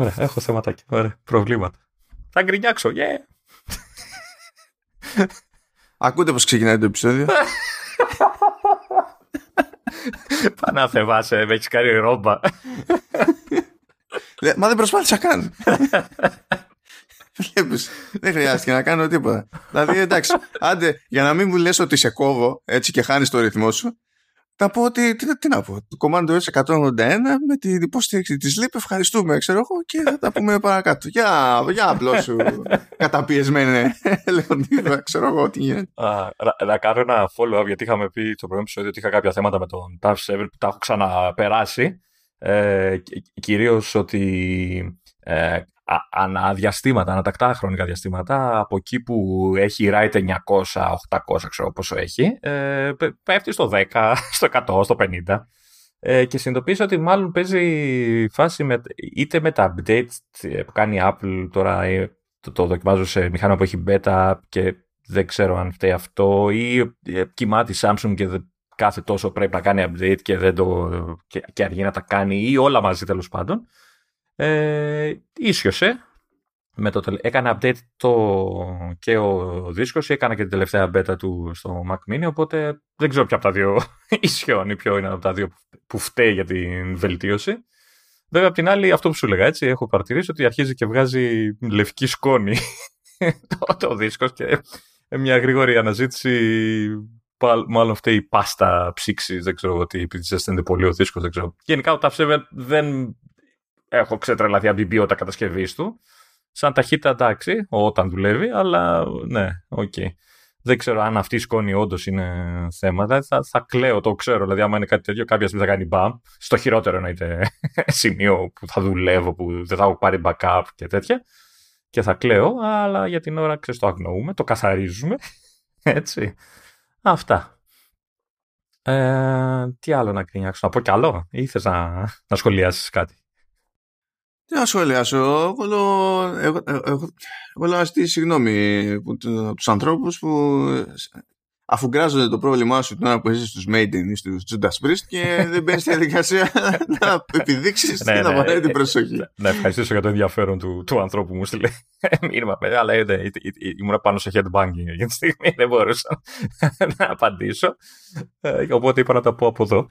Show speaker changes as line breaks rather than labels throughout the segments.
Ωραία, έχω θεματάκι. Ωραία, προβλήματα. Θα γκρινιάξω, yeah.
Ακούτε πώς ξεκινάει το επεισόδιο;
Πανάθεμά με έχεις κάνει ρόμπα.
Μα δεν προσπάθησα καν. Βλέπεις, δεν χρειάστηκε να κάνω τίποτα. Δηλαδή, εντάξει, άντε, για να μην μου λες ότι σε κόβω έτσι και χάνεις το ρυθμό σου, θα πω ότι, τι, τι να πω, το Commando S181 με την υποστήριξη της LEAP ευχαριστούμε, ξέρω εγώ, και θα τα πούμε παρακάτω. Για, για απλό σου καταπιεσμένε, Λεωνίδα, ξέρω εγώ τι γίνεται.
να κάνω ένα follow-up, γιατί είχαμε πει στο πρώτο επεισόδιο ότι είχα κάποια θέματα με τον TAF 7 που τα έχω ξαναπεράσει. Ε, κυρίως ότι ε, αναδιαστήματα, ανατακτά χρονικά διαστήματα, από εκεί που έχει write 900, 800, ξέρω πόσο έχει, ε, πέφτει στο 10, στο 100, στο 50. Ε, και συνειδητοποίησα ότι μάλλον παίζει φάση με, είτε με τα updates που κάνει η Apple τώρα ε, το, το δοκιμάζω σε μηχάνημα που έχει beta και δεν ξέρω αν φταίει αυτό ή ε, κοιμάται η Samsung και κάθε τόσο πρέπει να κάνει update και, δεν το, και, και αργεί να τα κάνει ή όλα μαζί τέλος πάντων. Ε, ίσιοσε. Με το, έκανε update το, και ο δίσκος, έκανα και την τελευταία beta του στο Mac Mini, οπότε δεν ξέρω ποια από τα δύο ισιώνει, ποιο είναι από τα δύο που φταίει για την βελτίωση. Βέβαια, απ' την άλλη, αυτό που σου έλεγα έτσι, έχω παρατηρήσει ότι αρχίζει και βγάζει λευκή σκόνη το, το δίσκος και μια γρήγορη αναζήτηση μάλλον αυτή η πάστα ψύξης, δεν ξέρω τι, επειδή ζεσταίνεται πολύ ο δίσκος, δεν ξέρω. Γενικά ο TAP7 δεν έχω ξετρελαθεί από την ποιότητα κατασκευής του. Σαν ταχύτητα εντάξει, όταν δουλεύει, αλλά ναι, OK. Okay. Δεν ξέρω αν αυτή η σκόνη όντως είναι θέμα. Δηλαδή θα, θα κλαίω, το ξέρω. Δηλαδή, άμα είναι κάτι τέτοιο, κάποια στιγμή θα κάνει μπαμ. Στο χειρότερο εννοείται σημείο που θα δουλεύω, που δεν θα έχω πάρει backup και τέτοια. Και θα κλαίω, αλλά για την ώρα ξέρεις, το αγνοούμε, το καθαρίζουμε. Έτσι. Αυτά. Ε, τι άλλο να κρίνιαξω, να πω κι άλλο, ή θες να, να σχολιάσεις κάτι;
Τι να σχολιάσω. Εγώ, εγώ, εγώ, εγώ να ζητήσω συγγνώμη από τους ανθρώπους που αφού γκράζονται το πρόβλημά σου την ώρα που είσαι στους Maiden ή στους Judas Priest και δεν μπαίνεις στη διαδικασία να επιδείξεις ναι, την ναι, απαραίτητη ναι. προσοχή.
Να ευχαριστήσω για το ενδιαφέρον του, του ανθρώπου μου στείλε μήνυμα. Αλλά ήμουν πάνω σε headbanging για τη στιγμή, δεν μπορούσα να απαντήσω. Ε, οπότε είπα να τα πω από εδώ.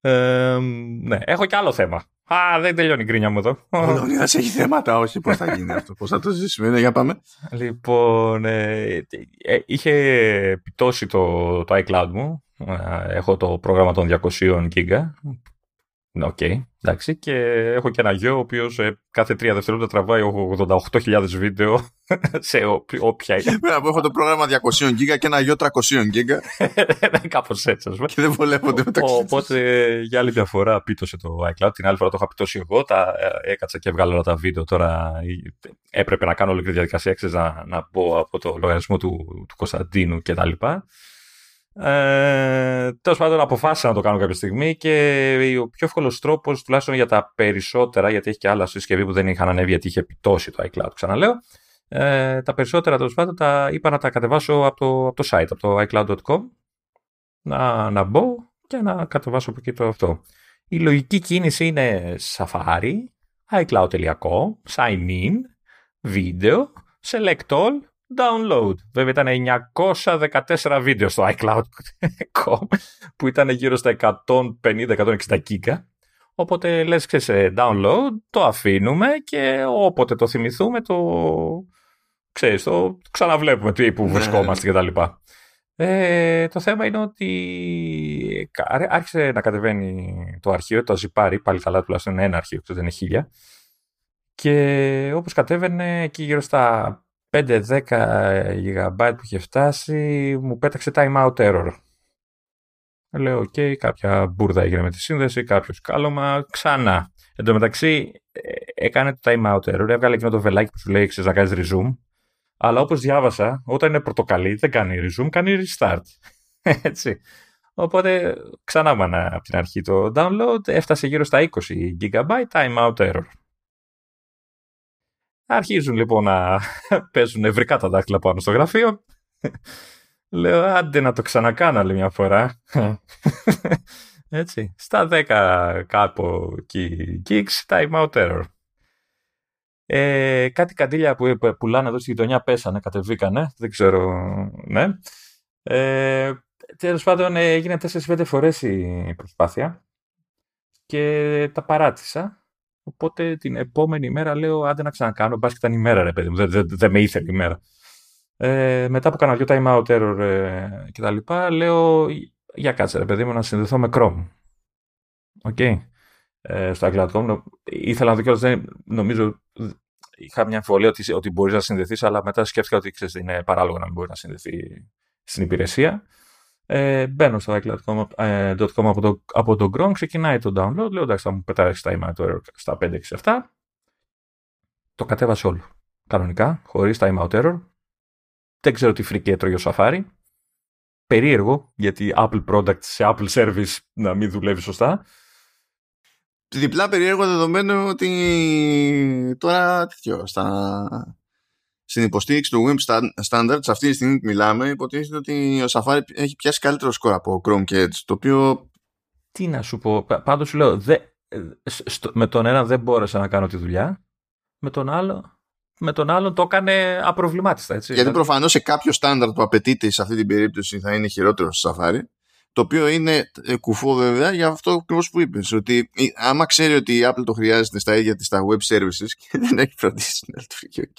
Ε, ναι, έχω και άλλο θέμα. Α, δεν τελειώνει η γκρίνια μου εδώ.
Ο Λεωνίδας έχει θέματα, όχι. Πώς θα γίνει αυτό, πώς θα το ζήσουμε. Ναι, για πάμε.
Λοιπόν, ε, ε, είχε πιτώσει το, το iCloud μου. Ε, έχω το πρόγραμμα των 200 GB OK, okay, εντάξει. Και έχω και ένα γιο ο οποίος ε, κάθε τρία δευτερόλεπτα τραβάει 88.000 βίντεο σε όποια.
Πέρα που έχω το πρόγραμμα 200 GB και ένα γιο 300 GB.
Κάπως έτσι, ας πούμε.
Και δεν βολεύονται μεταξύ
Οπότε για άλλη μια φορά πίτωσε το iCloud. Την άλλη φορά το είχα πιτώσει εγώ. Τα ε, έκατσα και έβγαλα όλα τα βίντεο. Τώρα έπρεπε να κάνω όλη τη διαδικασία να, να μπω από το λογαριασμό του, του Κωνσταντίνου κτλ. Ε, Τέλος πάντων, αποφάσισα να το κάνω κάποια στιγμή και ο πιο εύκολος τρόπος, τουλάχιστον για τα περισσότερα, γιατί έχει και άλλα συσκευή που δεν είχαν ανέβει γιατί είχε πιτώσει το iCloud, ξαναλέω. Ε, τα περισσότερα τέλος πάντων τα είπα να τα κατεβάσω από το, από το site, από το iCloud.com. Να, να μπω και να κατεβάσω από εκεί το αυτό. Η λογική κίνηση είναι Safari, iCloud.com, sign in, video, select all download. Βέβαια ήταν 914 βίντεο στο iCloud.com που ήταν γύρω στα 150-160 giga. Οπότε λες ξέρεις ε, download, το αφήνουμε και όποτε το θυμηθούμε το, ξέρεις, το ξαναβλέπουμε τι που ναι. βρισκόμαστε κτλ. Ε, το θέμα είναι ότι άρχισε να κατεβαίνει το αρχείο, το ζιπάρι, πάλι καλά τουλάχιστον είναι ένα αρχείο, δεν είναι χίλια. Και όπως κατέβαινε εκεί γύρω στα 5-10 GB που είχε φτάσει, μου πέταξε time out error. Λέω, οκ, κάποια μπούρδα έγινε με τη σύνδεση, κάποιος σκάλωμα, ξανά. Εν τω μεταξύ, ε, έκανε το time out error, έβγαλε εκείνο το βελάκι που σου λέει, ξέρεις, να κάνεις resume. Αλλά όπως διάβασα, όταν είναι πρωτοκαλί, δεν κάνει resume, κάνει restart. Έτσι. Οπότε, ξανά από την αρχή το download, έφτασε γύρω στα 20 GB time out error. Αρχίζουν λοιπόν να παίζουν νευρικά τα δάχτυλα πάνω στο γραφείο. Λέω, άντε να το ξανακάνω άλλη μια φορά. Έτσι. Στα 10 κάπου εκεί gigs, time out error. Ε, κάτι καντήλια που πουλάνε εδώ στη γειτονιά πέσανε, κατεβήκανε. Δεν ξέρω. Ναι. Ε, Τέλος πάντων, έγινε 4-5 φορές η προσπάθεια και τα παράτησα. Οπότε την επόμενη μέρα λέω: Άντε να ξανακάνω. Μπα και ήταν η μέρα, ρε παιδί μου. Δεν, δεν, δεν με ήθελε η μέρα. Ε, μετά που κάνα δύο time out error ε, και τα λοιπά, λέω: Για κάτσε, ρε παιδί μου, να συνδεθώ με Chrome. OK. Okay. Ε, στο iCloud.com. Ήθελα να δω κιόλας, νομίζω είχα μια αμφιβολία ότι, ότι μπορείς να συνδεθείς, αλλά μετά σκέφτηκα ότι ξέρεις, είναι παράλογο να μην μπορείς να συνδεθεί στην υπηρεσία. Ε, μπαίνω στο iCloud.com ε, από, το, από το Chrome, ξεκινάει το download. Λέω εντάξει, θα μου πετάξει τα time out error στα 5, 6, 7. Το κατέβασε όλο. Κανονικά, χωρίς τα time out error. Δεν ξέρω τι φρική έτρωγε ο Safari. Περίεργο, γιατί Apple product σε Apple service να μην δουλεύει σωστά
διπλά περίεργο δεδομένου ότι τώρα τέτοιο, στα, στην υποστήριξη του Web Standards αυτή τη στιγμή που μιλάμε υποτίθεται ότι ο Safari έχει πιάσει καλύτερο σκορ από Chrome και Edge το οποίο
τι να σου πω, πάντως σου λέω δε, στο, με τον ένα δεν μπόρεσα να κάνω τη δουλειά με τον άλλο με τον άλλο το έκανε απροβλημάτιστα. Έτσι,
Γιατί δηλαδή... προφανώς σε κάποιο στάνταρ που απαιτείται σε αυτή την περίπτωση θα είναι χειρότερο στο Safari το οποίο είναι ε, κουφό βέβαια για αυτό ακριβώς που είπες. Ότι ε, άμα ξέρει ότι η Apple το χρειάζεται στα ίδια της τα web services και δεν έχει φροντίσει να λειτουργεί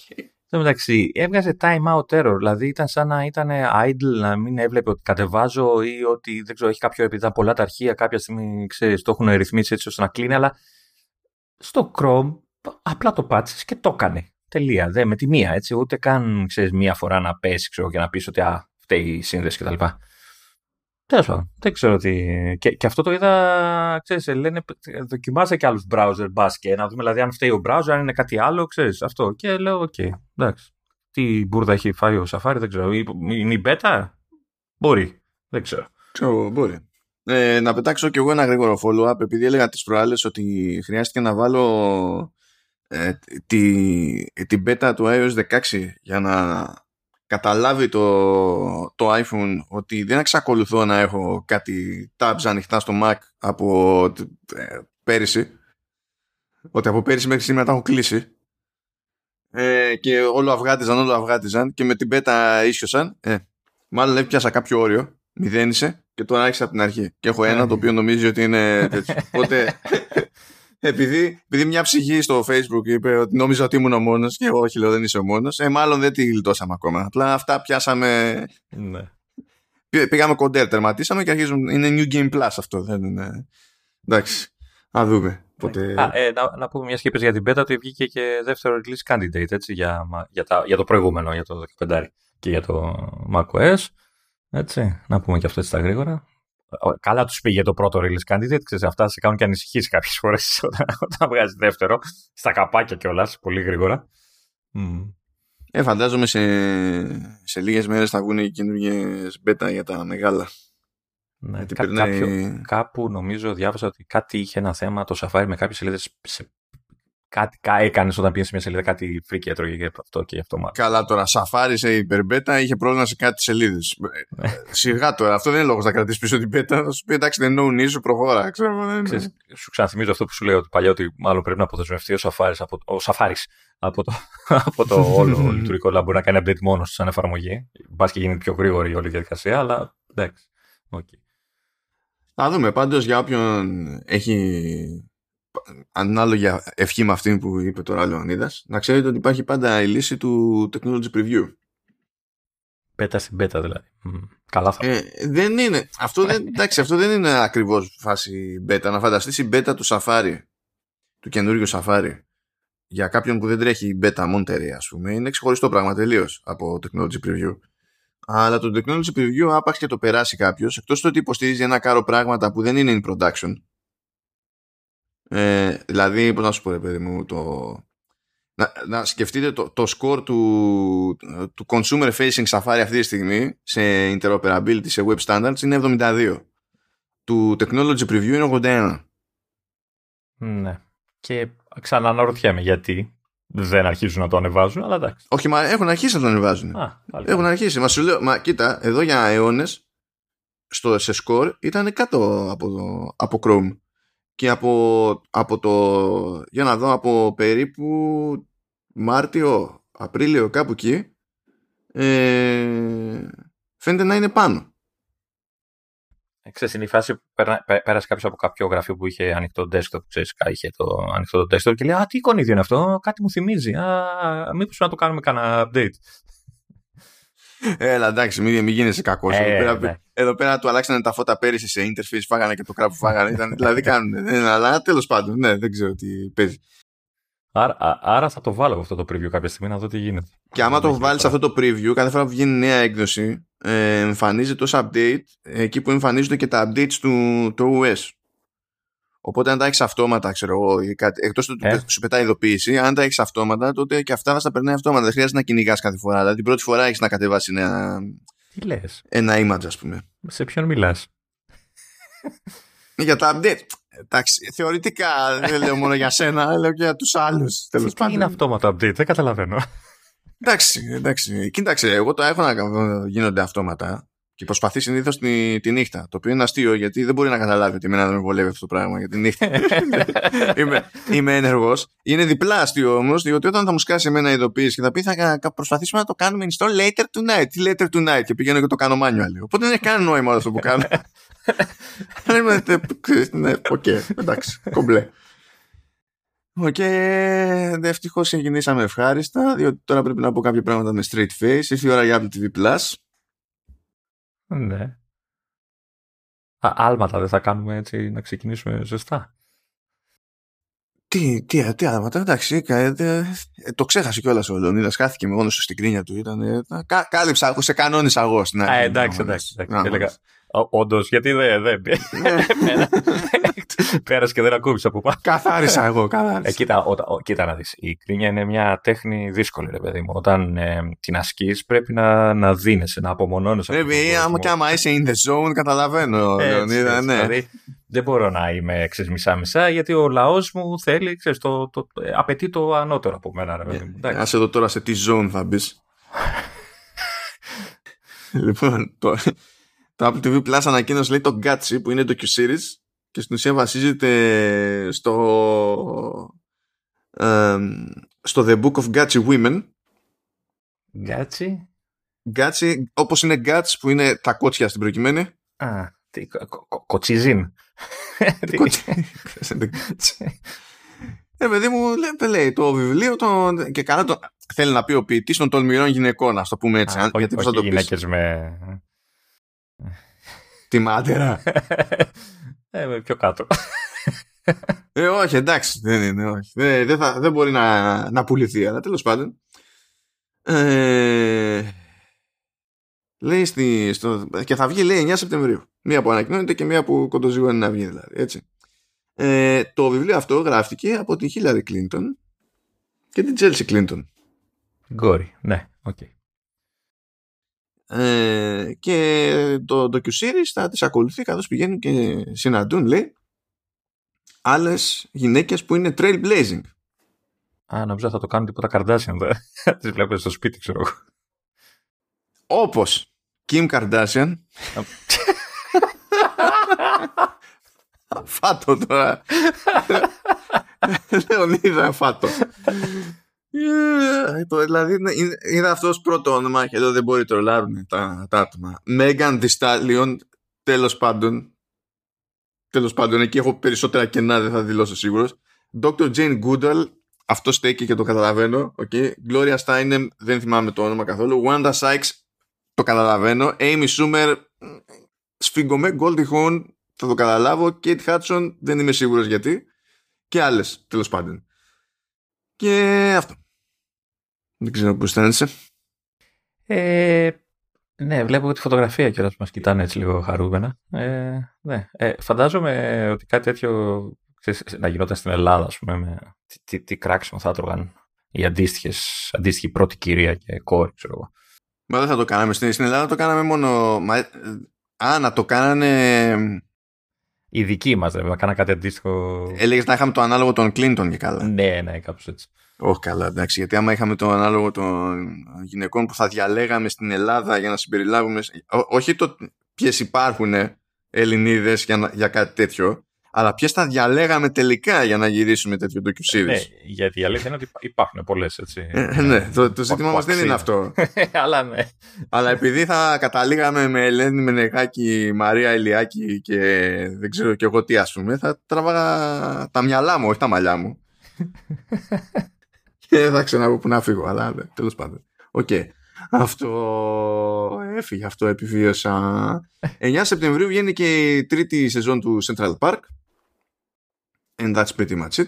OK.
Στο μεταξύ, έβγαζε time out error. Δηλαδή ήταν σαν να ήταν idle, να μην έβλεπε ότι κατεβάζω ή ότι δεν ξέρω, έχει κάποιο επειδή ήταν πολλά τα αρχεία. Κάποια στιγμή ξέρεις, το έχουν ρυθμίσει έτσι ώστε να κλείνει. Αλλά στο Chrome απλά το πάτησες και το έκανε. Τελεία. Δεν με τη μία έτσι. Ούτε καν ξέρεις μία φορά να πέσει ξέρω, και να πεις ότι α, φταίει η σύνδεση κτλ. Τέλος πάντων, δεν ξέρω τι. Και, και αυτό το είδα, ξέρεις, λένε, δοκιμάσε και άλλους browser μπας και να δούμε δηλαδή αν φταίει ο browser, αν είναι κάτι άλλο, ξέρεις, αυτό. Και λέω, OK, okay, εντάξει. Τι μπούρδα έχει φάει ο Safari, δεν ξέρω. Είναι η beta, μπορεί, δεν ξέρω.
Ξέρω, μπορεί. Ε, να πετάξω κι εγώ ένα γρήγορο follow-up, επειδή έλεγα τις προάλλες ότι χρειάστηκε να βάλω ε, τη, την beta του iOS 16 για να καταλάβει το, το iPhone ότι δεν εξακολουθώ να έχω κάτι tabs ανοιχτά στο Mac από ε, πέρυσι. Ότι από πέρυσι μέχρι σήμερα τα έχω κλείσει. Ε, και όλο αυγάτιζαν, όλο αυγάτιζαν και με την πέτα ίσιοσαν ε, μάλλον έπιασα κάποιο όριο. Μηδένισε και τώρα άρχισα από την αρχή. Και έχω ένα το οποίο νομίζει ότι είναι τέτοιο. Οπότε επειδή, επειδή μια ψυχή στο facebook είπε ότι νόμιζα ότι ήμουν ο μόνος και εγώ όχι λέω δεν είσαι ο μόνος. Ε, μάλλον δεν τη γλιτώσαμε ακόμα. Απλά αυτά πιάσαμε.
Ναι.
Πήγαμε κοντέρ, τερματίσαμε και αρχίζουν. Είναι New Game Plus αυτό. Δεν είναι. Εντάξει. Α δούμε. Ποτέ...
Α, ε, να, να πούμε μια σκέψη για την πέτα ότι βγήκε και δεύτερο release candidate έτσι, για, για, τα, για το προηγούμενο, για το 15 και για το macOS. Έτσι, να πούμε και αυτό έτσι στα γρήγορα. Καλά τους πήγε το πρώτο release candidate. Ξέρεις, αυτά σε κάνουν και ανησυχήσει κάποιες φορές όταν, όταν βγάζει δεύτερο. Στα καπάκια κιόλας, πολύ γρήγορα.
Mm. Ε, φαντάζομαι σε, σε λίγες μέρες θα βγουν οι καινούργιες beta για τα μεγάλα.
Ναι, κά, περνάει... κάποιο, κάπου νομίζω διάβασα ότι κάτι είχε ένα θέμα το Safari με κάποιες σελίδε σε κάτι έκανες όταν πήγες σε μια σελίδα, κάτι φρίκι έτρωγε για αυτό και για αυτό μάλλον.
Καλά τώρα, Σαφάρι σε υπερμπέτα είχε πρόβλημα σε κάτι σελίδες. Ναι. Σιγά τώρα, αυτό δεν είναι λόγος να κρατήσεις πίσω την πέτα. Θα σου πει εντάξει, δεν είναι no σου προχώρα. Ξέρω, δεν
Ξέρεις, σου ξαναθυμίζω αυτό που σου λέω ότι παλιά ότι μάλλον πρέπει να αποδεσμευτεί ο Σαφάρι από, ο Σαφάρις, από το, από το όλο λειτουργικό λαμπ. Μπορεί να κάνει update μόνος σαν εφαρμογή. Μπας και γίνει πιο γρήγορη η όλη διαδικασία, αλλά εντάξει. Okay.
Θα δούμε πάντως για όποιον έχει ανάλογα ευχή με αυτή που είπε τώρα Λεωνίδας, να ξέρετε ότι υπάρχει πάντα η λύση του Technology Preview.
Πέτα στην πέτα δηλαδή. καλά θα
ε, Δεν είναι. Αυτό δεν, εντάξει, αυτό δεν είναι ακριβώς φάση beta. Να φανταστείς η beta του Safari, του καινούργιου Safari, για κάποιον που δεν τρέχει beta Monterey, ας πούμε, είναι ξεχωριστό πράγμα τελείως από Technology Preview. Αλλά το Technology Preview, άπαξ και το περάσει κάποιος, εκτός του ότι υποστηρίζει ένα κάρο πράγματα που δεν είναι in production, ε, δηλαδή, πώς να σου πω, ρε παιδί μου, το... Να, να σκεφτείτε το, το score του, του consumer facing Safari αυτή τη στιγμή σε interoperability, σε web standards είναι 72. Του technology preview είναι 81.
Ναι. Και ξαναναρωτιέμαι γιατί δεν αρχίζουν να το ανεβάζουν, αλλά εντάξει.
Όχι, μα έχουν αρχίσει να το ανεβάζουν. Α, έχουν αρχίσει. Μα σου λέω, μα κοίτα, εδώ για αιώνες σε score ήταν κάτω από, από Chrome και από, από το για να δω από περίπου Μάρτιο, Απρίλιο, κάπου εκεί, ε, φαίνεται να είναι πάνω.
Ε, ξέρεις, είναι η φάση που πέρασε κάποιος από κάποιο γραφείο που είχε ανοιχτό desktop, ξέρεις, είχε το ανοιχτό το desktop και λέει «Α, τι εικονίδιο είναι αυτό, κάτι μου θυμίζει, α, μήπως να το κάνουμε κανένα update».
Έλα, εντάξει, μην, μην γίνεσαι κακός. Ε, εδώ, πέρα, ναι. εδώ πέρα του αλλάξανε τα φώτα πέρυσι σε interface, φάγανε και το κράπ που φάγανε. Ήταν, δηλαδή κάνουν. Ναι, αλλά τέλος πάντων, ναι, δεν ξέρω τι παίζει.
Άρα, άρα θα το βάλω αυτό το preview κάποια στιγμή να δω τι γίνεται.
Και άμα το βάλεις αυτό το preview, κάθε φορά που βγαίνει νέα έκδοση, ε, εμφανίζεται ως update εκεί που εμφανίζονται και τα updates του το OS. Οπότε αν τα έχεις αυτόματα, ξέρω εγώ, εκτός του ε. σου πετάει ειδοποίηση, αν τα έχεις αυτόματα, τότε και αυτά θα στα περνάει αυτόματα. Δεν χρειάζεται να κυνηγάς κάθε φορά. Δηλαδή την πρώτη φορά έχεις να κατεβάσεις ένα,
Τι λες;
ένα image, ας πούμε.
Σε ποιον μιλάς;
για τα update. Εντάξει, θεωρητικά δεν λέω μόνο για σένα, λέω και για τους άλλους.
Τι είναι αυτόματο update, δεν καταλαβαίνω.
Εντάξει, εντάξει. Κοίταξε, εγώ το έχω να γίνονται αυτόματα και προσπαθεί συνήθως τη, τη νύχτα. Το οποίο είναι αστείο γιατί δεν μπορεί να καταλάβει ότι εμένα δεν με βολεύει αυτό το πράγμα για τη νύχτα. είμαι είμαι ενεργό. Είναι διπλά αστείο όμως, διότι όταν θα μου σκάσει εμένα ειδοποίηση και θα πει θα προσπαθήσουμε να το κάνουμε install later tonight. Τι later tonight και πηγαίνω και το κάνω manual. Οπότε δεν έχει κανένα νόημα αυτό που κάνω. ναι, οκ, εντάξει, κομπλέ. Οκ, ευτυχώ ξεκινήσαμε ευχάριστα, διότι τώρα πρέπει να πω κάποια πράγματα με straight face. Ήρθε η ώρα για Apple TV Plus.
Ναι. Α, άλματα δεν θα κάνουμε έτσι να ξεκινήσουμε ζεστά.
Τι, τι, τι άλματα, εντάξει, ε, ε, το ξέχασε κιόλας ο Λεωνίδας. Χάθηκε μόνος του στην γκρίνια του. Ήταν, ε, κάλυψα, σε κανόνισα εγώ στην
αρχή. εντάξει, εντάξει. εντάξει. Όντως, γιατί δεν. Δε, Πέρασε και δεν ακούμπησε από πάνω.
Καθάρισα εγώ, καθάρισα.
Ε, κοίτα, ο, ο, κοίτα να δεις. Η κρίνια είναι μια τέχνη δύσκολη, ρε παιδί μου. Όταν ε, την ασκείς, πρέπει να, να δίνεσαι, να απομονώνεσαι.
Βέβαια, άμα και άμα είσαι in the zone, καταλαβαίνω. Λεωνίδα, ναι. Δηλαδή,
δεν μπορώ να είμαι μισά-μισά, γιατί ο λαός μου θέλει, ξέρεις, το, το, το, απαιτεί το ανώτερο από μένα. Ρε, παιδί μου.
Α εδώ τώρα σε τι zone θα μπεις. λοιπόν, το, το Apple TV Plus ανακοίνωσε λέει το Gatsby που είναι το Q-Series και στην ουσία βασίζεται στο στο The Book of Gatsby Women
Gatsby
Gatsby όπως είναι Gats που είναι τα κότσια στην προκειμένη
Α, τι, κοτσιζίν
Ε, παιδί μου, λέει, το βιβλίο το, και καλά το, θέλει να πει ο ποιητής των τολμηρών γυναικών, α το πούμε έτσι.
Α, γιατί όχι, θα το γυναίκες με...
Τη μάτερα.
ε, πιο κάτω.
ε, όχι, εντάξει, δεν είναι, όχι. Δεν, δεν, θα, δεν μπορεί να, να πουληθεί, αλλά τέλος πάντων. Ε, λέει στη, στο, και θα βγει λέει 9 Σεπτεμβρίου. Μία που ανακοινώνεται και μία που κοντοζυγώνει να βγει δηλαδή, έτσι. Ε, το βιβλίο αυτό γράφτηκε από τη Χίλαρη Κλίντον και την Τσέλσι Κλίντον.
Γκόρι, ναι, OK. Okay.
Ε, και το docu-series θα τις ακολουθεί καθώς πηγαίνουν και συναντούν λέει άλλες γυναίκες που είναι trailblazing.
Α, νομίζω θα το κάνουν τίποτα Kardashian θα τις βλέπετε στο σπίτι ξέρω εγώ.
Όπως Kim Kardashian. Φάτο τώρα. Λεωνίδα φάτο Yeah, το, δηλαδή είναι, είναι αυτός πρώτο όνομα και εδώ δεν μπορεί να τρολάρουν τα, τα άτομα. Μέγαν Διστάλιον, τέλος πάντων. Τέλος πάντων, εκεί έχω περισσότερα κενά, δεν θα δηλώσω σίγουρος. Dr. Jane Goodall, αυτό στέκει και το καταλαβαίνω. Okay. Gloria Steinem, δεν θυμάμαι το όνομα καθόλου. Wanda Sykes, το καταλαβαίνω. Amy Schumer, σφίγγομαι. Goldie Hawn, θα το καταλάβω. Kate Hudson, δεν είμαι σίγουρος γιατί. Και άλλες, τέλος πάντων. Και αυτό. Δεν ξέρω πώς αισθάνεσαι.
Ε, ναι, βλέπω τη φωτογραφία κιόλας που μας κοιτάνε έτσι λίγο χαρούμενα. Ε, ναι. Ε, φαντάζομαι ότι κάτι τέτοιο ξέρεις, να γινόταν στην Ελλάδα, ας πούμε, με τι, τι, τι κράξιμο θα έτρωγαν οι αντίστοιχες, αντίστοιχη πρώτη κυρία και κόρη, ξέρω εγώ.
Μα δεν θα το κάναμε στην, στην Ελλάδα, το κάναμε μόνο... Μα, ε, α, να το κάνανε...
Οι δικοί μας, δηλαδή, να κάνανε κάτι αντίστοιχο...
Έλεγες να είχαμε το ανάλογο των Κλίντον και καλά.
Ναι, ναι, κάπως έτσι.
Όχι καλά, εντάξει. Γιατί άμα είχαμε το ανάλογο των γυναικών που θα διαλέγαμε στην Ελλάδα για να συμπεριλάβουμε. όχι το ποιες υπάρχουν Ελληνίδες για, για κάτι τέτοιο, αλλά ποιες θα διαλέγαμε τελικά για να γυρίσουμε τέτοιο docu-series. Ναι,
γιατί η αλήθεια είναι ότι υπάρχουν πολλές έτσι.
Ε, ναι, το, το ζήτημα μας δεν είναι αυτό.
αλλά ναι.
Αλλά επειδή θα καταλήγαμε με Ελένη Μενεγάκη, Μαρία Ηλιάκη και δεν ξέρω κι εγώ τι ας πούμε, θα τράβαγα τα μυαλά μου, όχι τα μαλλιά μου. και θα ξαναπώ που να φύγω, αλλά ναι, τέλος πάντων. OK. Okay. Αυτό έφυγε, αυτό επιβίωσα. 9 Σεπτεμβρίου βγαίνει και η τρίτη σεζόν του Central Park. And that's pretty much it.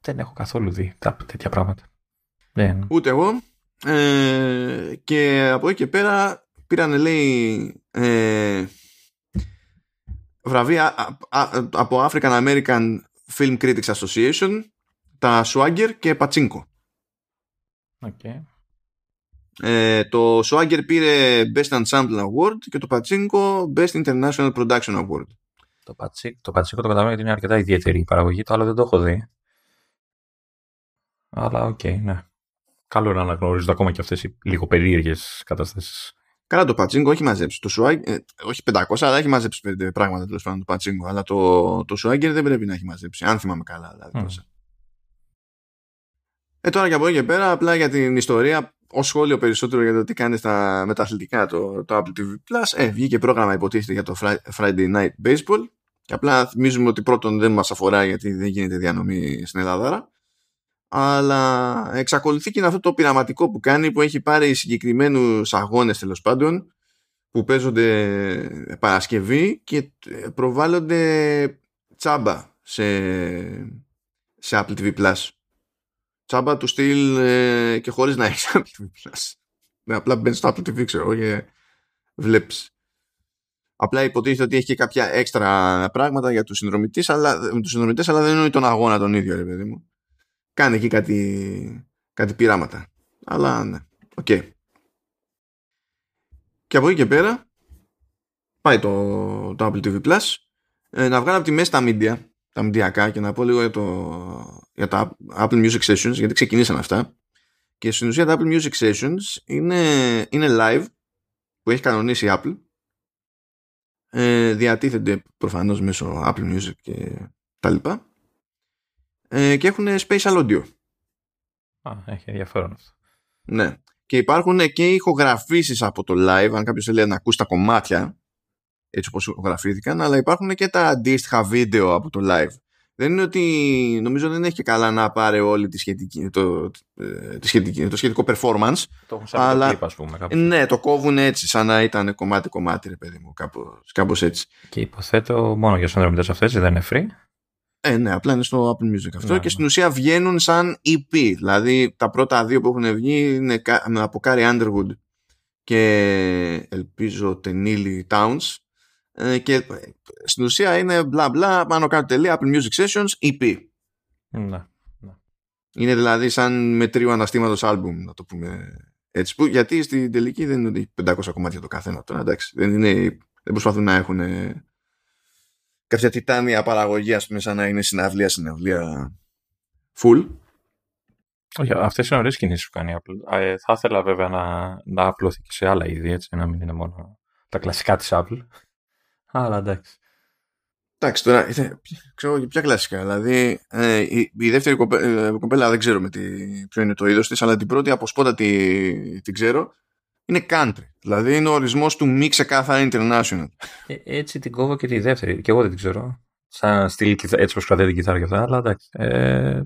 Δεν έχω καθόλου δει τα, τέτοια πράγματα. Δεν.
Ούτε εγώ. Ε, και από εκεί και πέρα πήραν λέει ε, βραβεία από African American Film Critics Association τα Swagger και Pachinko.
Okay.
Ε, το Swagger πήρε Best Ensemble Award και το Pachinko Best International Production Award.
Το Pachinko το, Pachinko το καταλαβαίνω γιατί είναι αρκετά ιδιαίτερη η παραγωγή, το άλλο δεν το έχω δει. Αλλά OK, okay, ναι. Καλό να αναγνωρίζονται ακόμα και αυτές οι λίγο περίεργες καταστάσεις.
Καλά, το Pachinko έχει μαζέψει. Το Swagger, ε, όχι 500, αλλά έχει μαζέψει πέντε πράγματα τέλος πάντων το Pachinko. Αλλά το, το Swagger δεν πρέπει να έχει μαζέψει, αν θυμάμαι καλά. Δηλαδή, mm. Ε, τώρα και από εκεί και πέρα, απλά για την ιστορία, ως σχόλιο περισσότερο για το τι κάνει στα με τα αθλητικά το, το Apple TV Plus, ε, βγήκε πρόγραμμα υποτίθεται για το Friday Night Baseball. Και απλά θυμίζουμε ότι πρώτον δεν μας αφορά γιατί δεν γίνεται διανομή στην Ελλάδα. Αλλά εξακολουθεί και είναι αυτό το πειραματικό που κάνει που έχει πάρει συγκεκριμένους αγώνες τέλος πάντων που παίζονται Παρασκευή και προβάλλονται τσάμπα σε, σε Apple TV Plus τσάμπα του στυλ ε, και χωρίς να έχεις Apple TV Plus. Ναι, απλά μπαίνεις στο Apple TV, ξέρω και βλέπεις. Απλά υποτίθεται ότι έχει και κάποια έξτρα πράγματα για τους συνδρομητές, αλλά, τους συνδρομητές, αλλά δεν είναι τον αγώνα τον ίδιο, ρε παιδί μου. Κάνει εκεί κάτι, κάτι πειράματα. Αλλά ναι, OK. Okay. Και από εκεί και πέρα πάει το, το Apple TV Plus ε, να βγάλει από τη μέση τα media τα μηντιακά και να πω λίγο για, το, για τα Apple Music Sessions γιατί ξεκινήσαν αυτά. Και στην ουσία τα Apple Music Sessions είναι, είναι live που έχει κανονίσει η Apple. Ε, διατίθενται προφανώς μέσω Apple Music και τα λοιπά. Ε, και έχουν spatial audio.
Α, έχει ενδιαφέρον αυτό.
Ναι. Και υπάρχουν και ηχογραφήσεις από το live αν κάποιος θέλει να ακούσει τα κομμάτια έτσι όπως γραφήθηκαν, αλλά υπάρχουν και τα αντίστοιχα βίντεο από το live. Δεν είναι ότι νομίζω δεν έχει και καλά να πάρει όλη τη σχετική, το, ε, τη σχετική, το σχετικό performance.
Το έχουν σαν αλλά, το πούμε.
Κάπως. Ναι, το κόβουν έτσι, σαν να ήταν κομμάτι-κομμάτι, ρε παιδί μου, κάπως, κάπως έτσι.
Και υποθέτω μόνο για συνδρομητές αυτές, δεν είναι free.
Ε, ναι, απλά είναι στο Apple Music αυτό ναι, και στην ναι. ουσία βγαίνουν σαν EP. Δηλαδή τα πρώτα δύο που έχουν βγει είναι από Carrie Underwood και ελπίζω Tenili Towns ε, και ε, στην ουσία είναι μπλα μπλα πάνω κάτω τελεία Apple Music Sessions EP.
Ναι, ναι.
Είναι δηλαδή σαν με τρίο αναστήματος άλμπουμ να το πούμε έτσι. Που, γιατί στην τελική δεν είναι 500 κομμάτια το καθένα τώρα. Εντάξει, δεν, είναι, δεν προσπαθούν να έχουν κάποια τιτάνια παραγωγή ας πούμε σαν να είναι συναυλία συναυλία full.
Όχι, αυτές είναι ωραίες κινήσεις που κάνει η Apple. Ε, θα ήθελα βέβαια να, να απλωθεί και σε άλλα είδη, έτσι, να μην είναι μόνο τα κλασικά της Apple. Αλλά εντάξει.
Εντάξει, τώρα ξέρω ποια κλασικά. Δηλαδή, ε, η, η, δεύτερη ε, κοπέλα δεν ξέρω με τι, ποιο είναι το είδος της, αλλά την πρώτη από σπότα τη, την ξέρω είναι country. Δηλαδή είναι ο ορισμός του μη ξεκάθαρα international.
Ε, έτσι την κόβω και τη δεύτερη. Και εγώ δεν την ξέρω. Σαν στυλ, έτσι πως κρατάει την κιθάρα και αυτά, αλλά εντάξει. Ε,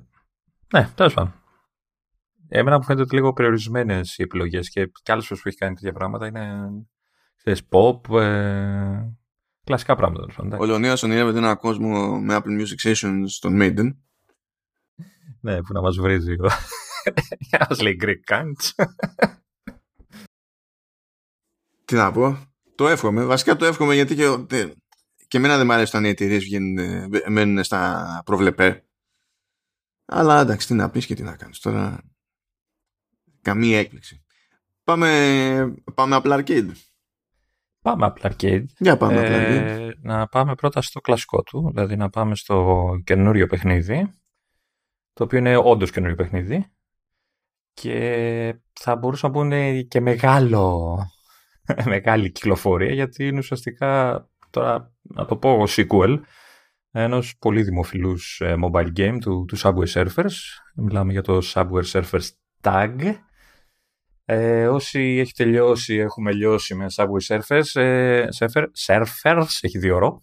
ναι, τέλος πάντων. Εμένα μου φαίνεται ότι λίγο περιορισμένες οι επιλογές και κι άλλες φορές που έχει κάνει τέτοια πράγματα είναι ξέρεις, pop, ε, Κλασικά πράγματα.
Ο Λεωνίδας ονειρεύεται ένα κόσμο με Apple Music Sessions στον Maiden.
ναι, που να μας βρίζει. Για να μας λέει Greek Kants.
Τι να πω. Το εύχομαι. Βασικά το εύχομαι γιατί και, και εμένα δεν μου αρέσει όταν οι εταιρείες μένουν στα προβλεπέ. Αλλά εντάξει, τι να πεις και τι να κάνεις. Τώρα καμία έκπληξη. Πάμε, πάμε απλά arcade.
Πάμε απλά arcade.
Για πάμε ε,
Να πάμε πρώτα στο κλασικό του, δηλαδή να πάμε στο καινούριο παιχνίδι, το οποίο είναι όντως καινούριο παιχνίδι και θα μπορούσα να πούνε και μεγάλο, μεγάλη κυκλοφορία γιατί είναι ουσιαστικά, τώρα να το πω sequel, ενός πολύ δημοφιλούς ε, mobile game του, του Subway Surfers. Μιλάμε για το Subway Surfers Tag. Ε, όσοι έχει τελειώσει, έχουμε λιώσει με Subway Surfers, ε, surfer, Surfers, έχει δύο ώρο.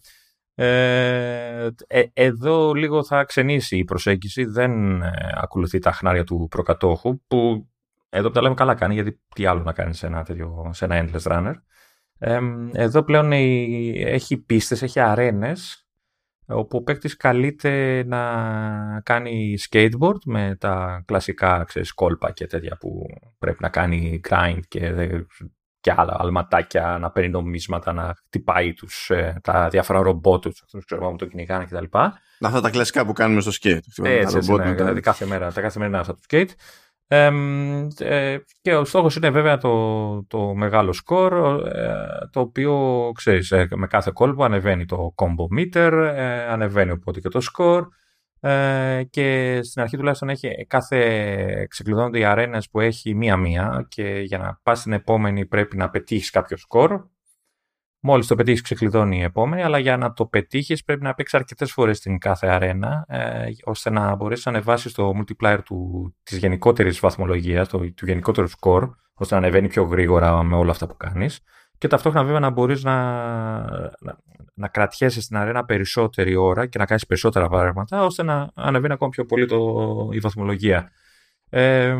Ε, ε, εδώ λίγο θα ξενήσει η προσέγγιση, δεν ε, ακολουθεί τα χνάρια του προκατόχου, που εδώ που τα λέμε καλά κάνει, γιατί τι άλλο να κάνεις σε ένα, τέτοιο, σε ένα endless runner. εδώ πλέον έχει πίστες, έχει αρένες, όπου ο παίκτης καλείται να κάνει skateboard με τα κλασικά ξέρεις, κόλπα και τέτοια που πρέπει να κάνει grind και, και άλλα αλματάκια, να παίρνει νομίσματα, να χτυπάει τους, ε, τα διάφορα ρομπότ τους, αυτούς ξέρω που το κυνηγάνε κτλ.
Αυτά τα κλασικά που κάνουμε στο skate.
Έτσι, έτσι, ναι, δηλαδή κάθε μέρα, τα κάθε μέρα αυτά του skate. Ε, και ο στόχος είναι βέβαια το, το μεγάλο σκορ, ε, το οποίο, ξέρεις, ε, με κάθε κόλπο ανεβαίνει το combo meter, ανεβαίνει οπότε και το σκορ και στην αρχή τουλάχιστον έχει κάθε, ξεκλειδώνονται οι αρένες που έχει μία-μία και για να πας στην επόμενη πρέπει να πετύχεις κάποιο σκορ Μόλις το πετύχεις, ξεκλειδώνει η επόμενη, αλλά για να το πετύχεις πρέπει να παίξεις αρκετές φορές στην κάθε αρένα, ε, ώστε να μπορέσεις να ανεβάσεις το multiplier της γενικότερης βαθμολογίας, του γενικότερου σκορ, ώστε να ανεβαίνει πιο γρήγορα με όλα αυτά που κάνεις. Και ταυτόχρονα βέβαια να μπορείς να, να, να κρατιέσαι στην αρένα περισσότερη ώρα και να κάνεις περισσότερα πράγματα, ώστε να ανεβαίνει ακόμα πιο πολύ το, η βαθμολογία. Ε,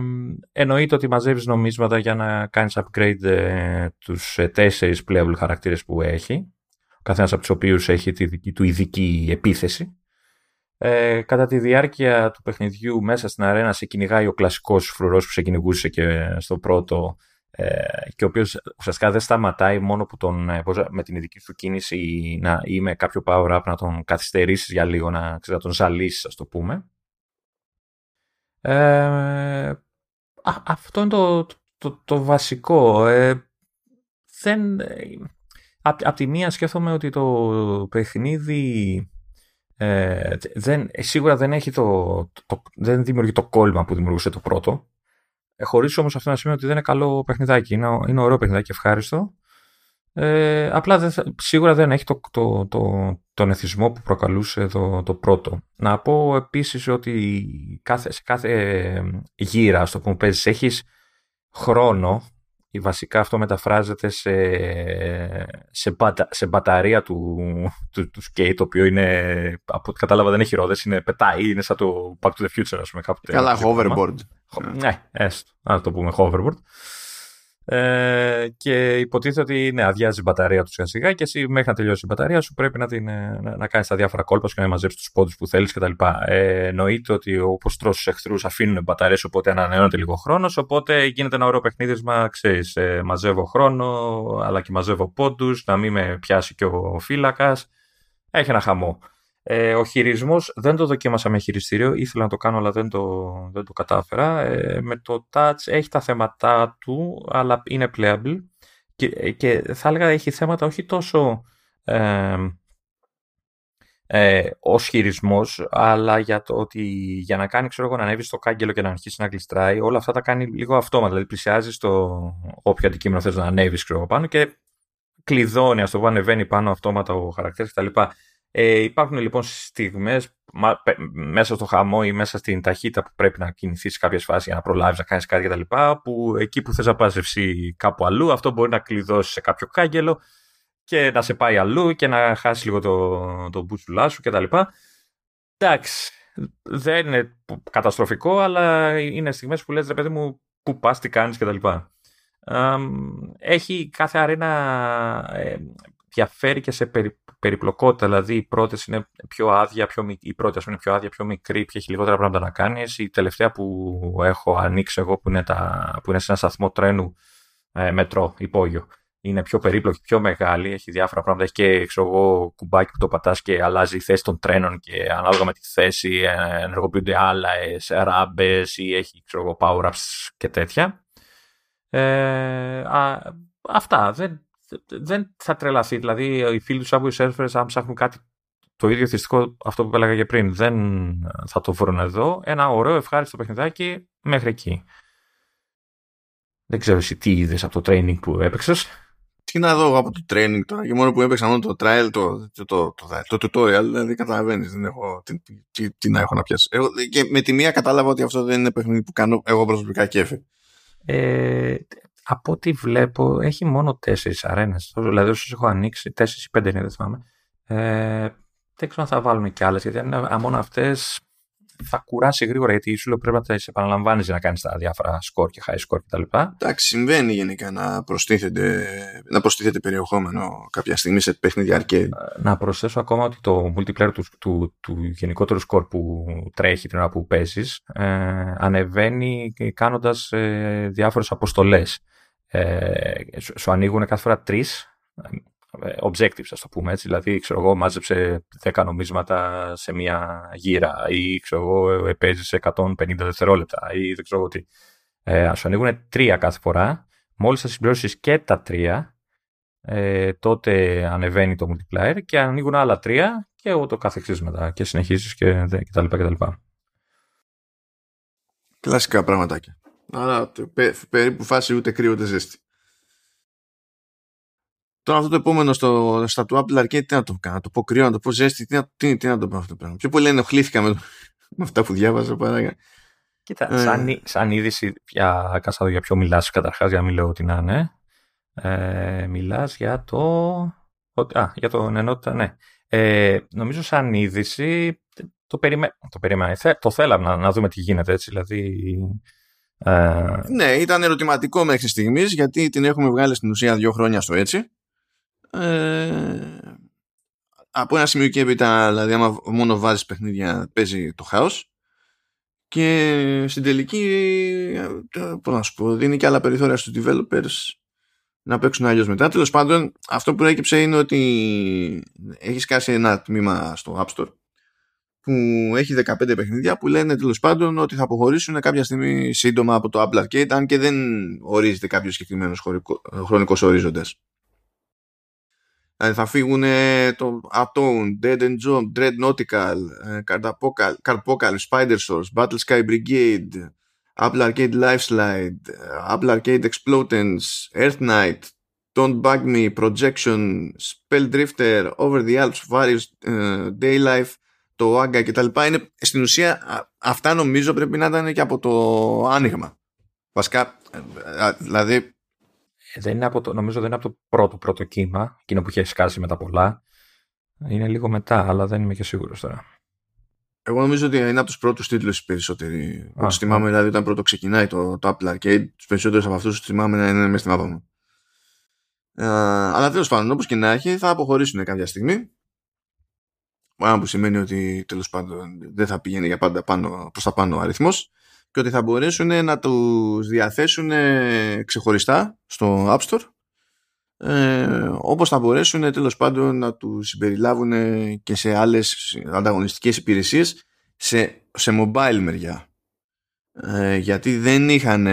εννοείται ότι μαζεύεις νομίσματα για να κάνεις upgrade ε, τους ε, τέσσερις playable χαρακτήρες που έχει. Ο καθένας από τους οποίους έχει τη δική του ειδική επίθεση. Ε, κατά τη διάρκεια του παιχνιδιού μέσα στην αρένα σε κυνηγάει ο κλασικός φρουρός που σε κυνηγούσε και στο πρώτο ε, και ο οποίος ουσιαστικά δεν σταματάει μόνο που τον, ε, με την ειδική του κίνηση ή, να, ή με κάποιο power-up να τον καθυστερήσεις για λίγο, να, ξέρεις, να τον ζαλίσεις ας το πούμε. Ε, αυτό είναι το, το, το βασικό. Ε, δεν, απ, τη μία σκέφτομαι ότι το παιχνίδι ε, δεν, σίγουρα δεν, έχει το, το, δεν δημιουργεί το κόλλημα που δημιουργούσε το πρώτο. Ε, χωρίς όμως αυτό να σημαίνει ότι δεν είναι καλό παιχνιδάκι. Είναι, είναι ωραίο παιχνιδάκι, ευχάριστο. Ε, απλά σίγουρα δεν έχει το, το, το, τον εθισμό που προκαλούσε το, το πρώτο. Να πω επίσης ότι κάθε, σε κάθε γύρα στο που παίζεις έχεις χρόνο ή βασικά αυτό μεταφράζεται σε, σε, σε μπαταρία του, του, του skate, το οποίο είναι, από ό,τι κατάλαβα δεν έχει ρόδες, είναι πετάει, είναι σαν το Back to the Future, ας πούμε.
Καλά, hoverboard.
Ναι, έστω, να το πούμε hoverboard. Ε, και υποτίθεται ότι ναι, αδειάζει η μπαταρία του σιγά σιγά και εσύ μέχρι να τελειώσει η μπαταρία σου πρέπει να, την, ε, να, να κάνεις τα διάφορα κόλπα σου και να μαζέψεις τους πόντους που θέλεις κτλ. Ε, εννοείται ότι όπω τρώσει εχθρούς αφήνουν μπαταρίες οπότε ανανεώνεται λίγο χρόνος. Οπότε γίνεται ένα ωραίο παιχνίδισμα, ξέρεις, ε, μαζεύω χρόνο αλλά και μαζεύω πόντους, να μην με πιάσει και ο φύλακας. Έχει ένα χαμό. Ε, ο χειρισμός δεν το δοκίμασα με χειριστήριο, ήθελα να το κάνω αλλά δεν το, δεν το κατάφερα. Ε, με το touch έχει τα θέματα του, αλλά είναι playable και, και θα έλεγα έχει θέματα όχι τόσο ε, ε, ως χειρισμός, αλλά για το ότι για να κάνει ξέρω εγώ, να ανέβεις στο κάγκελο και να αρχίσει να γλιστράει, όλα αυτά τα κάνει λίγο αυτόματα. Δηλαδή πλησιάζεις το όποιο αντικείμενο θες να ανέβεις πάνω και κλειδώνει, ας το πω, ανεβαίνει πάνω αυτόματα ο χαρακτήρας κτλ. Ε, υπάρχουν λοιπόν στιγμές μέσα στο χαμό ή μέσα στην ταχύτητα που πρέπει να κινηθείς σε κάποιες φάσεις για να προλάβεις να κάνεις κάτι κτλ. Που εκεί που θες να πας κάπου αλλού, αυτό μπορεί να κλειδώσεις σε κάποιο κάγκελο και να σε πάει αλλού και να χάσεις λίγο το, το μπουτσουλά σου κτλ. Εντάξει, δεν είναι καταστροφικό, αλλά είναι στιγμές που λες ρε παιδί μου που πας, τι κάνεις κτλ. Έχει κάθε αρένα ε, διαφέρει και σε περι, περιπλοκότητα. Δηλαδή, οι πρώτε είναι πιο άδεια, πιο, η πρώτη ας πούμε, είναι πιο άδεια, πιο μικρή, και έχει λιγότερα πράγματα να κάνεις. Η τελευταία που έχω ανοίξει εγώ, που είναι, τα, που είναι σε ένα σταθμό τρένου ε, μετρό, υπόγειο, είναι πιο περίπλοκη, πιο μεγάλη, έχει διάφορα πράγματα. Έχει και ξέρω εγώ, κουμπάκι που το πατάς και αλλάζει η θέση των τρένων και ανάλογα με τη θέση ε, ενεργοποιούνται άλλα ράμπες ή έχει ξέρω εγώ, power-ups και τέτοια. Ε, α, αυτά. Δεν, δεν θα τρελαθεί. Δηλαδή, οι φίλοι τους Subway Surfers, αν ψάχνουν κάτι το ίδιο θυστικό αυτό που έλεγα και πριν, δεν θα το βρουν εδώ. Ένα ωραίο, ευχάριστο παιχνιδάκι μέχρι εκεί. Δεν ξέρω εσύ τι είδες από το training που έπαιξες.
τι να δω από το training τώρα και μόνο που έπαιξα μόνο το trial, το, το, το, το, το tutorial, δηλαδή καταλαβαίνεις, δεν έχω τι, τι, τι, να έχω να πιάσω. Εγώ, και με τη μία κατάλαβα ότι αυτό δεν είναι παιχνίδι που κάνω εγώ προσωπικά κέφι.
Ε, από ό,τι βλέπω, έχει μόνο τέσσερις αρένες. Δηλαδή, όσου έχω ανοίξει, τέσσερις ή πέντε είναι, δεν θυμάμαι. Ε, δεν ξέρω αν θα βάλουν και άλλες, γιατί αν είναι μόνο αυτές, θα κουράσει γρήγορα γιατί σου λέω πρέπει να τι επαναλαμβάνεις για να κάνεις τα διάφορα σκορ και high score κτλ.
Εντάξει, συμβαίνει γενικά να προστίθεται, να προστίθεται περιεχόμενο κάποια στιγμή σε παιχνίδια arcade. Ε,
να προσθέσω ακόμα ότι το multiplayer του, του, του γενικότερου σκορ που τρέχει την ώρα που παίζεις ε, ανεβαίνει κάνοντας ε, διάφορες αποστολές. Ε, σου, σου ανοίγουν κάθε φορά τρεις ε, objectives, ας το πούμε έτσι. Δηλαδή, ξέρω εγώ, μάζεψε 10 νομίσματα σε μία γύρα ή ξέρω εγώ, επέζει 150 δευτερόλεπτα ή δεν ξέρω εγώ τι. Ε, σου ανοίγουν τρία κάθε φορά. Μόλις θα συμπληρώσεις και τα τρία, ε, τότε ανεβαίνει το multiplier και ανοίγουν άλλα τρία και ούτω καθεξής μετά και συνεχίζεις και, και τα λοιπά και τα λοιπά.
Κλασικά πραγματάκια. Αλλά περίπου φάση ούτε κρύο ούτε ζέστη. Τώρα αυτό το επόμενο στο, στα του Apple Arcade τι να το κάνω, να το πω κρύο, να το πω ζέστη, τι να, τι, τι να το πω αυτό το πράγμα. Πιο πολύ ενοχλήθηκα με, με αυτά που διάβαζα παρά.
Κοίτα, ε. σαν, σαν είδηση, για, κάτσα για ποιο μιλάς καταρχάς, για να μην λέω ότι να είναι. Ε, μιλάς για το... Α, για το ενότητα, ναι. Ε, νομίζω σαν είδηση το, περιμέ... το περίμενα. Το θέλαμε να, να δούμε τι γίνεται έτσι, δηλαδή...
Ε... Ναι, ήταν ερωτηματικό μέχρι στιγμής γιατί την έχουμε βγάλει στην ουσία δύο χρόνια στο έτσι ε, από ένα σημείο και έπειτα, δηλαδή άμα μόνο βάζεις παιχνίδια παίζει το χάος και στην τελική ε, πώς να σου πω, δίνει και άλλα περιθώρια στους developers να παίξουν αλλιώς μετά. Τέλος πάντων, αυτό που έκυψε είναι ότι έχεις σκάσει ένα τμήμα στο App Store που έχει 15 παιχνίδια που λένε τέλος πάντων ότι θα αποχωρήσουν κάποια στιγμή σύντομα από το Apple Arcade αν και δεν ορίζεται κάποιος συγκεκριμένος χρονικός ορίζοντας. Δηλαδή θα φύγουν το Atone, Dead and John, Dread Nautical, Carpocal, Spider Source, Battle Sky Brigade, Apple Arcade Lifeslide, Apple Arcade Explodens, Earth Knight, Don't Bug Me, Projection, Spell Drifter, Over the Alps, Various uh, Daylife, το Aga κτλ. Είναι, στην ουσία αυτά νομίζω πρέπει να ήταν και από το άνοιγμα. Βασικά, δηλαδή
δεν είναι από το, νομίζω δεν είναι από το πρώτο πρώτο κύμα, εκείνο που είχε σκάσει με τα πολλά. Είναι λίγο μετά, αλλά δεν είμαι και σίγουρος τώρα.
Εγώ νομίζω ότι είναι από τους πρώτους τίτλους οι περισσότεροι. Όπως θυμάμαι, δηλαδή, όταν πρώτο ξεκινάει το, το Apple Arcade, τους περισσότερους από αυτούς τους θυμάμαι να είναι μέσα στην μάπα μου. Ε, αλλά τέλος πάντων, όπως και να έχει, θα αποχωρήσουν κάποια στιγμή. Άρα που σημαίνει ότι τέλος πάντων δεν θα πηγαίνει για πάντα πάνω, προς τα πάνω ο αριθμός και ότι θα μπορέσουν να τους διαθέσουν ξεχωριστά στο App Store ε, όπως θα μπορέσουν τέλος πάντων να τους συμπεριλάβουν και σε άλλες ανταγωνιστικές υπηρεσίες σε, σε mobile μεριά. Ε, γιατί δεν είχαν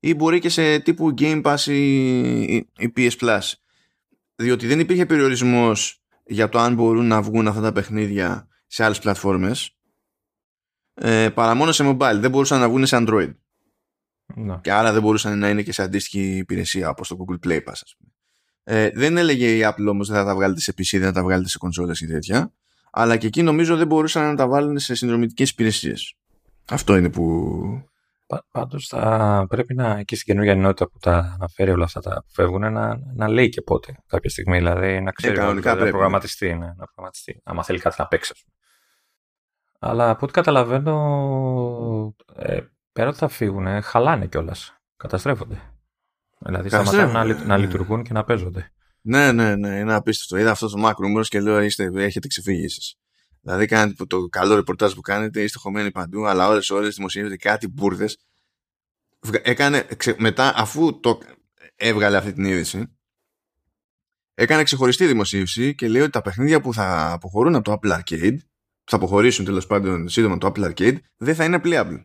ή μπορεί και σε τύπου Game Pass ή, ή PS Plus. Διότι δεν υπήρχε περιορισμός για το αν μπορούν να βγουν αυτά τα παιχνίδια σε άλλες πλατφόρμες ε, παρά μόνο σε mobile. Δεν μπορούσαν να βγουν σε Android. Να. Και άρα δεν μπορούσαν να είναι και σε αντίστοιχη υπηρεσία όπως το Google Play Pass. Ας πούμε. Ε, δεν έλεγε η Apple όμως δεν θα τα βγάλετε σε PC, δεν θα τα βγάλετε σε κονσόλες ή τέτοια. Αλλά και εκεί νομίζω δεν μπορούσαν να τα βάλουν σε συνδρομητικές υπηρεσίες. Αυτό είναι που...
Πάντως θα πρέπει να και στην καινούργια ενότητα που τα αναφέρει όλα αυτά τα που φεύγουν να, να λέει και πότε κάποια στιγμή. Δηλαδή να ξέρει ε, να προγραμματιστεί. Ναι, να προγραμματιστεί. Άμα θέλει κάτι να παίξει. Αλλά από ό,τι καταλαβαίνω, ε, πέρα ότι θα φύγουν, χαλάνε κιόλας. Καταστρέφονται. Δηλαδή σταματάνε να, να ναι. λειτουργούν και να παίζονται.
Ναι, ναι, ναι, είναι απίστευτο. Είδα αυτός το Mac και λέω: είστε, έχετε ξεφύγει εσείς. Δηλαδή, κάνετε το καλό ρεπορτάζ που κάνετε, είστε χωμένοι παντού, αλλά ώρε ώρες δημοσιεύετε κάτι μπουρδες. Έκανε, μετά, αφού το έβγαλε αυτή την είδηση, έκανε ξεχωριστή δημοσίευση και λέει ότι τα παιχνίδια που θα αποχωρούν από το Apple Arcade θα αποχωρήσουν τέλος πάντων σύντομα το Apple Arcade, δεν θα είναι playable.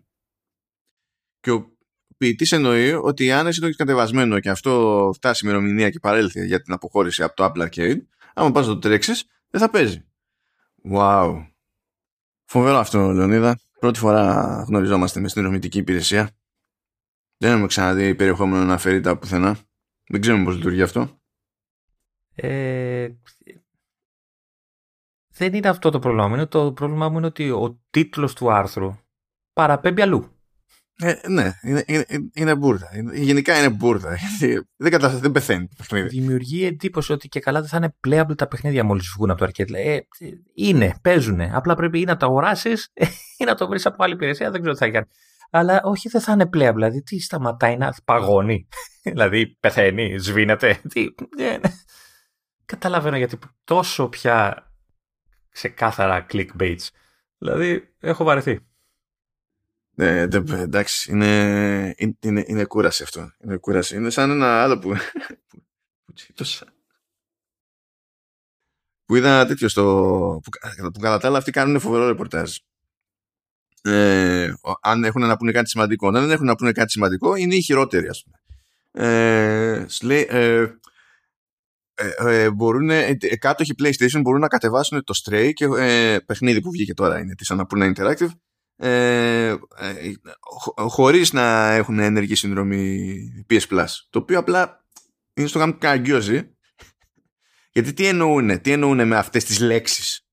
Και ο ποιητής εννοεί ότι αν εσύ το έχεις κατεβασμένο και αυτό φτάσει ημερομηνία και παρέλθει για την αποχώρηση από το Apple Arcade, άμα πας να το τρέξεις, δεν θα παίζει. Wow. Φοβερό αυτό, Λεωνίδα. Πρώτη φορά γνωριζόμαστε μες συνδρομητική υπηρεσία. Δεν έχουμε ξαναδεί περιεχόμενο να φέρει τα πουθενά. Δεν ξέρουμε πώς λειτουργεί αυτό.
Ε, δεν είναι αυτό το πρόβλημα μου. Το πρόβλημά μου είναι ότι ο τίτλος του άρθρου παραπέμπει αλλού.
Ε, ναι, είναι, είναι, είναι μπουρδα. γενικά είναι μπουρδα. δεν κατάσταση, δεν πεθαίνει το παιχνίδι.
Δημιουργεί εντύπωση ότι και καλά δεν θα είναι playable τα παιχνίδια μόλις βγουν από το arcade. Ε, είναι, παίζουν. Απλά πρέπει ή να το αγοράσει ή να το βρεις από άλλη υπηρεσία. Δεν ξέρω τι θα κάνει. Αλλά όχι, δεν θα είναι playable. Δηλαδή, τι σταματάει να παγώνει. δηλαδή, πεθαίνει, σβήνεται. Τι, ναι, ναι. Καταλαβαίνω γιατί τόσο πια ξεκάθαρα clickbaits. Δηλαδή, έχω βαρεθεί.
Ναι, εντάξει, είναι, είναι, είναι κούραση αυτό. Είναι κούραση. Είναι σαν ένα άλλο που, που τσίτωσα. Που είδα τέτοιο στο. που, που κατά τα άλλα αυτοί κάνουν φοβερό ρεπορτάζ. Ε, αν έχουν να πούνε κάτι σημαντικό. Αν δεν έχουν να πούνε κάτι σημαντικό, είναι οι χειρότεροι, ας πούμε. Ε, λέει, ε, ε, ε, μπορούν, ε, κάτοχοι PlayStation μπορούν να κατεβάσουν το Stray και ε, παιχνίδι που βγήκε τώρα είναι της Annapurna Interactive. Ε, ε, χωρίς να έχουν ενεργή συνδρομή PS Plus το οποίο απλά είναι στο γάμο καγκιόζι γιατί τι εννοούν, τι εννοούν με αυτές τις λέξεις;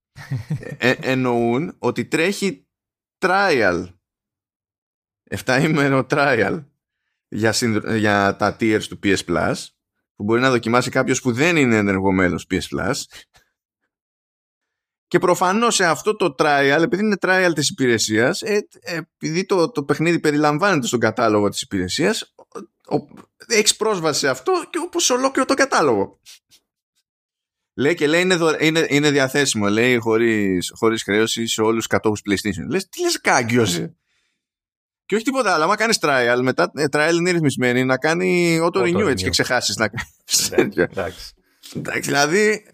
Ε, εννοούν ότι τρέχει trial. 7 ημέρο trial για, για τα tiers του PS Plus που μπορεί να δοκιμάσει κάποιος που δεν είναι ενεργό μέλο PS Plus. Και προφανώς σε αυτό το trial, επειδή είναι trial της υπηρεσίας, ε, επειδή το, το παιχνίδι περιλαμβάνεται στον κατάλογο της υπηρεσίας, έχεις πρόσβαση σε αυτό και όπως ολόκληρο το κατάλογο. Λέει και λέει είναι, είναι, είναι διαθέσιμο, λέει χωρίς, χωρίς χρέωση σε όλους τους κατόχους PlayStation. Λες, τι λες κάγκιος, και όχι τίποτα άλλο. Αν κάνεις trial, μετά ε, trial είναι ρυθμισμένη να κάνει auto renew έτσι και ξεχάσεις να κάνεις. Ναι, εντάξει. Δηλαδή,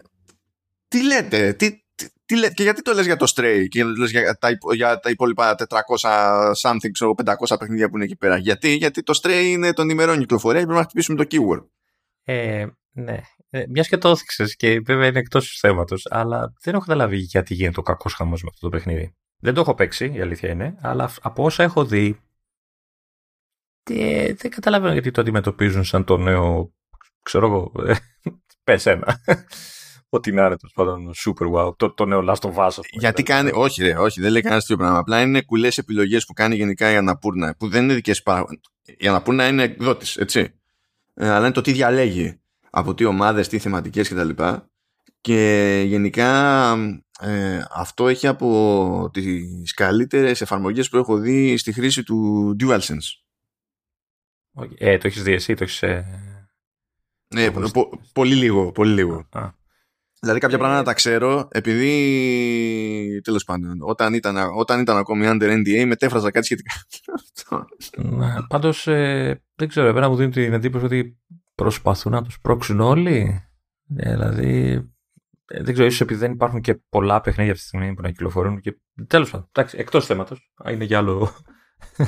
τι λέτε, τι, τι, λέτε, και γιατί το λες για το Stray και λες για τα, για τα υπόλοιπα 400 something, 500 παιχνίδια που είναι εκεί πέρα; Γιατί, γιατί το Stray είναι των ημερών κυκλοφορία και πρέπει να χτυπήσουμε το keyword.
Ε, ναι. Ε, Μιας και το έθιξες και βέβαια είναι εκτός του θέματος, αλλά δεν έχω καταλάβει γιατί γίνεται ο κακός χαμός με αυτό το παιχνίδι. Δεν το έχω παίξει, η αλήθεια είναι, αλλά από όσα έχω δει, ε, δεν καταλαβαίνω γιατί το αντιμετωπίζουν σαν το νέο, ξέρω εγώ, ε, πες ένα. Ό,τι να είναι, τέλος πάντων, super wow. Το, το νέο Last of Us.
Γιατί κάνει, όχι, ρε, όχι, δεν λέει κανένας τέτοιο πράγμα. Απλά είναι κουλέ επιλογές που κάνει γενικά η Αναπούρνα, που δεν είναι δικές παράγοντε. Η Αναπούρνα είναι εκδότης, έτσι. Ε, αλλά είναι το τι διαλέγει από τι ομάδες, τι θεματικές κτλ. Και γενικά ε, αυτό έχει από τις καλύτερες εφαρμογές που έχω δει στη χρήση του DualSense.
Ε, το έχεις δει εσύ, το έχεις. Ε...
Ναι, πο, πολύ λίγο. Πολύ λίγο. Α. Δηλαδή κάποια πράγματα τα ξέρω επειδή τέλος πάντων όταν ήταν, όταν ήταν ακόμη under NDA μετέφραζα κάτι σχετικά
ναι, Πάντως ε, δεν ξέρω εμένα μου δίνει την εντύπωση ότι προσπαθούν να τους πρόξουν όλοι ε, δηλαδή ε, δεν ξέρω ίσως επειδή δεν υπάρχουν και πολλά παιχνίδια αυτή τη στιγμή που να κυκλοφορούν και τέλος πάντων εντάξει, εκτός θέματος είναι για άλλο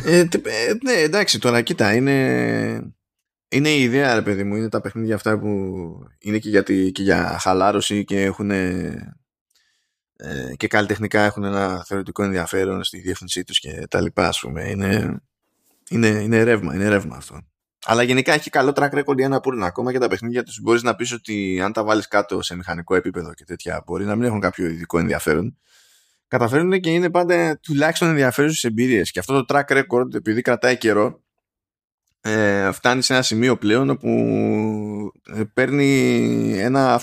ε, ε, ναι, εντάξει, τώρα κοίτα, είναι, είναι η ιδέα, ρε παιδί μου, είναι τα παιχνίδια αυτά που είναι και για, τη, και για χαλάρωση και έχουν ε, και καλλιτεχνικά έχουν ένα θεωρητικό ενδιαφέρον στη διεύθυνσή τους και τα λοιπά, ας πούμε. Είναι, είναι, είναι ρεύμα, είναι ρεύμα αυτό. Αλλά γενικά έχει καλό track record για να πούνε ακόμα και τα παιχνίδια τους. Μπορείς να πεις ότι αν τα βάλεις κάτω σε μηχανικό επίπεδο και τέτοια, μπορεί να μην έχουν κάποιο ειδικό ενδιαφέρον καταφέρνουν και είναι πάντα τουλάχιστον ενδιαφέρουσες εμπειρίες. Και αυτό το track record, επειδή κρατάει καιρό, ε, φτάνει σε ένα σημείο πλέον όπου ε, παίρνει ένα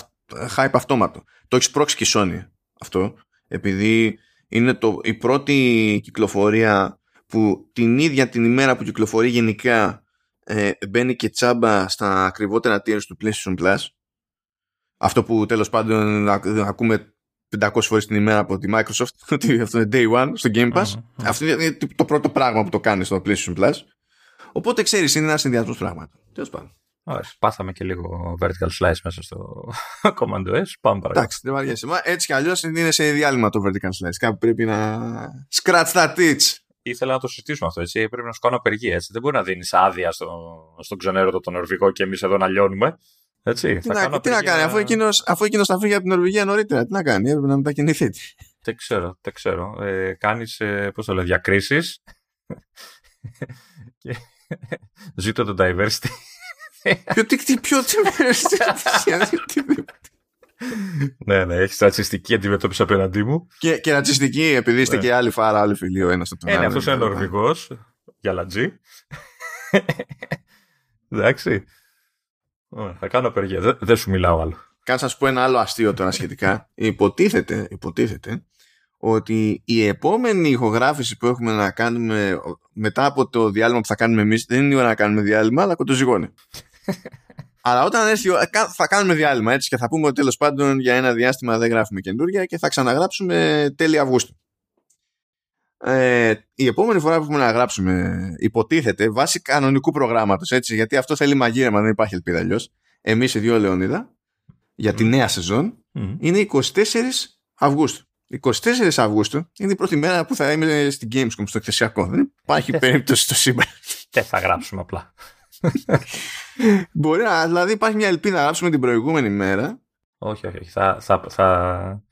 hype αυτόματο. Το έχεις πρόξει και η Sony αυτό, επειδή είναι το, η πρώτη κυκλοφορία που την ίδια την ημέρα που κυκλοφορεί γενικά ε, μπαίνει και τσάμπα στα ακριβότερα tiers του PlayStation Plus. Αυτό που τέλος πάντων ακούμε 500 φορές την ημέρα από τη Microsoft ότι αυτό είναι day one στο Game Pass. Mm-hmm. Αυτό είναι το πρώτο πράγμα που το κάνει στο PlayStation Plus. Οπότε ξέρεις, είναι ένας συνδυασμός πράγματων. Τέλος πάντων.
Ωραία, πάθαμε και λίγο vertical slice μέσα στο Command OS. Πάμε παρακάτω.
Εντάξει, δεν βαριέσαι. Μα έτσι κι αλλιώς είναι σε διάλειμμα το vertical slice. Κάπου πρέπει να scratch that itch.
Ήθελα να το συζητήσουμε αυτό. Έτσι. Πρέπει να σου κάνω απεργία. Έτσι. Δεν μπορεί να δίνεις άδεια στο, στον ξενέρωτο τον Νορβηγό και εμείς εδώ να λιώνουμε. Έτσι,
τι, να, τι να κάνει, αφού εκείνο αφού εκείνος θα φύγει από την Νορβηγία νωρίτερα, τι να κάνει, έπρεπε να μετακινηθεί.
Δεν ξέρω, δεν ξέρω. Ε, Κάνεις, ε, πώς το λέω, διακρίσεις. και... Ζήτω το diversity.
ποιο τι, ποιο diversity.
ναι, ναι, έχεις ρατσιστική αντιμετώπιση απέναντί μου.
Και, και ρατσιστική, επειδή είστε
Ναι.
και άλλη φάρα, άλλη φιλή ο ένας από τον
Ε, ναι,
άλλον.
αυτός είναι Νορβηγό. Για λατζή. Εντάξει. Ωραία, θα κάνω απεργία. Δεν, δεν σου μιλάω άλλο.
Κάτσε να σου πω ένα άλλο αστείο τώρα σχετικά. υποτίθεται, υποτίθεται ότι η επόμενη ηχογράφηση που έχουμε να κάνουμε μετά από το διάλειμμα που θα κάνουμε εμείς δεν είναι η ώρα να κάνουμε διάλειμμα, αλλά κοντοζυγώνει. αλλά όταν έρθει η ώρα, κα- θα κάνουμε διάλειμμα έτσι και θα πούμε ότι τέλος πάντων για ένα διάστημα δεν γράφουμε καινούργια και θα ξαναγράψουμε τέλη Αυγούστου. Ε, η επόμενη φορά που έχουμε να γράψουμε υποτίθεται βάσει κανονικού προγράμματος έτσι, γιατί αυτό θέλει μαγείρεμα, δεν υπάρχει ελπίδα αλλιώς. Εμείς οι δύο Λεωνίδα για τη νέα σεζόν
Μμ.
είναι 24 Αυγούστου. 24 Αυγούστου είναι η πρώτη μέρα που θα είμαι στην Gamescom στο εκθεσιακό. Δεν υπάρχει περίπτωση στο σύμπαν.
Δεν θα γράψουμε απλά.
Μπορεί να, δηλαδή υπάρχει μια ελπίδα να γράψουμε την προηγούμενη μέρα.
όχι, όχι. όχι. Θα, θα, θα,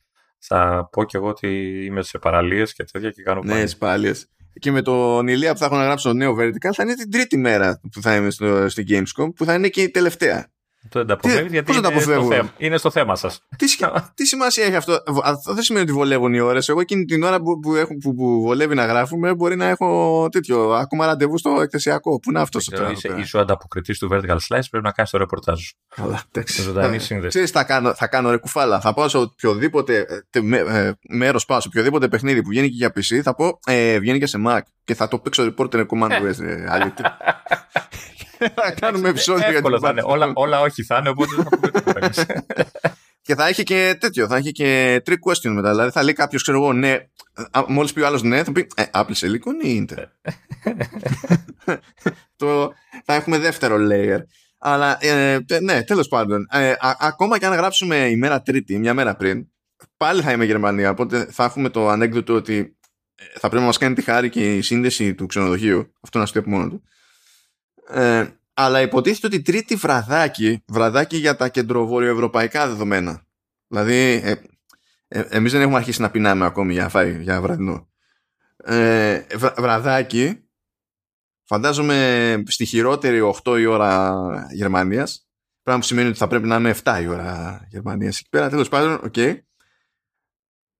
θα πω κι εγώ ότι είμαι σε παραλίες και τέτοια και κάνω
Ναι,
πάλι.
τι πάλιες. Και με τον Ηλία που θα έχω να γράψω το νέο Vertical θα είναι την τρίτη μέρα που θα είμαι στο, στην Gamescom που θα είναι και η τελευταία.
Αυτό δεν τα αποφεύγεις γιατί
πώς δεν τα
είναι, στο
αποφεύγω;
θέμα, είναι στο θέμα σας.
Τι, σι- τι σημασία έχει αυτό; Βο- Αυτό δεν σημαίνει ότι βολεύουν οι ώρες. Εγώ εκείνη την ώρα που, που, έχω, που, που βολεύει να γράφουμε μπορεί να έχω τέτοιο. Ακόμα ραντεβού στο εκθεσιακό. Πού είναι αυτός
Ξέρω,
τώρα;
είσαι,
πέρα.
είσαι ο ανταποκριτής του Vertical Slice, πρέπει να κάνεις το ρεπορτάζ σου.
Καλά, εντάξει.
Ζωντανή
Ε,
σύνδεση.
Ξέρεις, θα κάνω, θα κάνω ρε κουφάλα. Θα πάω σε οποιοδήποτε ε, τε- με, ε, μέρος πάω, σε οποιοδήποτε παιχνίδι που βγαίνει και για PC, θα πω ε, βγαίνει και σε Mac. Και θα το παίξω reporter command West. ε, αλήθεια. θα κάνουμε επεισόδιο για
Εύκολο
την
θα είναι. Όλα, όλα όχι θα είναι, οπότε δεν θα πούμε τίποτα εμείς.
Και θα έχει και τέτοιο, θα έχει και trick question μετά. Δηλαδή θα λέει κάποιος, ξέρω εγώ, ναι. Μόλις πει ο άλλος ναι, θα πει ε, Apple Silicon ή Intel; το, θα έχουμε δεύτερο layer. Αλλά ε, τε- ναι, τέλος πάντων. Ε, α- ακόμα και αν γράψουμε ημέρα Τρίτη, μια μέρα πριν, πάλι θα είμαι Γερμανία. Οπότε θα έχουμε το ανέκδοτο ότι ε, θα πρέπει να μας κάνει τη χάρη και η σύνδεση του ξενοδοχείου. Αυτό να στο από μόνο του. Ε, αλλά υποτίθεται ότι τρίτη βραδάκι, βραδάκι για τα κεντροβορειοευρωπαϊκά δεδομένα. Δηλαδή, ε, ε, εμείς δεν έχουμε αρχίσει να πεινάμε ακόμη για, φάει, για βραδινό. Ε, βρα- βραδάκι, φαντάζομαι στη χειρότερη 8 η ώρα Γερμανίας, πράγμα που σημαίνει ότι θα πρέπει να είναι 7 η ώρα Γερμανίας. Εκεί πέρα, τέλος πάντων, οκ.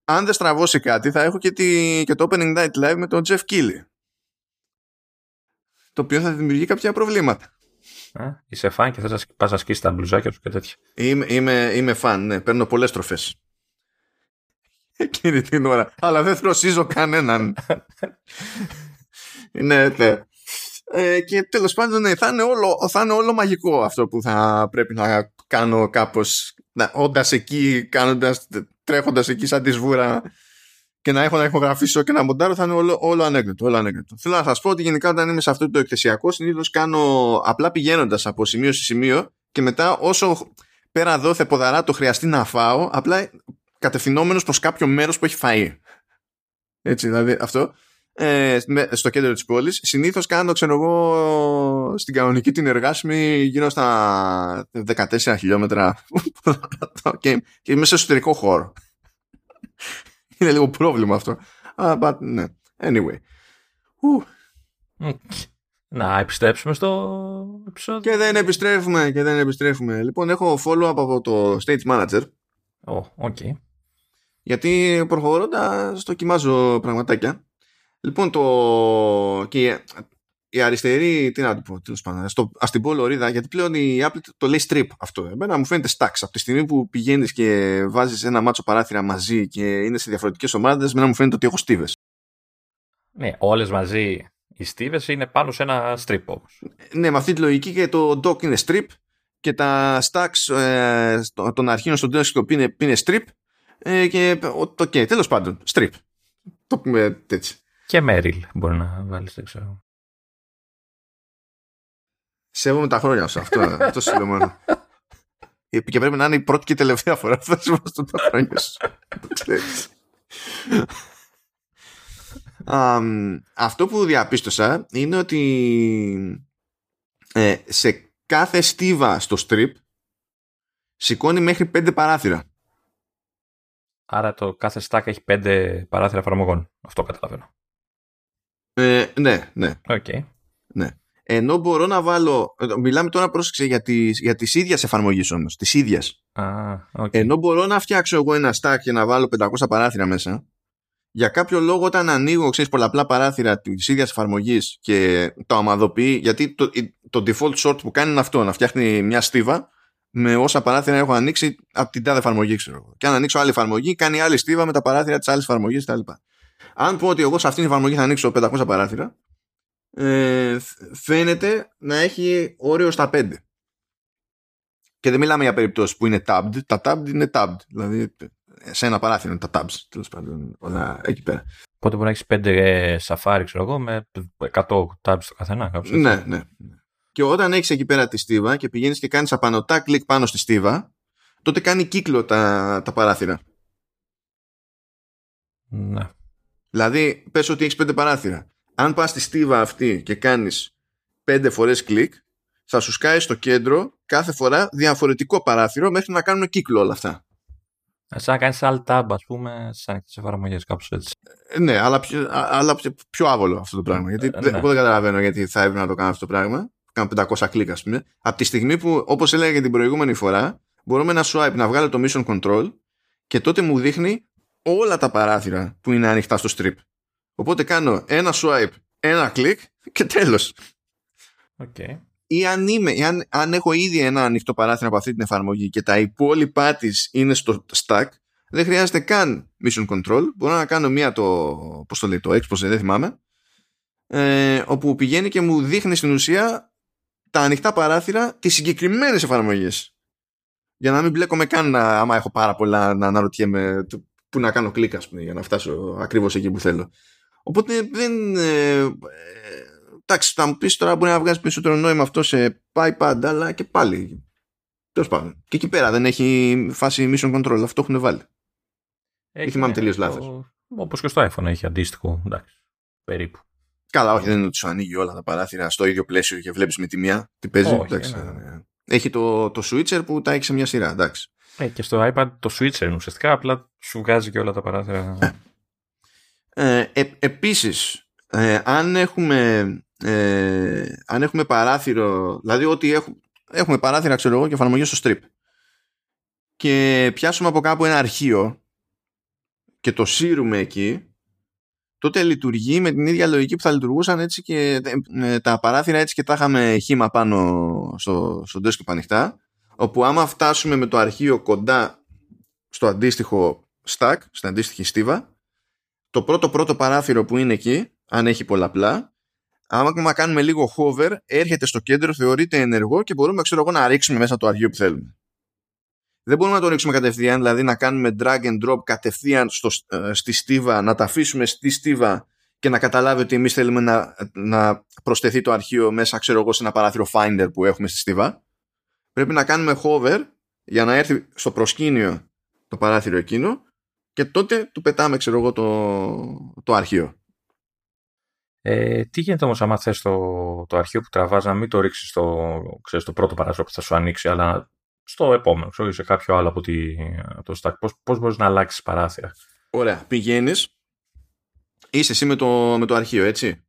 Αν δεν στραβώσει κάτι, θα έχω και, τη, και το Opening Night Live με τον Jeff Keighley. Το οποίο θα δημιουργεί κάποια προβλήματα.
Α, Είσαι φαν και θες να σκ- πας να σκίσεις τα μπλουζάκια σου και τέτοια.
Είμαι, είμαι, είμαι φαν, ναι. Παίρνω πολλές στροφές. Εκείνη την ώρα. Αλλά δεν θροσίζω κανέναν. ναι, ναι. Ε, και τέλος πάντων, ναι, θα είναι, όλο, θα είναι όλο μαγικό αυτό που θα πρέπει να κάνω κάπως να, όντας εκεί, κάνοντας, τρέχοντας εκεί σαν τη σβούρα και να έχω να ηχογραφήσω και να μοντάρω θα είναι όλο, όλο ανέκδοτο, όλο ανέκδοτο. Θέλω να σας πω ότι γενικά όταν είμαι σε αυτό το εκθεσιακό συνήθως κάνω απλά πηγαίνοντας από σημείο σε σημείο και μετά όσο πέρα δόθε ποδαρά το χρειαστεί να φάω απλά κατευθυνόμενος προς κάποιο μέρος που έχει φαΐ. Έτσι δηλαδή αυτό ε, με- στο κέντρο της πόλης συνήθως κάνω ξέρω εγώ στην κανονική την εργάσιμη γύρω στα 14 χιλιόμετρα και, και είμαι σε εσωτερικό χώρο είναι λίγο πρόβλημα αυτό Ah, but, ναι. anyway Ου,
Μμ. Να επιστρέψουμε στο επεισόδιο.
και δεν επιστρέφουμε και δεν επιστρέφουμε λοιπόν έχω follow-up από το stage manager
Ω, οκ.
γιατί προχωρώντας δοκιμάζω πραγματάκια λοιπόν το και η- η αριστερή τι να το πω τέλος πάντων στο, ας την πω λωρίδα γιατί πλέον η Apple το λέει strip αυτό. Εμένα μου φαίνεται stacks από τη στιγμή που πηγαίνεις και βάζεις ένα μάτσο παράθυρα μαζί και είναι σε διαφορετικές ομάδες εμένα μου φαίνεται ότι έχω στίβες
Ναι, όλες μαζί οι στίβες είναι πάνω σε ένα strip όμως.
ναι με αυτή τη λογική και το dock είναι strip και τα stacks ε, στο- των αρχείων στο desktop είναι, είναι strip ε, και το okay, τέλος πάντων strip. Το πούμε έτσι.
Και Merrill μπορεί να βάλεις, δεν ξέρω.
Σέβομαι τα χρόνια σου. Αυτό, αυτό σου λέω μόνο. Και πρέπει να είναι η πρώτη και η τελευταία φορά που θα σεβαστώ τα χρόνια σου. Το ξέρεις. Αμ, αυτό που διαπίστωσα είναι ότι ε, σε κάθε στίβα στο strip σηκώνει μέχρι πέντε παράθυρα.
Άρα το κάθε stack έχει πέντε παράθυρα εφαρμογών. Αυτό καταλαβαίνω.
Ε, ναι, ναι.
Οκ.
Ενώ μπορώ να βάλω. ε, Μιλάμε τώρα, πρόσεξε, για, τις, για τις ίδιες εφαρμογές όμως. Τις ίδιες.
Α, okay.
Ενώ μπορώ να φτιάξω εγώ ένα stack και να βάλω 500 παράθυρα μέσα, για κάποιο λόγο όταν ανοίγω ξέρεις, πολλαπλά παράθυρα της ίδιας εφαρμογής και το αμαδοποιεί, γιατί το, το default sort που κάνει είναι αυτό, να φτιάχνει μια στίβα με όσα παράθυρα έχω ανοίξει από την τάδε εφαρμογή, ξέρω εγώ. Και αν ανοίξω άλλη εφαρμογή, κάνει άλλη στίβα με τα παράθυρα της άλλης εφαρμογής κτλ. Αν πω ότι εγώ σε αυτήν την εφαρμογή θα ανοίξω 500 παράθυρα, ε, φαίνεται να έχει όριο στα 5. Και δεν μιλάμε για περιπτώσεις που είναι tabbed. Τα tabbed είναι tabbed. Δηλαδή σε ένα παράθυρο είναι τα tabs, τέλος πάντων, όλα εκεί πέρα.
Οπότε μπορεί να έχεις 5 Safari, ξέρω εγώ, με 100 tabs το καθένα. Κάπως,
ναι, ναι. Και όταν έχεις εκεί πέρα τη στίβα και πηγαίνεις και κάνεις απανοτά κλικ πάνω στη στίβα, τότε κάνει κύκλο τα, τα παράθυρα.
Ναι.
Δηλαδή, πες ότι έχεις 5 παράθυρα. Αν πας στη στίβα αυτή και κάνεις 5 φορές κλικ, θα σου σκάει στο κέντρο κάθε φορά διαφορετικό παράθυρο μέχρι να κάνουν κύκλο όλα αυτά.
Σαν να κάνεις alt tab, ας πούμε, στι ανοιχτές εφαρμογές, κάπως έτσι.
Ε, ναι, αλλά πιο, αλλά πιο άβολο αυτό το πράγμα. Γιατί ε, ναι. εγώ δεν καταλαβαίνω γιατί θα έπρεπε να το κάνω αυτό το πράγμα. Κάνω 500 κλικ, ας πούμε. Από τη στιγμή που, όπως έλεγα και την προηγούμενη φορά, μπορούμε να swipe να βγάλω το mission control και τότε μου δείχνει όλα τα παράθυρα που είναι ανοιχτά στο strip. Οπότε κάνω ένα swipe, ένα κλικ και τέλος.
Okay
ή αν, είμαι, αν, αν έχω ήδη ένα ανοιχτό παράθυρο από αυτή την εφαρμογή και τα υπόλοιπά της είναι στο stack, δεν χρειάζεται καν mission control. Μπορώ να κάνω μία το, πώς το λέει, το expose, δεν θυμάμαι, ε, όπου πηγαίνει και μου δείχνει στην ουσία τα ανοιχτά παράθυρα της συγκεκριμένης εφαρμογής. Για να μην μπλέκομαι καν άμα έχω πάρα πολλά να αναρωτιέμαι που να κάνω κλικ, πούμε, για να φτάσω ακριβώς εκεί που θέλω. Οπότε δεν, ε, εντάξει, θα μου πεις τώρα μπορεί να βγάζεις περισσότερο νόημα αυτό σε iPad, αλλά και πάλι. Τέλος πάντων. Και εκεί πέρα δεν έχει φάση mission control. Αυτό έχουν βάλει. Έχει, θυμάμαι τελείως λάθος.
Όπως και στο iPhone έχει αντίστοιχο. Εντάξει. Περίπου.
Καλά, όχι, δεν είναι ότι σου ανοίγει όλα τα παράθυρα στο ίδιο πλαίσιο και βλέπεις με τη μία τι παίζει.
Όχι,
εντάξει,
ναι, ναι.
Έχει το, το switcher που τα έχει σε μια σειρά. Εντάξει.
Ε, και στο iPad το switcher είναι ουσιαστικά απλά σου βγάζει και όλα τα παράθυρα.
Ε, ε, επίσης, ε, αν έχουμε ε, αν έχουμε παράθυρο, δηλαδή ότι έχουμε, έχουμε παράθυρα ξέρω εγώ και εφαρμογή στο strip και πιάσουμε από κάπου ένα αρχείο και το σύρουμε εκεί τότε λειτουργεί με την ίδια λογική που θα λειτουργούσαν έτσι και ε, τα παράθυρα έτσι και τα είχαμε χήμα πάνω στο, στο desktop ανοιχτά όπου άμα φτάσουμε με το αρχείο κοντά στο αντίστοιχο stack, στην αντίστοιχη στίβα το πρώτο πρώτο παράθυρο που είναι εκεί αν έχει πολλαπλά άμα κάνουμε λίγο hover, έρχεται στο κέντρο, θεωρείται ενεργό και μπορούμε ξέρω εγώ, να ρίξουμε μέσα το αρχείο που θέλουμε. Δεν μπορούμε να το ρίξουμε κατευθείαν, δηλαδή να κάνουμε drag and drop κατευθείαν στο, ε, στη στίβα, να τα αφήσουμε στη στίβα και να καταλάβει ότι εμείς θέλουμε να, να προσθεθεί το αρχείο μέσα, ξέρω εγώ, σε ένα παράθυρο finder που έχουμε στη στίβα. Πρέπει να κάνουμε hover για να έρθει στο προσκήνιο το παράθυρο εκείνο και τότε του πετάμε, ξέρω εγώ, το, το αρχείο.
Ε, τι γίνεται όμως άμα θες το, το αρχείο που τραβάς να μην το ρίξεις στο, ξέρεις, το πρώτο παράθυρο που θα σου ανοίξει, αλλά στο επόμενο, ξέρω, σε κάποιο άλλο από τη, το stack. Πώς, πώς μπορείς να αλλάξεις παράθυρα;
Ωραία. Πηγαίνεις, είσαι εσύ με το, με το αρχείο, έτσι;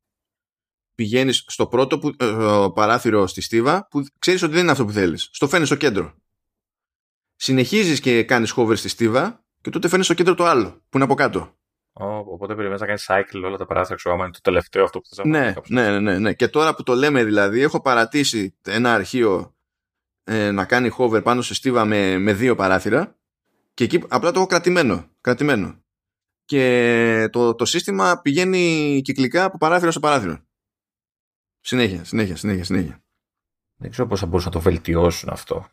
Πηγαίνεις στο πρώτο που, ε, παράθυρο στη στίβα που ξέρεις ότι δεν είναι αυτό που θέλεις. Στο φαίνεις στο κέντρο. Συνεχίζεις και κάνεις hover στη στίβα και τότε φαίνεις στο κέντρο το άλλο που είναι από κάτω.
Oh, οπότε περιμένεις να κάνεις cycle όλα τα παράθυρα, ξέρω, είναι το τελευταίο αυτό που θα
ναι, ναι, ναι, ναι, ναι. Και τώρα που το λέμε δηλαδή, έχω παρατήσει ένα αρχείο ε, να κάνει hover πάνω σε στίβα με, με δύο παράθυρα και εκεί απλά το έχω κρατημένο. κρατημένο. Και το, το σύστημα πηγαίνει κυκλικά από παράθυρο σε παράθυρο. Συνέχεια, συνέχεια, συνέχεια, συνέχεια.
Δεν ξέρω πώς θα μπορούσαν να το βελτιώσουν αυτό.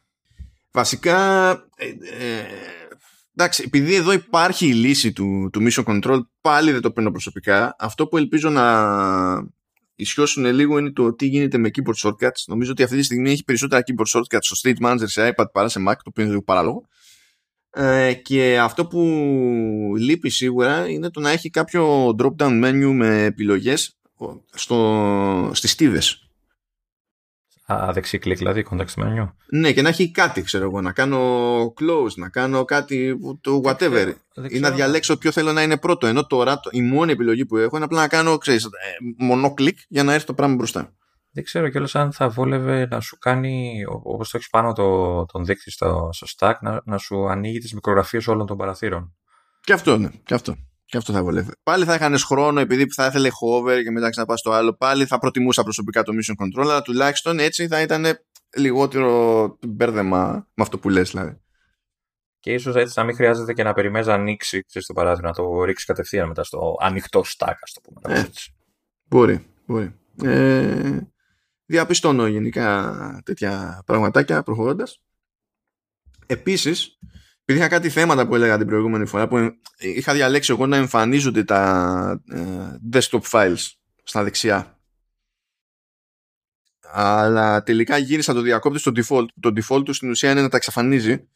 Βασικά, ε, ε, εντάξει, επειδή εδώ υπάρχει η λύση του, του Mission Control, πάλι δεν το παίρνω προσωπικά. Αυτό που ελπίζω να ισιώσουν λίγο είναι το τι γίνεται με keyboard shortcuts. Νομίζω ότι αυτή τη στιγμή έχει περισσότερα keyboard shortcuts στο State Manager σε iPad παρά σε Mac, το οποίο είναι λίγο παράλογο. Ε, και αυτό που λείπει σίγουρα είναι το να έχει κάποιο drop-down menu με επιλογές στο, στις στίβες
Α, δεξί κλικ δηλαδή, context menu.
Ναι, και να έχει κάτι, ξέρω εγώ, να κάνω close, να κάνω κάτι, το whatever. Ή να διαλέξω ποιο θέλω να είναι πρώτο. Ενώ τώρα η μόνη επιλογή που έχω είναι απλά να κάνω, ξέρεις, ε, μονό κλικ για να έρθει το πράγμα μπροστά.
Δεν ξέρω κιόλας αν θα βόλευε να σου κάνει, όπως το έχεις πάνω το, τον δείκτη στο, στο stack, να, να σου ανοίγει τις μικρογραφίες όλων των παραθύρων.
Και αυτό, ναι. Και αυτό. Και αυτό θα βολεύει. Πάλι θα είχαν χρόνο επειδή θα ήθελε hover και μετά να πα στο άλλο. Πάλι θα προτιμούσα προσωπικά το mission control, αλλά τουλάχιστον έτσι θα ήταν λιγότερο μπέρδεμα με αυτό που λες δηλαδή.
Και ίσως έτσι να μην χρειάζεται και να περιμένεις να ανοίξει ξέρεις, το παράδειγμα, να το ρίξεις κατευθείαν μετά στο ανοιχτό stack, ας το πούμε.
Ε, μπορεί, μπορεί. Ε, διαπιστώνω γενικά τέτοια πραγματάκια προχωρώντας. Επίσης, επειδή είχα κάτι θέματα που έλεγα την προηγούμενη φορά που είχα διαλέξει εγώ να εμφανίζονται τα ε, desktop files στα δεξιά. Αλλά τελικά γύρισα το διακόπτη στο default. Το default του στην ουσία είναι να τα εξαφανίζει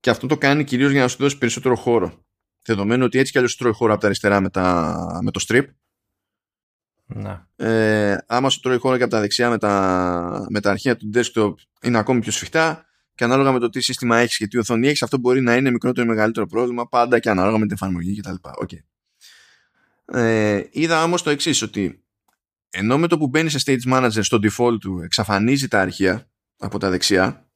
και αυτό το κάνει κυρίως για να σου δώσει περισσότερο χώρο. Δεδομένου ότι έτσι κι αλλιώς τρώει χώρο από τα αριστερά με, τα, με το strip.
Να.
Ε, άμα σου τρώει χώρο και από τα δεξιά με τα, με τα αρχεία του desktop είναι ακόμη πιο σφιχτά και ανάλογα με το τι σύστημα έχεις και τι οθόνη έχεις, αυτό μπορεί να είναι μικρότερο ή μεγαλύτερο πρόβλημα, πάντα και ανάλογα με την εφαρμογή κτλ. Okay. Ε, είδα όμως το εξής, ότι ενώ με το που μπαίνει σε Stage Manager στο default του εξαφανίζει τα αρχεία από τα δεξιά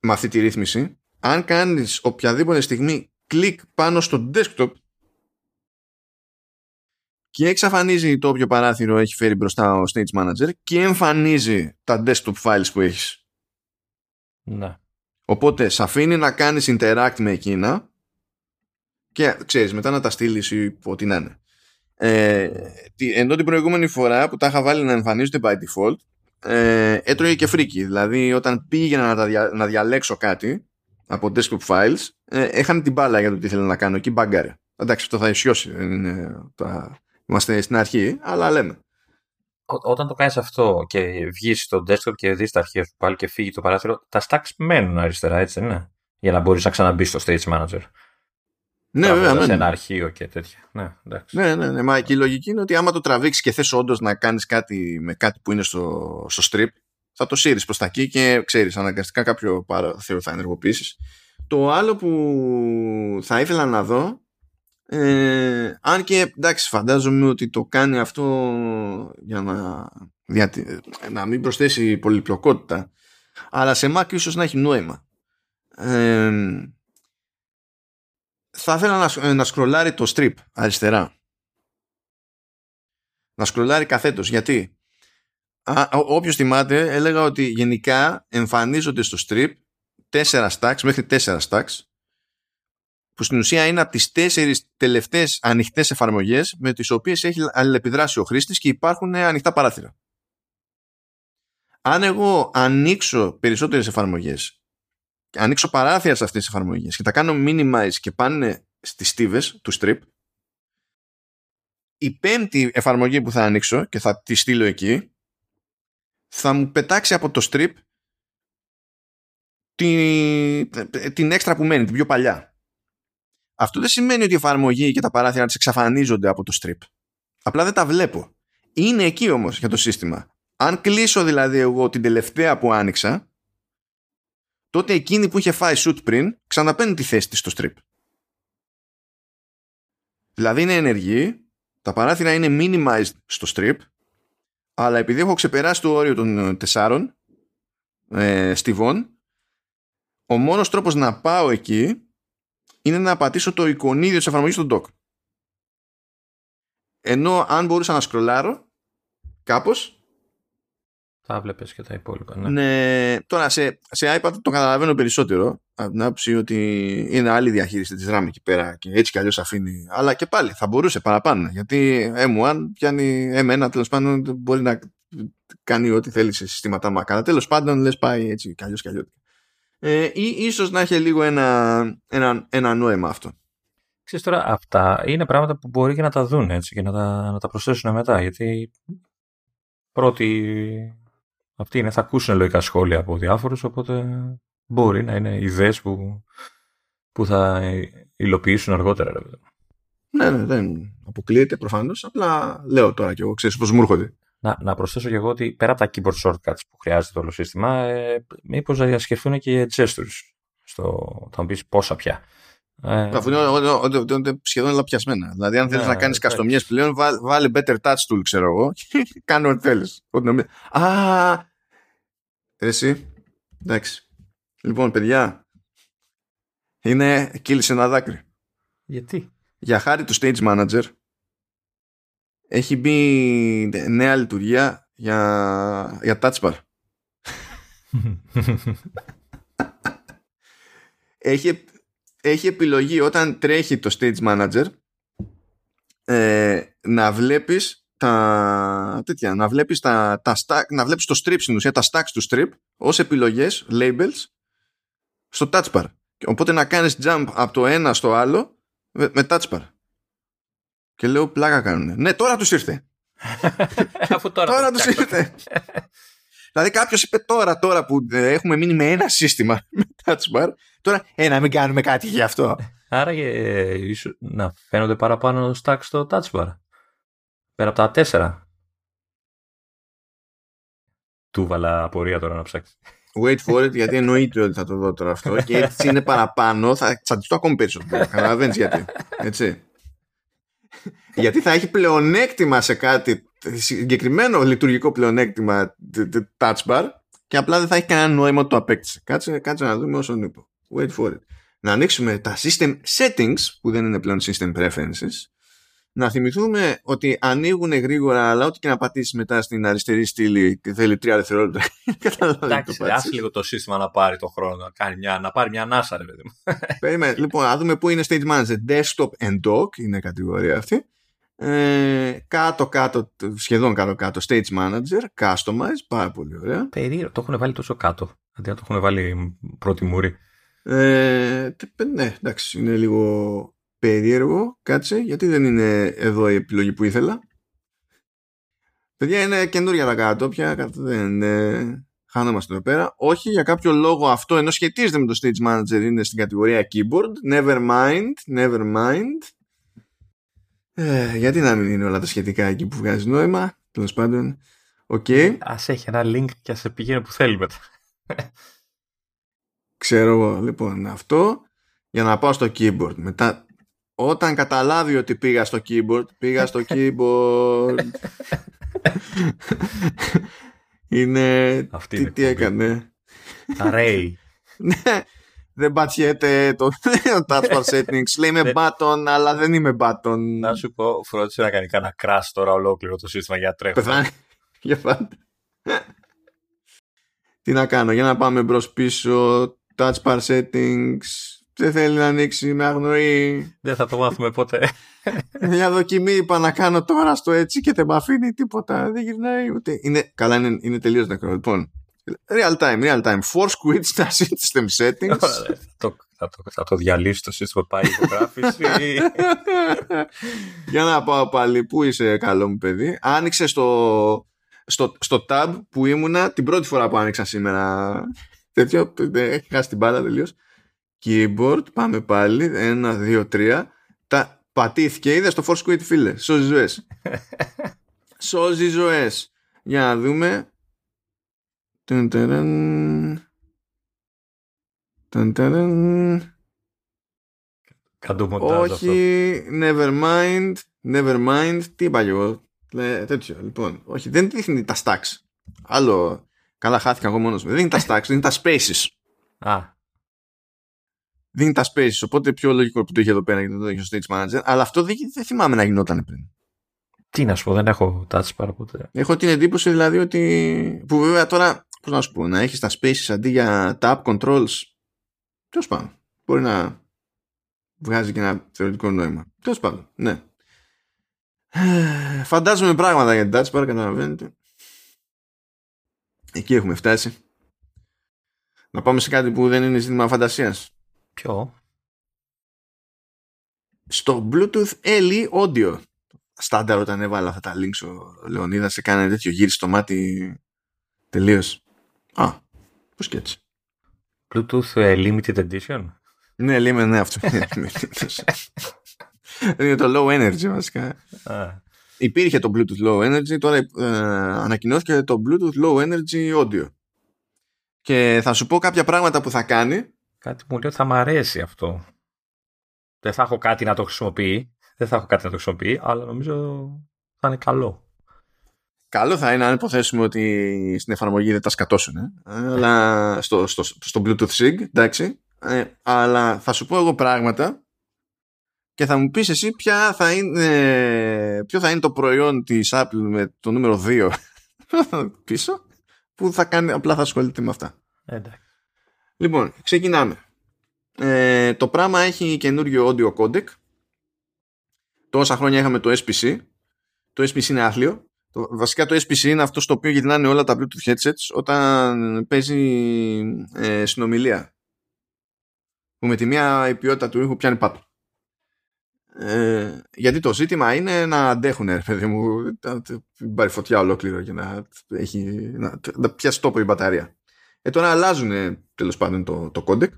με αυτή τη ρύθμιση, αν κάνεις οποιαδήποτε στιγμή κλικ πάνω στο desktop και εξαφανίζει το όποιο παράθυρο έχει φέρει μπροστά ο Stage Manager και εμφανίζει τα desktop files που έχεις.
Ναι.
Οπότε σε αφήνει να κάνεις interact με εκείνα και ξέρεις μετά να τα στείλεις ή ό,τι να είναι. Ε, ενώ την προηγούμενη φορά που τα είχα βάλει να εμφανίζονται by default ε, έτρωγε και φρίκι. Δηλαδή όταν πήγαινα να, δια, να διαλέξω κάτι από desktop files ε, έχανε την μπάλα για το τι ήθελα να κάνω και μπαγκάρε. Εντάξει αυτό θα ισιώσει. Είναι, τα... Είμαστε στην αρχή αλλά λέμε
όταν το κάνεις αυτό και βγεις στο desktop και δεις τα αρχεία σου πάλι και φύγει το παράθυρο, τα stacks μένουν αριστερά, έτσι δεν είναι; Για να μπορείς να ξαναμπεί στο stage manager.
Ναι, βέβαια.
μένουν. Σε ένα αρχείο και τέτοια. Ναι, εντάξει.
ναι, ναι, ναι. Μα και η λογική είναι ότι άμα το τραβήξεις και θες όντως να κάνεις κάτι με κάτι που είναι στο, στο strip, θα το σύρεις προς τα εκεί και ξέρεις, αναγκαστικά κάποιο παράθυρο θα ενεργοποιήσεις. Το άλλο που θα ήθελα να δω ε, αν και εντάξει φαντάζομαι ότι το κάνει αυτό για να, να μην προσθέσει πολυπλοκότητα αλλά σε Mac ίσως να έχει νόημα. Ε, θα ήθελα να, να σκρολάρει το strip αριστερά. Να σκρολάρει καθέτος γιατί α, όποιος θυμάται έλεγα ότι γενικά εμφανίζονται στο strip 4 stacks μέχρι 4 stacks που στην ουσία είναι από τις τέσσερις τελευταίες ανοιχτές εφαρμογές με τις οποίες έχει αλληλεπιδράσει ο χρήστης και υπάρχουν ανοιχτά παράθυρα. Αν εγώ ανοίξω περισσότερες εφαρμογές ανοίξω παράθυρα σε αυτές τις εφαρμογές και τα κάνω minimize και πάνε στις στίβες του strip η πέμπτη εφαρμογή που θα ανοίξω και θα τη στείλω εκεί θα μου πετάξει από το strip την, την έξτρα που μένει, την πιο παλιά. Αυτό δεν σημαίνει ότι η εφαρμογή και τα παράθυρα της εξαφανίζονται από το strip. Απλά δεν τα βλέπω. Είναι εκεί όμως για το σύστημα. Αν κλείσω δηλαδή εγώ την τελευταία που άνοιξα, τότε εκείνη που είχε φάει shoot πριν ξαναπαίνει τη θέση της στο strip. Δηλαδή είναι ενεργή, τα παράθυρα είναι minimized στο strip, αλλά επειδή έχω ξεπεράσει το όριο των τεσσάρων ε, στιβών, ο μόνος τρόπος να πάω εκεί είναι να πατήσω το εικονίδιο της εφαρμογής στο dock. Ενώ αν μπορούσα να σκρολάρω κάπως
θα βλέπεις και τα υπόλοιπα. Ναι.
ναι τώρα σε, σε iPad το καταλαβαίνω περισσότερο από την άποψη ότι είναι άλλη διαχείριση της RAM εκεί πέρα και έτσι κι αλλιώς αφήνει. Αλλά και πάλι θα μπορούσε παραπάνω γιατί M1 πιάνει M1 τέλος πάντων μπορεί να κάνει ό,τι θέλει σε συστήματα Mac. Αλλά τέλος πάντων λες πάει έτσι κι αλλιώς κι αλλιώς ε, ή ίσως να έχει λίγο ένα, ένα, ένα νόημα αυτό.
Ξέρεις τώρα, αυτά είναι πράγματα που μπορεί και να τα δουν έτσι και να τα, να τα προσθέσουν μετά, γιατί πρώτοι αυτοί είναι, θα ακούσουν λογικά σχόλια από διάφορους, οπότε μπορεί να είναι ιδέες που, που θα υλοποιήσουν αργότερα. Ρε.
Ναι, ναι, δεν αποκλείεται προφανώς, απλά λέω τώρα και εγώ, ξέρεις πώς μου έρχονται.
Να, να προσθέσω και εγώ ότι πέρα από τα keyboard shortcuts που χρειάζεται το όλο σύστημα, ε, μήπως να διασκεφτούν και gestures. Στο, θα μου πεις πόσα πια. Ε,
Αφού είναι ο- ο- ο- ο- ο- σχεδόν όλα πιασμένα. Δηλαδή, αν θέλεις
Ναι,
να κάνεις
εντάξει.
καστομιές πλέον, βά- βάλε better touch tool, ξέρω εγώ. Κάνε ό,τι θέλεις. Α! ρε Εσύ. Εντάξει. Λοιπόν, παιδιά. Είναι κύλησε ένα δάκρυ.
Γιατί;
Για χάρη του Stage Manager έχει μπει νέα λειτουργία για, για touch bar. έχει, έχει επιλογή όταν τρέχει το Stage Manager ε, να βλέπεις τα τέτοια, να βλέπεις τα, τα stack, να βλέπεις το strip στην ουσία, τα stacks του strip ως επιλογές, labels στο touch bar. Οπότε να κάνεις jump από το ένα στο άλλο με, με touch bar. Και λέω πλάκα κάνουνε. Ναι, τώρα τους ήρθε.
Αφού τώρα,
Τώρα
το
τους
φτιάξαμε.
ήρθε. δηλαδή κάποιος είπε τώρα, τώρα που ε, έχουμε μείνει με ένα σύστημα με touch bar, τώρα, ε, να μην κάνουμε κάτι γι' αυτό.
Άρα ε, ίσως να φαίνονται παραπάνω stack στο touch bar. Πέρα από τα τέσσερα. Του βάλα απορία τώρα να ψάξεις.
Wait for it, γιατί εννοείται ότι θα το δω τώρα αυτό. Και έτσι είναι παραπάνω, θα τσαντιστώ ακόμη περισσότερο. Καταλαβαίνεις γιατί. Έτσι. Γιατί θα έχει πλεονέκτημα σε κάτι, συγκεκριμένο λειτουργικό πλεονέκτημα τε- τε- touch bar και απλά δεν θα έχει κανένα νόημα ότι το απέκτησε. Κάτσε, κάτσε να δούμε όσον είπα. Wait for it. Να ανοίξουμε τα system settings που δεν είναι πλέον system preferences. Να θυμηθούμε ότι ανοίγουν γρήγορα, αλλά ό,τι και να πατήσεις μετά στην αριστερή στήλη και θέλει τρία δευτερόλεπτα. Καταλάβει το
Εντάξει,
πατήσεις.
άσε λίγο το σύστημα να πάρει το χρόνο, να, κάνει μια, να πάρει μια ανάσα, ρε παιδί μου.
Περίμενε. Λοιπόν, να δούμε πού είναι Stage Manager. Desktop and Dock είναι η κατηγορία αυτή. Ε, κάτω κάτω, σχεδόν κάτω κάτω, Stage Manager, Customize, πάρα πολύ ωραία.
Περίεργο, το έχουν βάλει τόσο κάτω. Αντί να το έχουν βάλει πρώτη μούρη.
Ε, τε- ναι, εντάξει, είναι λίγο περίεργο. Κάτσε, γιατί δεν είναι εδώ η επιλογή που ήθελα. Παιδιά, είναι καινούρια τα κατατόπια. κάτω Δεν ε, χανόμαστε εδώ πέρα. Όχι, για κάποιο λόγο αυτό, ενώ σχετίζεται με το Stage Manager, είναι στην κατηγορία Keyboard. Never mind, never mind. Ε, γιατί να μην είναι όλα τα σχετικά εκεί που βγάζει νόημα. Τέλος πάντων, οκ.
Α έχει ένα link και ας σε πηγαίνει που θέλει μετά.
Ξέρω εγώ. Λοιπόν, αυτό για να πάω στο keyboard. Μετά, όταν καταλάβει ότι πήγα στο keyboard, πήγα στο keyboard. είναι.
Αυτή
τι,
είναι
τι
εκπομπή.
έκανε.
Array.
Ναι, δεν πατιέται το, το touch bar settings. Λέει με
Δεν-
button, αλλά δεν είμαι button.
να σου πω, φρόντισε να κάνει κανένα crash τώρα ολόκληρο το σύστημα για τρέχον.
Πεθάνει. Για πάντα. Τι να κάνω, για να πάμε μπρος πίσω. Touch bar settings. Δεν θέλει να ανοίξει, με αγνοεί.
Δεν θα το μάθουμε ποτέ.
Μια δοκιμή είπα να κάνω τώρα στο έτσι και δεν με αφήνει τίποτα. Δεν γυρνάει ούτε. Είναι, καλά, είναι, είναι τελείως νεκρό. Λοιπόν, real time, real time. Force quit στα system settings.
Ωραία, θα, το, θα, το, θα το διαλύσεις το σύστημα πάει υπογράφηση.
Για να πάω πάλι. Πού είσαι, καλό μου παιδί. Άνοιξε στο, στο, στο tab που ήμουνα την πρώτη φορά που άνοιξα σήμερα. Τέτοιο. ε, Έχεις χάσει την μπάλα τελείως. Keyboard. Πάμε πάλι. Ένα, δύο, τρία. Τα πατήθηκε. Είδες το Force Quit, φίλε. Σώζεις ζωές. Σώζεις ζωές. Για να δούμε. Ταν, ταραν. Ταν, ταραν.
Καντού μοντάζ αυτό.
Όχι, never mind, never mind. Τι είπα και εγώ. Λέ, τέτοιο, λοιπόν. Όχι, δεν δείχνει τα stacks. Άλλο. Καλά, χάθηκα εγώ μόνος μου. Δεν είναι τα stacks, είναι τα spaces.
Α,
Δεν είναι τα spaces. Οπότε πιο λογικό που το είχε εδώ πέρα γιατί δεν το είχε στο Stage Manager. Αλλά αυτό δεν, δεν θυμάμαι να γινόταν πριν.
τι να σου πω, δεν έχω touch πάρα ποτέ.
Έχω την εντύπωση δηλαδή ότι. που βέβαια τώρα. Πώς να σου πω, να έχεις τα spaces αντί για tab controls. Τέλος πάντων. Μπορεί να βγάζει και ένα θεωρητικό νόημα. Τέλος πάντων, ναι. Φαντάζομαι πράγματα για την touch bar, καταλαβαίνετε. Εκεί έχουμε φτάσει. Να πάμε σε κάτι που δεν είναι ζήτημα φαντασίας.
Ποιο;
Στο Bluetooth LE Audio. Στάνταρ όταν έβαλα αυτά τα links ο Λεωνίδας σε κάνει τέτοιο γύρι στο μάτι τελείως. Α, πώς και έτσι.
Bluetooth ε, Limited Edition;
Ναι, λέμε ναι αυτό. είναι το low energy βασικά.
Α,
Υπήρχε το Bluetooth low energy, τώρα ε, ανακοινώθηκε το Bluetooth low energy audio. Και θα σου πω κάποια πράγματα που θα κάνει.
Κάτι μου λέει ότι θα μ' αρέσει αυτό. δεν θα έχω κάτι να το χρησιμοποιεί. Δεν θα έχω κάτι να το χρησιμοποιεί, αλλά νομίζω θα είναι καλό.
Καλό θα είναι αν υποθέσουμε ότι στην εφαρμογή δεν τα σκατώσουν. Ε; Αλλά στο, στο, στο Bluetooth SIG, εντάξει. Ε, αλλά θα σου πω εγώ πράγματα και θα μου πεις εσύ ποια θα είναι, ποιο θα είναι το προϊόν της Apple με το νούμερο 2 πίσω που θα κάνει, απλά θα ασχολείται με αυτά.
Εντάξει.
Λοιπόν, ξεκινάμε. Ε, το πράγμα έχει καινούριο audio codec. Τόσα χρόνια είχαμε το SPC. Το SPC είναι άθλιο. Το, βασικά το SPC είναι αυτό στο οποίο γυρνάνε όλα τα Bluetooth headsets όταν παίζει ε, συνομιλία. Που με τη μία η ποιότητα του ήχου πιάνει πάτο. Ε, γιατί το ζήτημα είναι να αντέχουν, παιδί μου, να πάρει φωτιά ολόκληρο για να, έχει, να, να πιάσει τόπο η μπαταρία. Ε, τώρα αλλάζουν τέλος πάντων το, το codec.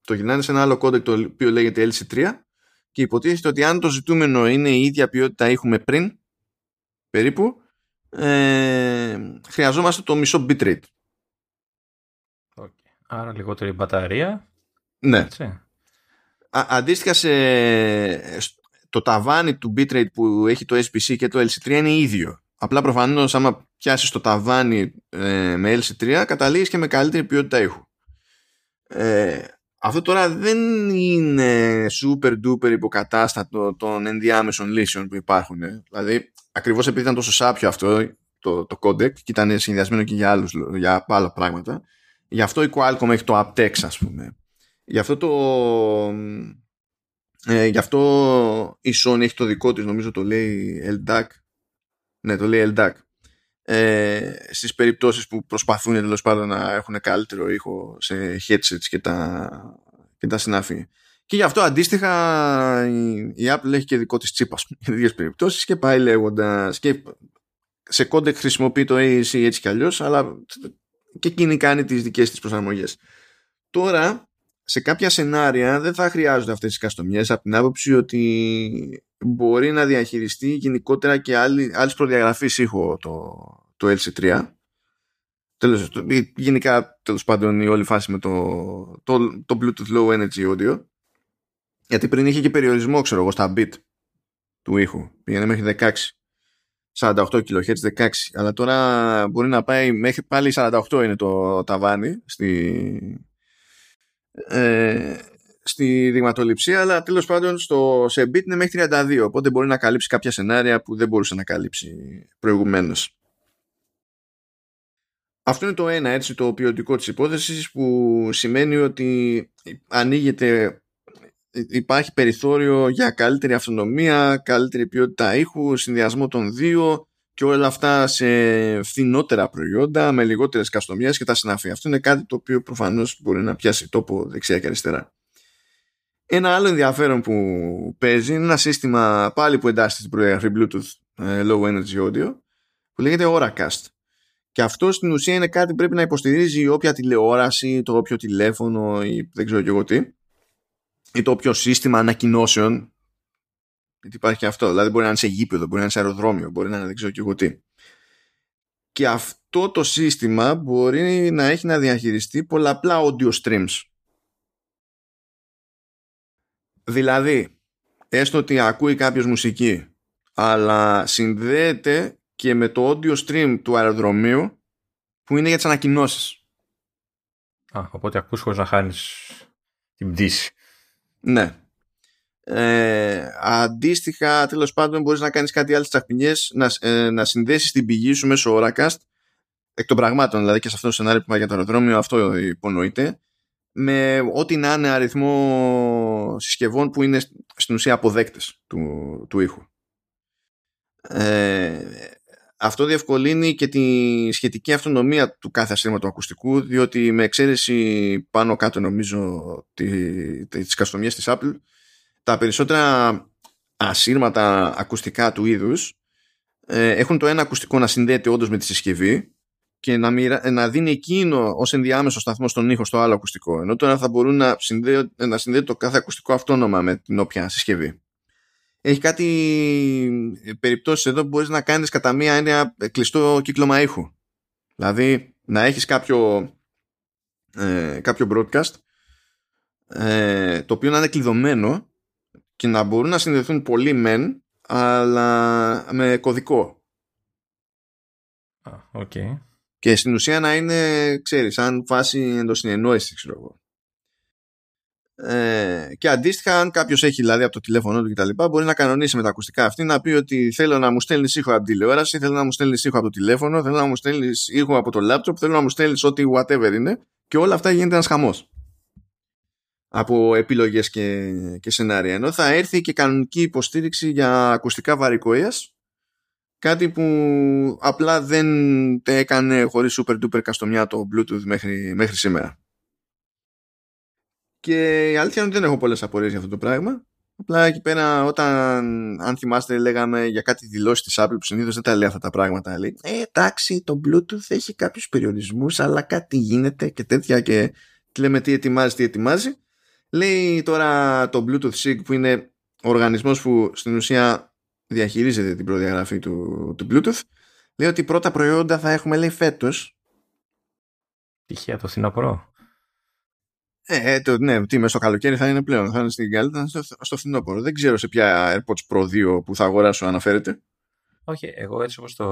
Το γυρνάνε σε ένα άλλο codec το οποίο λέγεται LC3 και υποτίθεται ότι αν το ζητούμενο είναι η ίδια ποιότητα έχουμε πριν, περίπου, ε, χρειαζόμαστε το μισό bitrate.
Okay. Άρα λιγότερη μπαταρία.
Ναι. Α, αντίστοιχα σε το ταβάνι του bitrate που έχει το SPC και το LC3 είναι ίδιο. Απλά προφανώς άμα πιάσεις το ταβάνι ε, με LC3 καταλήγεις και με καλύτερη ποιότητα ήχου. Ε, αυτό τώρα δεν είναι super duper υποκατάστατο των ενδιάμεσων λύσεων που υπάρχουν. Ε. Δηλαδή, ακριβώς επειδή ήταν τόσο σάπιο αυτό το, το codec και ήταν συνδυασμένο και για, άλλους, για άλλα πράγματα, γι' αυτό η Qualcomm έχει το aptex ας πούμε. Γι' αυτό το... Ε, γι' αυτό η Sony έχει το δικό της, νομίζω το λέει LDAC. Ναι, το λέει LDAC ε, στις περιπτώσεις που προσπαθούν τέλος πάντων να έχουν καλύτερο ήχο σε headsets και τα, και τα συνάφη. Και γι' αυτό αντίστοιχα η, η Apple έχει και δικό της τσίπα για δύο περιπτώσεις και πάει λέγοντας. και σε codec χρησιμοποιεί το AAC έτσι κι αλλιώς αλλά και εκείνη κάνει τις δικές της προσαρμογές. Τώρα σε κάποια σενάρια δεν θα χρειάζονται αυτές τις καστομιές από την άποψη ότι μπορεί να διαχειριστεί γενικότερα και άλλη, άλλες προδιαγραφής ήχου το, το LC3 τέλος, γενικά τέλος πάντων η όλη φάση με το, το, το Bluetooth Low Energy Audio. Γιατί πριν είχε και περιορισμό ξέρω εγώ στα bit του ήχου. Πήγαινε μέχρι 16 48 kHz 16 αλλά τώρα μπορεί να πάει μέχρι πάλι 48 είναι το ταβάνι στη, ε, στη δειγματοληψία, αλλά τέλος πάντων στο, σε bit είναι μέχρι 32, οπότε μπορεί να καλύψει κάποια σενάρια που δεν μπορούσε να καλύψει προηγουμένως. Αυτό είναι το ένα, έτσι, το ποιοτικό της υπόθεσης που σημαίνει ότι ανοίγεται, υπάρχει περιθώριο για καλύτερη αυτονομία, καλύτερη ποιότητα ήχου, συνδυασμό των δύο και όλα αυτά σε φθηνότερα προϊόντα με λιγότερες καστομιές και τα συναφή. Αυτό είναι κάτι το οποίο προφανώς μπορεί να πιάσει τόπο δεξιά και αριστερά. Ένα άλλο ενδιαφέρον που παίζει είναι ένα σύστημα πάλι που εντάσσεται στην προδιαγραφή Bluetooth ε, Low Energy Audio που λέγεται Oracast. Και αυτό στην ουσία είναι κάτι που πρέπει να υποστηρίζει όποια τηλεόραση, το όποιο τηλέφωνο ή δεν ξέρω και εγώ τι ή το όποιο σύστημα ανακοινώσεων γιατί υπάρχει και αυτό. Δηλαδή μπορεί να είναι σε γήπεδο, μπορεί να είναι σε αεροδρόμιο, μπορεί να είναι δεν ξέρω και εγώ τι. Και αυτό το σύστημα μπορεί να έχει να διαχειριστεί πολλαπλά audio streams. Δηλαδή, έστω ότι ακούει κάποιος μουσική, αλλά συνδέεται και με το audio stream του αεροδρομίου που είναι για τις ανακοινώσεις.
Α, οπότε ακούς χωρίς να χάνεις την πτήση.
Ναι. Ε, αντίστοιχα, τέλος πάντων, μπορείς να κάνεις κάτι άλλε τσαχπινιέ, να, ε, να συνδέσεις την πηγή σου μέσω Oracast, εκ των πραγμάτων, δηλαδή και σε αυτό το σενάριο που πάει για το αεροδρόμιο, αυτό υπονοείται, με ό,τι να είναι αριθμό συσκευών που είναι στην ουσία αποδέκτες του, του ήχου. Ε, αυτό διευκολύνει και τη σχετική αυτονομία του κάθε ασύρματο ακουστικού διότι με εξαίρεση πάνω κάτω νομίζω τις καστομίες της Apple τα περισσότερα ασύρματα ακουστικά του είδους ε, έχουν το ένα ακουστικό να συνδέεται όντως με τη συσκευή και να, μοιρα... να δίνει εκείνο ως ενδιάμεσο σταθμό στον ήχο στο άλλο ακουστικό. Ενώ τώρα θα μπορούν να, συνδέει, να συνδέεται το κάθε ακουστικό αυτόνομα με την όποια συσκευή. Έχει κάτι περιπτώσεις εδώ που μπορείς να κάνεις κατά μία έννοια κλειστό κύκλωμα ήχου. Δηλαδή να έχεις κάποιο, ε, κάποιο broadcast ε, το οποίο να είναι κλειδωμένο και να μπορούν να συνδεθούν πολλοί μεν αλλά με κωδικό.
Οκ.
Και στην ουσία να είναι, ξέρεις, σαν φάση ενδοσυνεννόησης, ξέρω εγώ. Ε, και αντίστοιχα, αν κάποιος έχει δηλαδή από το τηλέφωνο του κτλ., μπορεί να κανονίσει με τα ακουστικά αυτή να πει ότι θέλω να μου στέλνεις ήχο από τηλεόραση, θέλω να μου στέλνεις ήχο από το τηλέφωνο, θέλω να μου στέλνεις ήχο από το λάπτοπ, θέλω να μου στέλνεις ό,τι whatever είναι. Και όλα αυτά γίνεται ένας χαμός από επιλογές και, και σενάρια. Ενώ θα έρθει και κανονική υποστήριξη για ακουστικά βαρικοίας κάτι που απλά δεν έκανε χωρίς super duper καστομιά το Bluetooth μέχρι, μέχρι σήμερα. Και η αλήθεια είναι ότι δεν έχω πολλές απορίες για αυτό το πράγμα. Απλά εκεί πέρα όταν αν θυμάστε λέγαμε για κάτι δηλώσεις της Apple που συνήθως δεν τα λέει αυτά τα πράγματα λέει ε, εντάξει το Bluetooth έχει κάποιους περιορισμούς αλλά κάτι γίνεται και τέτοια και λέμε τι ετοιμάζει τι ετοιμάζει Λέει τώρα το Bluetooth SIG που είναι ο οργανισμός που στην ουσία διαχειρίζεται την προδιαγραφή του, του Bluetooth λέει ότι πρώτα προϊόντα θα έχουμε λέει φέτος
Τυχαία το φθινόπωρο.
ε, ε, το, ναι, τι μέσα στο καλοκαίρι θα είναι πλέον. Θα είναι στην καλύτερα στο, στο φθινόπωρο. Δεν ξέρω σε ποια AirPods Pro 2 που θα αγοράσω αναφέρεται.
Όχι, εγώ έτσι όπως το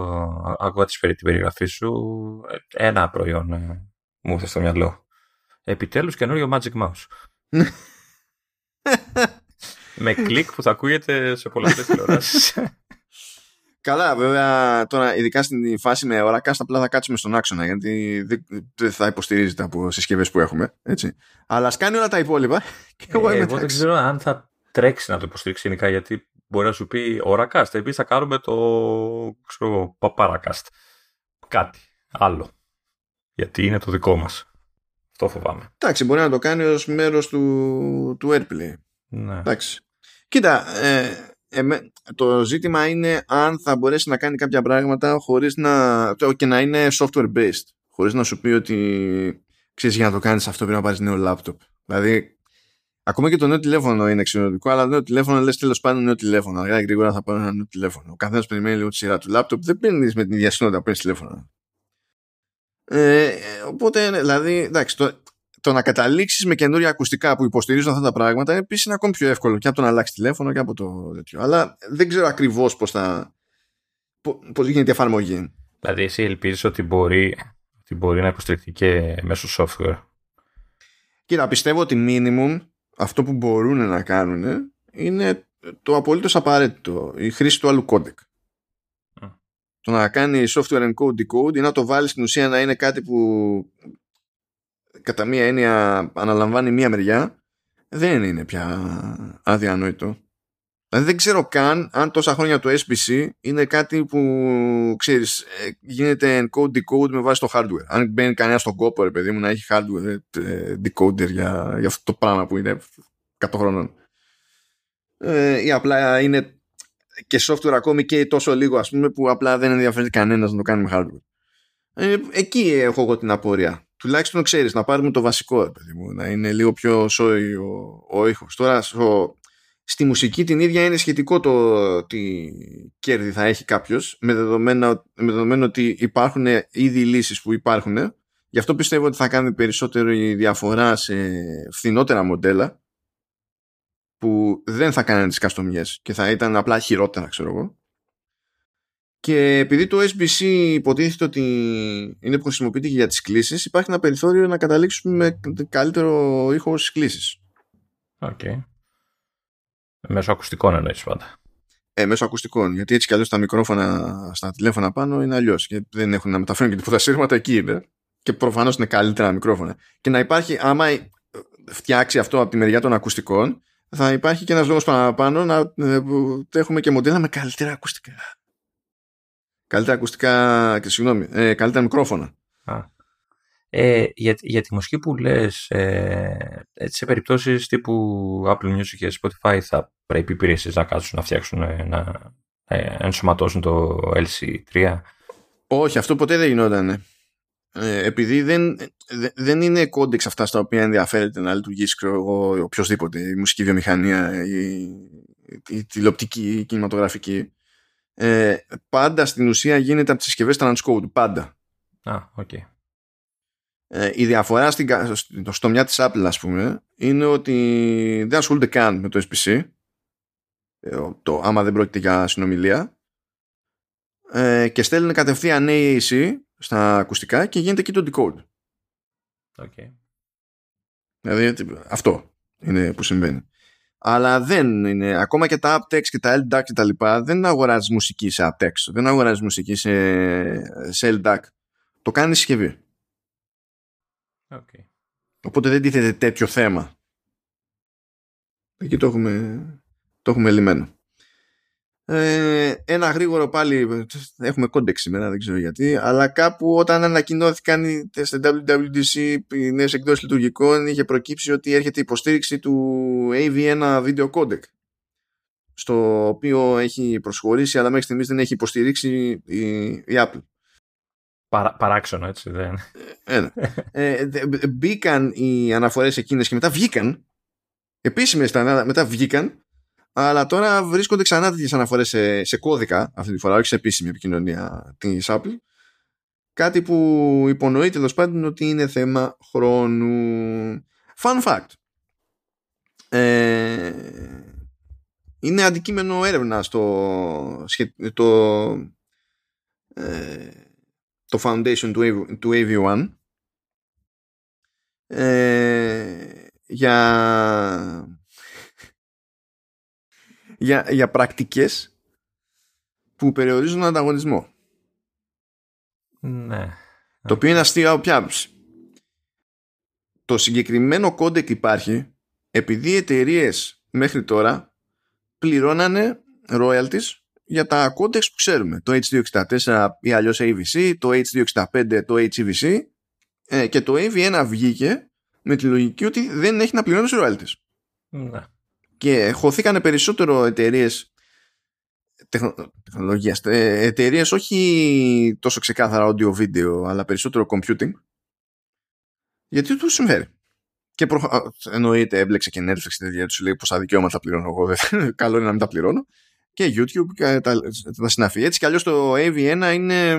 ακούω την περιγραφή σου, ένα προϊόν ε, μου ήρθε στο μυαλό. Επιτέλους καινούριο Magic Mouse. με κλικ που θα ακούγεται σε πολλές τηλεοράσεις.
Καλά, βέβαια, τώρα ειδικά στην φάση με ορακά, απλά θα κάτσουμε στον άξονα γιατί δεν θα υποστηρίζεται από συσκευές που έχουμε. Έτσι. Αλλά σκάνει όλα τα υπόλοιπα. Και εγώ,
ε, εγώ δεν ξέρω αν θα τρέξει να το υποστηρίξει γενικά γιατί μπορεί να σου πει ορακάστ. Επίσης θα κάνουμε το ξέρω, παρακάστ. Κάτι άλλο. Γιατί είναι το δικό μας. Αυτό φοβάμαι.
Εντάξει, μπορεί να το κάνει ως μέρος του, του Airplay.
Ναι.
Εντάξει. Κοίτα, ε, το ζήτημα είναι αν θα μπορέσει να κάνει κάποια πράγματα χωρίς να, και να είναι software based. Χωρίς να σου πει ότι ξέρεις για να το κάνεις αυτό πρέπει να πάρεις νέο laptop. Δηλαδή, ακόμα και το νέο τηλέφωνο είναι εξαιρετικό, αλλά το νέο τηλέφωνο λες τέλος πάντων νέο τηλέφωνο. Αργά γρήγορα θα πάρω ένα νέο τηλέφωνο. Ο καθένας περιμένει λίγο τη σειρά του laptop. Δεν παίρνεις με την ίδια συνότητα που τηλέφωνο. Ε, οπότε, δηλαδή, εντάξει, το, το να καταλήξεις με καινούρια ακουστικά που υποστηρίζουν αυτά τα πράγματα είναι επίσης ακόμη πιο εύκολο και από το να αλλάξεις τηλέφωνο και από το τέτοιο. Αλλά δεν ξέρω ακριβώς πώς θα. Πώς γίνεται η εφαρμογή.
Δηλαδή, εσύ ελπίζεις ότι μπορεί, ότι μπορεί να υποστηριχθεί και μέσω software;
Κοίτα, πιστεύω ότι minimum αυτό που μπορούν να κάνουν είναι το απολύτως απαραίτητο. Η χρήση του άλλου codec το να κάνει software encode decode ή να το βάλεις στην ουσία να είναι κάτι που κατά μία έννοια αναλαμβάνει μία μεριά δεν είναι πια αδιανόητο. Δηλαδή δεν ξέρω καν αν τόσα χρόνια το SBC είναι κάτι που ξέρεις ε, γίνεται encode decode με βάση το hardware. Αν μπαίνει κανένα στον κόπο ρε παιδί μου να έχει hardware ε, decoder για, για αυτό το πράγμα που είναι 100 χρόνων. Ε, ή απλά είναι και software ακόμη και τόσο λίγο ας πούμε που απλά δεν ενδιαφέρει κανένας να το κάνει με hardware. Ε, εκεί έχω εγώ την απορία. Τουλάχιστον ξέρεις να πάρουμε το βασικό παιδί μου, να είναι λίγο πιο σόι ο, ο ήχος. Τώρα στη μουσική την ίδια είναι σχετικό το τι κέρδη θα έχει κάποιος με, με δεδομένο ότι υπάρχουν ήδη λύσεις που υπάρχουν γι' αυτό πιστεύω ότι θα κάνει περισσότερο η διαφορά σε φθηνότερα μοντέλα που δεν θα κάνανε τις καστομιές και θα ήταν απλά χειρότερα ξέρω εγώ και επειδή το SBC υποτίθεται ότι είναι που χρησιμοποιείται για τις κλήσεις υπάρχει ένα περιθώριο να καταλήξουμε με καλύτερο ήχο στις κλήσεις
OK okay. Μέσω ακουστικών εννοείς πάντα
ε, μέσω ακουστικών. Γιατί έτσι κι αλλιώς τα μικρόφωνα στα τηλέφωνα πάνω είναι αλλιώς. Και δεν έχουν να μεταφέρουν και τίποτα σύρματα εκεί είναι. Και προφανώς είναι καλύτερα μικρόφωνα. Και να υπάρχει, άμα φτιάξει αυτό από τη μεριά των ακουστικών, θα υπάρχει και ένας λόγος παραπάνω να ε, έχουμε και μοντέλα με καλύτερα ακουστικά. Καλύτερα ακουστικά, και συγγνώμη, ε, καλύτερα μικρόφωνα.
Α. Ε, για, για τη μουσική που λες, ε, σε περιπτώσεις τύπου Apple Music και Spotify θα πρέπει οι υπηρεσίες να κάτσουν να φτιάξουν, ε, να ε, ενσωματώσουν το LC3.
Όχι, αυτό ποτέ δεν γινόταν. Ε, επειδή δεν, δεν είναι codecs αυτά στα οποία ενδιαφέρεται να λειτουργήσει ξέρω εγώ, οποιοδήποτε, η μουσική βιομηχανία, η, η τηλεοπτική, η κινηματογραφική. Ε, πάντα στην ουσία γίνεται από τις συσκευές transcode. Πάντα.
Α, okay.
ε, η διαφορά στην, στο, στο μια της Apple ας πούμε είναι ότι δεν ασχολούνται καν με το SBC το άμα δεν πρόκειται για συνομιλία ε, και στέλνουν κατευθείαν AAC στα ακουστικά και γίνεται εκεί το decode.
Okay.
Δηλαδή αυτό είναι που συμβαίνει. Αλλά δεν είναι, ακόμα και τα aptex και τα LDAC και τα λοιπά, δεν αγοράζεις μουσική σε aptex, δεν αγοράζεις μουσική σε, σε LDAC. Το κάνεις συσκευή.
Okay.
Οπότε δεν τίθεται τέτοιο θέμα. Εκεί το έχουμε, το έχουμε λυμένο. Ε, ένα γρήγορο πάλι έχουμε codecs σήμερα δεν ξέρω γιατί αλλά κάπου όταν ανακοινώθηκαν οι, στην WWDC οι νέες εκδόσεις λειτουργικών είχε προκύψει ότι έρχεται υποστήριξη του AV1 Video Codec στο οποίο έχει προσχωρήσει αλλά μέχρι στιγμής δεν έχει υποστηρίξει η, η Apple.
Παρα, παράξενο έτσι δεν
ε, ναι. ε, μπήκαν οι αναφορές εκείνες και μετά βγήκαν. Επίσημες μετά βγήκαν αλλά τώρα βρίσκονται ξανά τέτοιες αναφορές σε, σε κώδικα αυτή τη φορά, όχι σε επίσημη επικοινωνία της Apple. Κάτι που υπονοεί τέλος πάντων ότι είναι θέμα χρόνου. Fun fact. Ε, είναι αντικείμενο έρευνα στο το, ε, το foundation του, του AV1 ε, για για, για πρακτικές που περιορίζουν τον ανταγωνισμό.
Ναι.
Το οποίο είναι αστείο από ποια Το συγκεκριμένο codec υπάρχει επειδή οι εταιρείες μέχρι τώρα πληρώνανε royalties για τα codecs που ξέρουμε. Το H264 ή αλλιώς AVC, το H265, το HEVC ε, και το AV1 βγήκε με τη λογική ότι δεν έχει να πληρώνεις royalties.
Ναι
και χωθήκανε περισσότερο εταιρείες τεχνολογίας, εταιρείες όχι τόσο ξεκάθαρα audio-video, αλλά περισσότερο computing, γιατί τους συμφέρει. Και προ... εννοείται έμπλεξε και Netflix και τέτοια τους λέει πόσα δικαιώματα πληρώνω εγώ. Καλό είναι να μην τα πληρώνω. Και YouTube και τα, τα συναφή. Έτσι κι αλλιώς το AV1 είναι,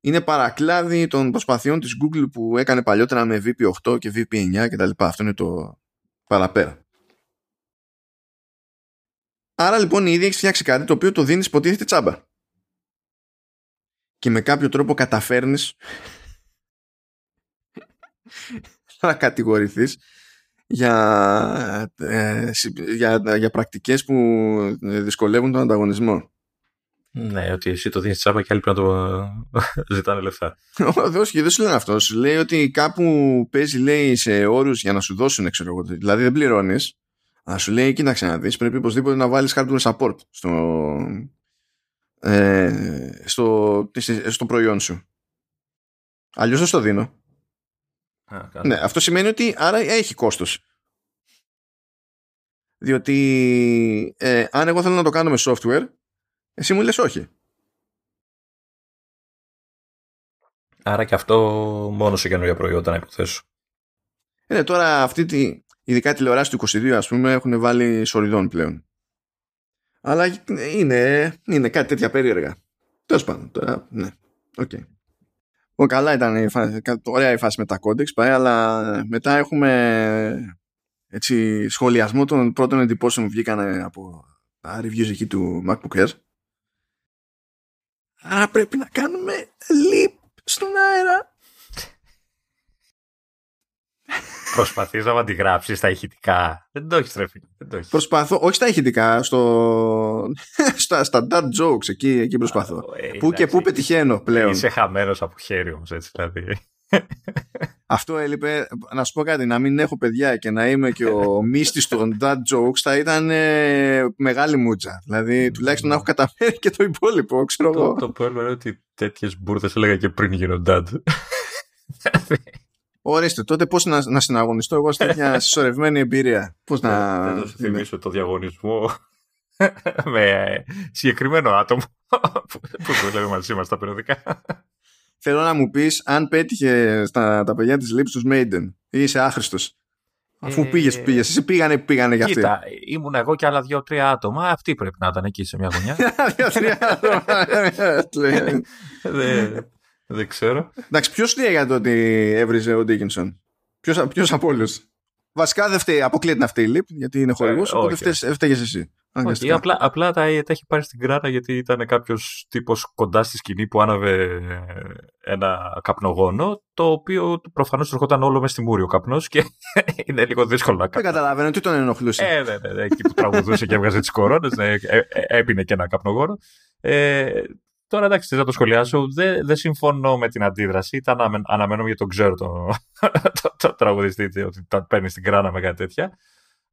είναι παρακλάδι των προσπαθειών της Google που έκανε παλιότερα με VP8 και VP9 κτλ. Αυτό είναι το παραπέρα. Άρα λοιπόν ήδη έχει φτιάξει κάτι το οποίο το δίνεις υποτίθεται τσάμπα. Και με κάποιο τρόπο καταφέρνεις να κατηγορηθείς για, ε, για, για πρακτικές που δυσκολεύουν τον ανταγωνισμό.
Ναι, ότι εσύ το δίνεις τσάμπα και άλλοι πρέπει να το ζητάνε λεφτά.
Όχι, δεν σου λένε αυτό. Σου λέει ότι κάπου παίζει λέει, σε όρους για να σου δώσουν, ξέρω εγώ. Δηλαδή δεν πληρώνεις Α σου λέει, κοίταξε να δεις, πρέπει οπωσδήποτε να βάλεις hardware support στο, ε, στο, στο προϊόν σου. Αλλιώς δεν στο δίνω. ναι, αυτό σημαίνει ότι άρα έχει κόστος. Διότι ε, αν εγώ θέλω να το κάνω με software, εσύ μου λες όχι.
Άρα και αυτό μόνο σε καινούργια προϊόντα να υποθέσω.
Είναι τώρα αυτή τη, ειδικά τηλεοράσει του 22 ας πούμε έχουν βάλει σοριδών πλέον. Αλλά είναι, είναι κάτι τέτοια περίεργα. Τέλος πάντων, τώρα, ναι. OK. Okay. καλά ήταν η φάση, ωραία η φάση με τα codecs, αλλά μετά έχουμε έτσι, σχολιασμό των πρώτων εντυπώσεων που βγήκαν από τα reviews εκεί του MacBook Air. Άρα πρέπει να κάνουμε leap στον αέρα
Προσπαθείς να αντιγράψεις στα ηχητικά. Δεν το έχεις τρέφει.
Προσπαθώ, όχι στα ηχητικά, στο... στα, στα dad jokes εκεί, εκεί προσπαθώ. Ε, πού και πού πετυχαίνω πλέον.
Είσαι χαμένος από χέρι όμως, έτσι δηλαδή.
Αυτό έλειπε. Να σου πω κάτι, να μην έχω παιδιά και να είμαι και ο μίστη των dad jokes θα ήταν ε, μεγάλη μούτζα. Δηλαδή, τουλάχιστον να έχω καταφέρει και το υπόλοιπο, ξέρω
εγώ. Το, το είναι ότι τέτοιες μπουρδες έλεγα και πριν γίνω dad.
Ορίστε, τότε πώς να, να συναγωνιστώ εγώ σε τέτοια συσσωρευμένη εμπειρία; Πώς να...
Δεν θα σου θυμίσω το διαγωνισμό με συγκεκριμένο άτομο που δουλεύει μαζί μας στα περιοδικά.
Θέλω να μου πεις αν πέτυχε στα, τα παιδιά της λήψης τους Maiden ή είσαι άχρηστος; Αφού ε... πήγες, πήγες. Εσύ πήγανε, πήγανε για αυτή.
Κοίτα, ήμουν εγώ και άλλα δύο-τρία άτομα. Αυτοί πρέπει να ήταν εκεί σε μια γωνιά.
Δύο-τρία άτομα.
Δεν ξέρω.
Εντάξει, ποιος λέει για το ότι έβριζε ο Ντίκινσον. Ποιος από όλους; Βασικά δεν φταίει, αποκλείεται να φταίει η Leap, γιατί είναι χορηγός,
Ε,
οπότε
όχι.
φταίγες εσύ.
Όχι, απλά, απλά τα, τα έχει πάρει στην κράτα γιατί ήταν κάποιος τύπος κοντά στη σκηνή που άναβε ε, ένα καπνογόνο, το οποίο προφανώς του ερχόταν όλο μες στη μούρη ο καπνός και είναι λίγο δύσκολο να
Δεν
κάνει.
καταλαβαίνω τι τον ενοχλούσε;
Ε, ναι, ναι, ναι, εκεί που τραγουδούσε και έβγαζε τις κορώνες, ναι, ε, ε, έπινε και ένα καπνογόνο. Ε, τώρα εντάξει, θες να το σχολιάσω. Δεν, δεν συμφωνώ με την αντίδραση. Ήταν αναμε- αναμένω γιατί τον ξέρω το, το, το τραγουδιστή ότι τα παίρνει στην κράνα με κάτι τέτοια.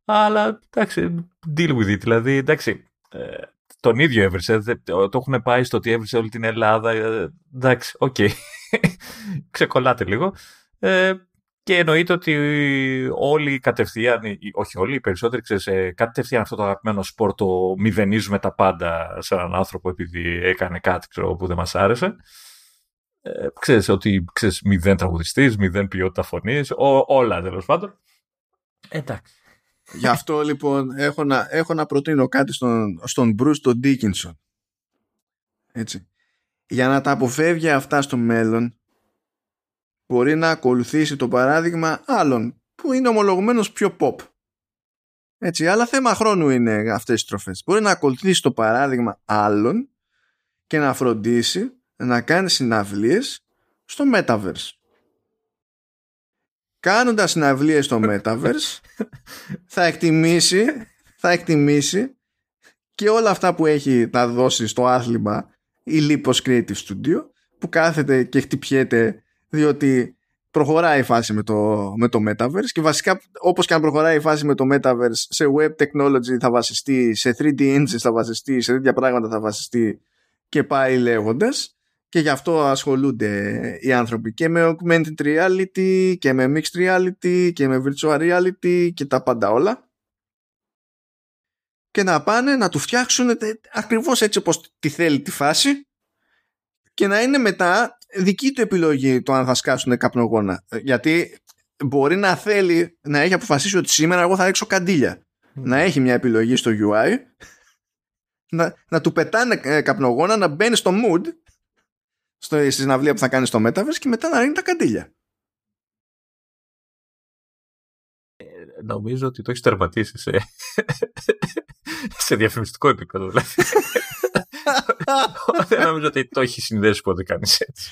Αλλά εντάξει, deal with it. Δηλαδή, εντάξει, ε, τον ίδιο έβρισε. Δεν- Το το έχουν πάει στο ότι έβρισε όλη την Ελλάδα. ε, Εντάξει, οκ. Ξεκολλάτε λίγο. Ε, και εννοείται ότι όλοι κατευθείαν, ή- όχι όλοι, οι περισσότεροι, ξέρεις, ε, κατευθείαν αυτό το αγαπημένο σπορ το μηδενίζουμε τα πάντα σε έναν άνθρωπο επειδή έκανε κάτι ξέρω, που δεν μας άρεσε. Ε, ξέρεις ότι ξέρεις, μηδέν τραγουδιστής, μηδέν ποιότητα φωνής, ό, όλα τέλος πάντων. Εντάξει.
Γι' αυτό λοιπόν έχω να, έχω να προτείνω κάτι στον, στον Bruce τον Dickinson. Έτσι. Για να τα αποφεύγει αυτά στο μέλλον μπορεί να ακολουθήσει το παράδειγμα άλλων που είναι ομολογουμένως πιο pop. Έτσι, αλλά θέμα χρόνου είναι αυτές οι τροφές. Μπορεί να ακολουθήσει το παράδειγμα άλλων και να φροντίσει να κάνει συναυλίες στο Metaverse. Κάνοντας συναυλίες στο Metaverse θα εκτιμήσει, θα εκτιμήσει και όλα αυτά που έχει να δώσει στο άθλημα η Lipos Creative Studio που κάθεται και χτυπιέται διότι προχωράει η φάση με το, με το Metaverse και βασικά όπως και αν προχωράει η φάση με το Metaverse σε web technology θα βασιστεί, σε 3D engines θα βασιστεί, σε τέτοια πράγματα θα βασιστεί και πάει λέγοντας. Και γι' αυτό ασχολούνται οι άνθρωποι και με augmented reality και με mixed reality και με virtual reality και τα πάντα όλα. Και να πάνε να του φτιάξουν ε, ακριβώς έτσι όπως τη θέλει τη φάση και να είναι μετά δική του επιλογή το αν θα σκάσουν καπνογόνα. Ε, Γιατί μπορεί να θέλει να έχει αποφασίσει ότι σήμερα εγώ θα ρίξω καντήλια. Να έχει μια επιλογή στο UI να, να του πετάνε ε, καπνογόνα να μπαίνει στο mood στο, στη συναυλία που θα κάνει στο Metaverse και μετά να ρίχνει τα καντήλια.
Νομίζω ότι το έχεις τερματίσει σε, σε διαφημιστικό επίπεδο. Δηλαδή. Δεν νομίζω ότι το έχει συνδέσει ποτέ κανείς έτσι.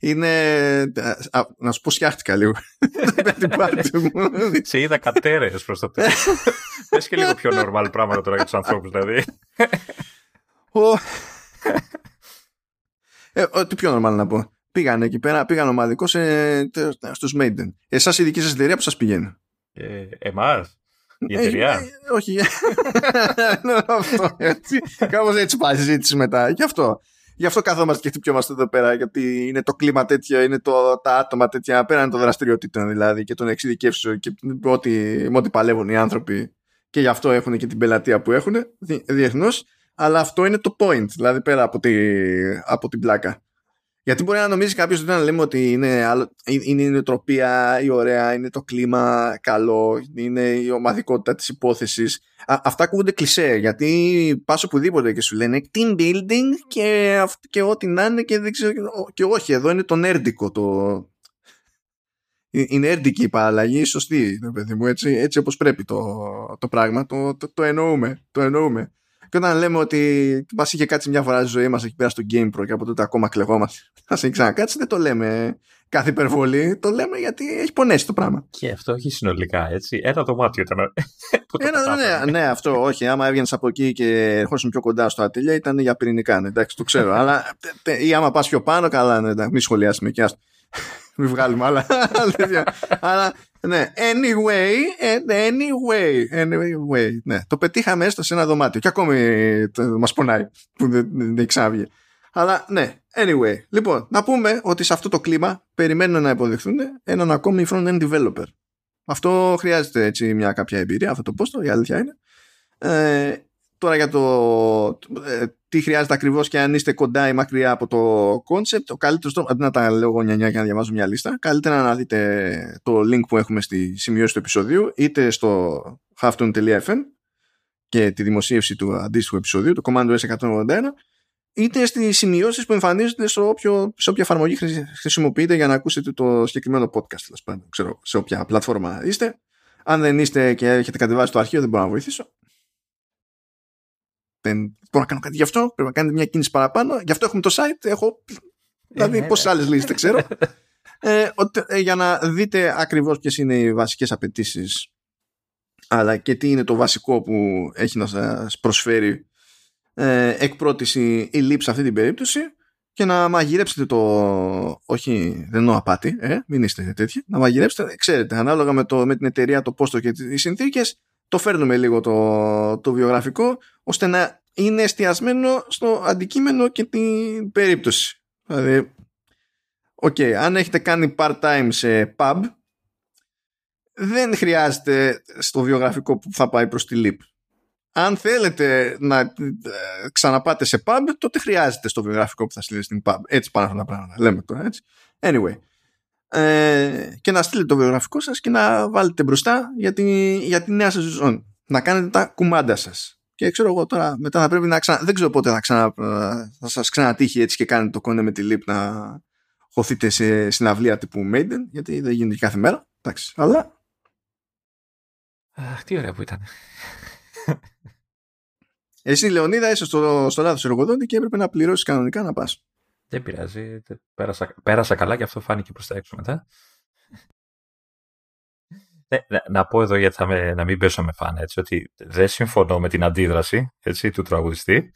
Είναι. α, να σου πω, σκιάχτηκα λίγο. την πάρτι μου.
Σε είδα κατέρεες προς το τέλος. Πες και λίγο πιο normal πράγματα τώρα για τους ανθρώπους, δηλαδή.
Ο- Ε, ο, τι πιο normal να πω. Πήγαν εκεί πέρα, πήγαν ομαδικό σε, στους Maiden. Εσάς η δική σας εταιρεία που σας πηγαίνει;
Ε, Εμάς, η
Ε,
εταιρεία;
ε, όχι. Ναι, αυτό, έτσι. Κάπως έτσι πάει η συζήτηση μετά. Γι' αυτό. Γι' αυτό καθόμαστε και χτυπιόμαστε εδώ πέρα, γιατί είναι το κλίμα τέτοιο, είναι το, τα άτομα τέτοια, πέραν των δραστηριοτήτων δηλαδή και των εξειδικεύσεων και με ό,τι, με ό,τι παλεύουν οι άνθρωποι και γι' αυτό έχουν και την πελατεία που έχουν διεθνώς. Αλλά αυτό είναι το point, δηλαδή πέρα από, τη, από την πλάκα. Γιατί μπορεί να νομίζει κάποιος ότι όταν λέμε ότι είναι, άλλο, είναι η νοοτροπία, η ωραία, είναι το κλίμα καλό, είναι η ομαδικότητα της υπόθεσης. Α, αυτά ακούγονται κλισέ, γιατί πας οπουδήποτε και σου λένε team building και, αυ- και ό,τι να είναι και δεν ξέρω. Και όχι, εδώ είναι το νέρντικο, το, η η νέρντικη παραλλαγή είναι σωστή, ρε παιδί μου, έτσι, έτσι όπως πρέπει το, το πράγμα, το, το, το εννοούμε, το εννοούμε. Και όταν λέμε ότι μας είχε κάτσει μια φορά στη ζωή μας εκεί πέρα στο Game Pro και από τότε ακόμα κλεγόμαστε, θα σε ξανακάτσει, δεν το λέμε κάθε υπερβολή, το λέμε γιατί έχει πονέσει το πράγμα.
Και αυτό όχι συνολικά, έτσι. Ένα δωμάτιο ήταν. που το
Ένα,
κατάφερε.
ναι, ναι, αυτό, όχι. Άμα έβγαινες από εκεί και ερχόσουν πιο κοντά στο ατέλεια, ήταν για πυρηνικά. ναι, εντάξει, το ξέρω. αλλά τε- τε- ή άμα πας πιο πάνω, καλά, ναι, εντάξει, μη σχολιάσουμε και άστο. Μην βγάλουμε άλλα. άλλα τέτοια. αλλά ναι, anyway, ε, anyway, anyway, ναι. Το πετύχαμε έστω σε ένα δωμάτιο. Και ακόμη μας πονάει που δεν, δεν έχει ξαναβγεί. Αλλά ναι, anyway. Λοιπόν, να πούμε ότι σε αυτό το κλίμα περιμένουν να υποδεχθούν έναν ακόμη front-end developer. Αυτό χρειάζεται έτσι μια κάποια εμπειρία, αυτό το πόστο, η αλήθεια είναι. Ε, τώρα για το ε, τι χρειάζεται ακριβώς και αν είστε κοντά ή μακριά από το concept, ο καλύτερος τρόπος, αντί να τα λέω εγώ νιανιά και να διαβάζω μια λίστα, καλύτερα να δείτε το link που έχουμε στη σημειώση του επεισοδίου, είτε στο halftone.fm και τη δημοσίευση του αντίστοιχου επεισοδίου, το Commando S181, είτε στις σημειώσεις που εμφανίζονται σε, όποιο, σε όποια εφαρμογή χρησιμοποιείτε για να ακούσετε το συγκεκριμένο podcast πάντων, ξέρω, σε όποια πλατφόρμα είστε. Αν δεν είστε και έχετε κατεβάσει το αρχείο δεν μπορώ να βοηθήσω δεν μπορώ να κάνω κάτι γι' αυτό πρέπει να κάνετε μια κίνηση παραπάνω. Γι' αυτό έχουμε το site έχω δηλαδή ε, πόσες άλλες λύσεις δεν ξέρω. Ε, ε, για να δείτε ακριβώς ποιες είναι οι βασικές απαιτήσεις αλλά και τι είναι το βασικό που έχει να σας προσφέρει ε, εκ πρώτης η λήψη σε αυτή την περίπτωση και να μαγειρέψετε το όχι δεν εννοώ απάτη ε, μην είστε τέτοιοι να μαγειρέψετε. Ξέρετε ανάλογα με, το, με την εταιρεία το πόστο και τις συνθήκες το φέρνουμε λίγο το, το βιογραφικό ώστε να είναι εστιασμένο στο αντικείμενο και την περίπτωση δηλαδή Ok, okay, αν έχετε κάνει part-time σε pub δεν χρειάζεται στο βιογραφικό που θα πάει προς τη Leap αν θέλετε να ε, ξαναπάτε σε pub, τότε χρειάζεται στο βιογραφικό που θα στείλετε στην pub. Έτσι πάνε αυτά τα πράγματα. Λέμε τώρα έτσι. Anyway. Ε, και να στείλετε το βιογραφικό σας και να βάλετε μπροστά για τη, για τη νέα σεζόν. Να κάνετε τα κουμάντα σας. Και ξέρω εγώ τώρα μετά θα πρέπει να ξανα... Δεν ξέρω πότε θα, ξανα... θα σας ξανατύχει έτσι και κάνετε το κόνε με τη λίπ να χωθείτε σε συναυλία τύπου Maiden γιατί δεν γίνεται κάθε μέρα. Εντάξει. Αλλά...
Αχ, τι ωραία που ήταν.
Εσύ, Λεωνίδα, είσαι στο, στο λάθος εργοδότη και έπρεπε να πληρώσεις κανονικά να πας.
Δεν πειράζει. Πέρασα, πέρασα καλά και αυτό φάνηκε προς τα έξω μετά. Ναι, να πω εδώ γιατί θα με, να μην πέσω με φαν έτσι, ότι δεν συμφωνώ με την αντίδραση έτσι, του τραγουδιστή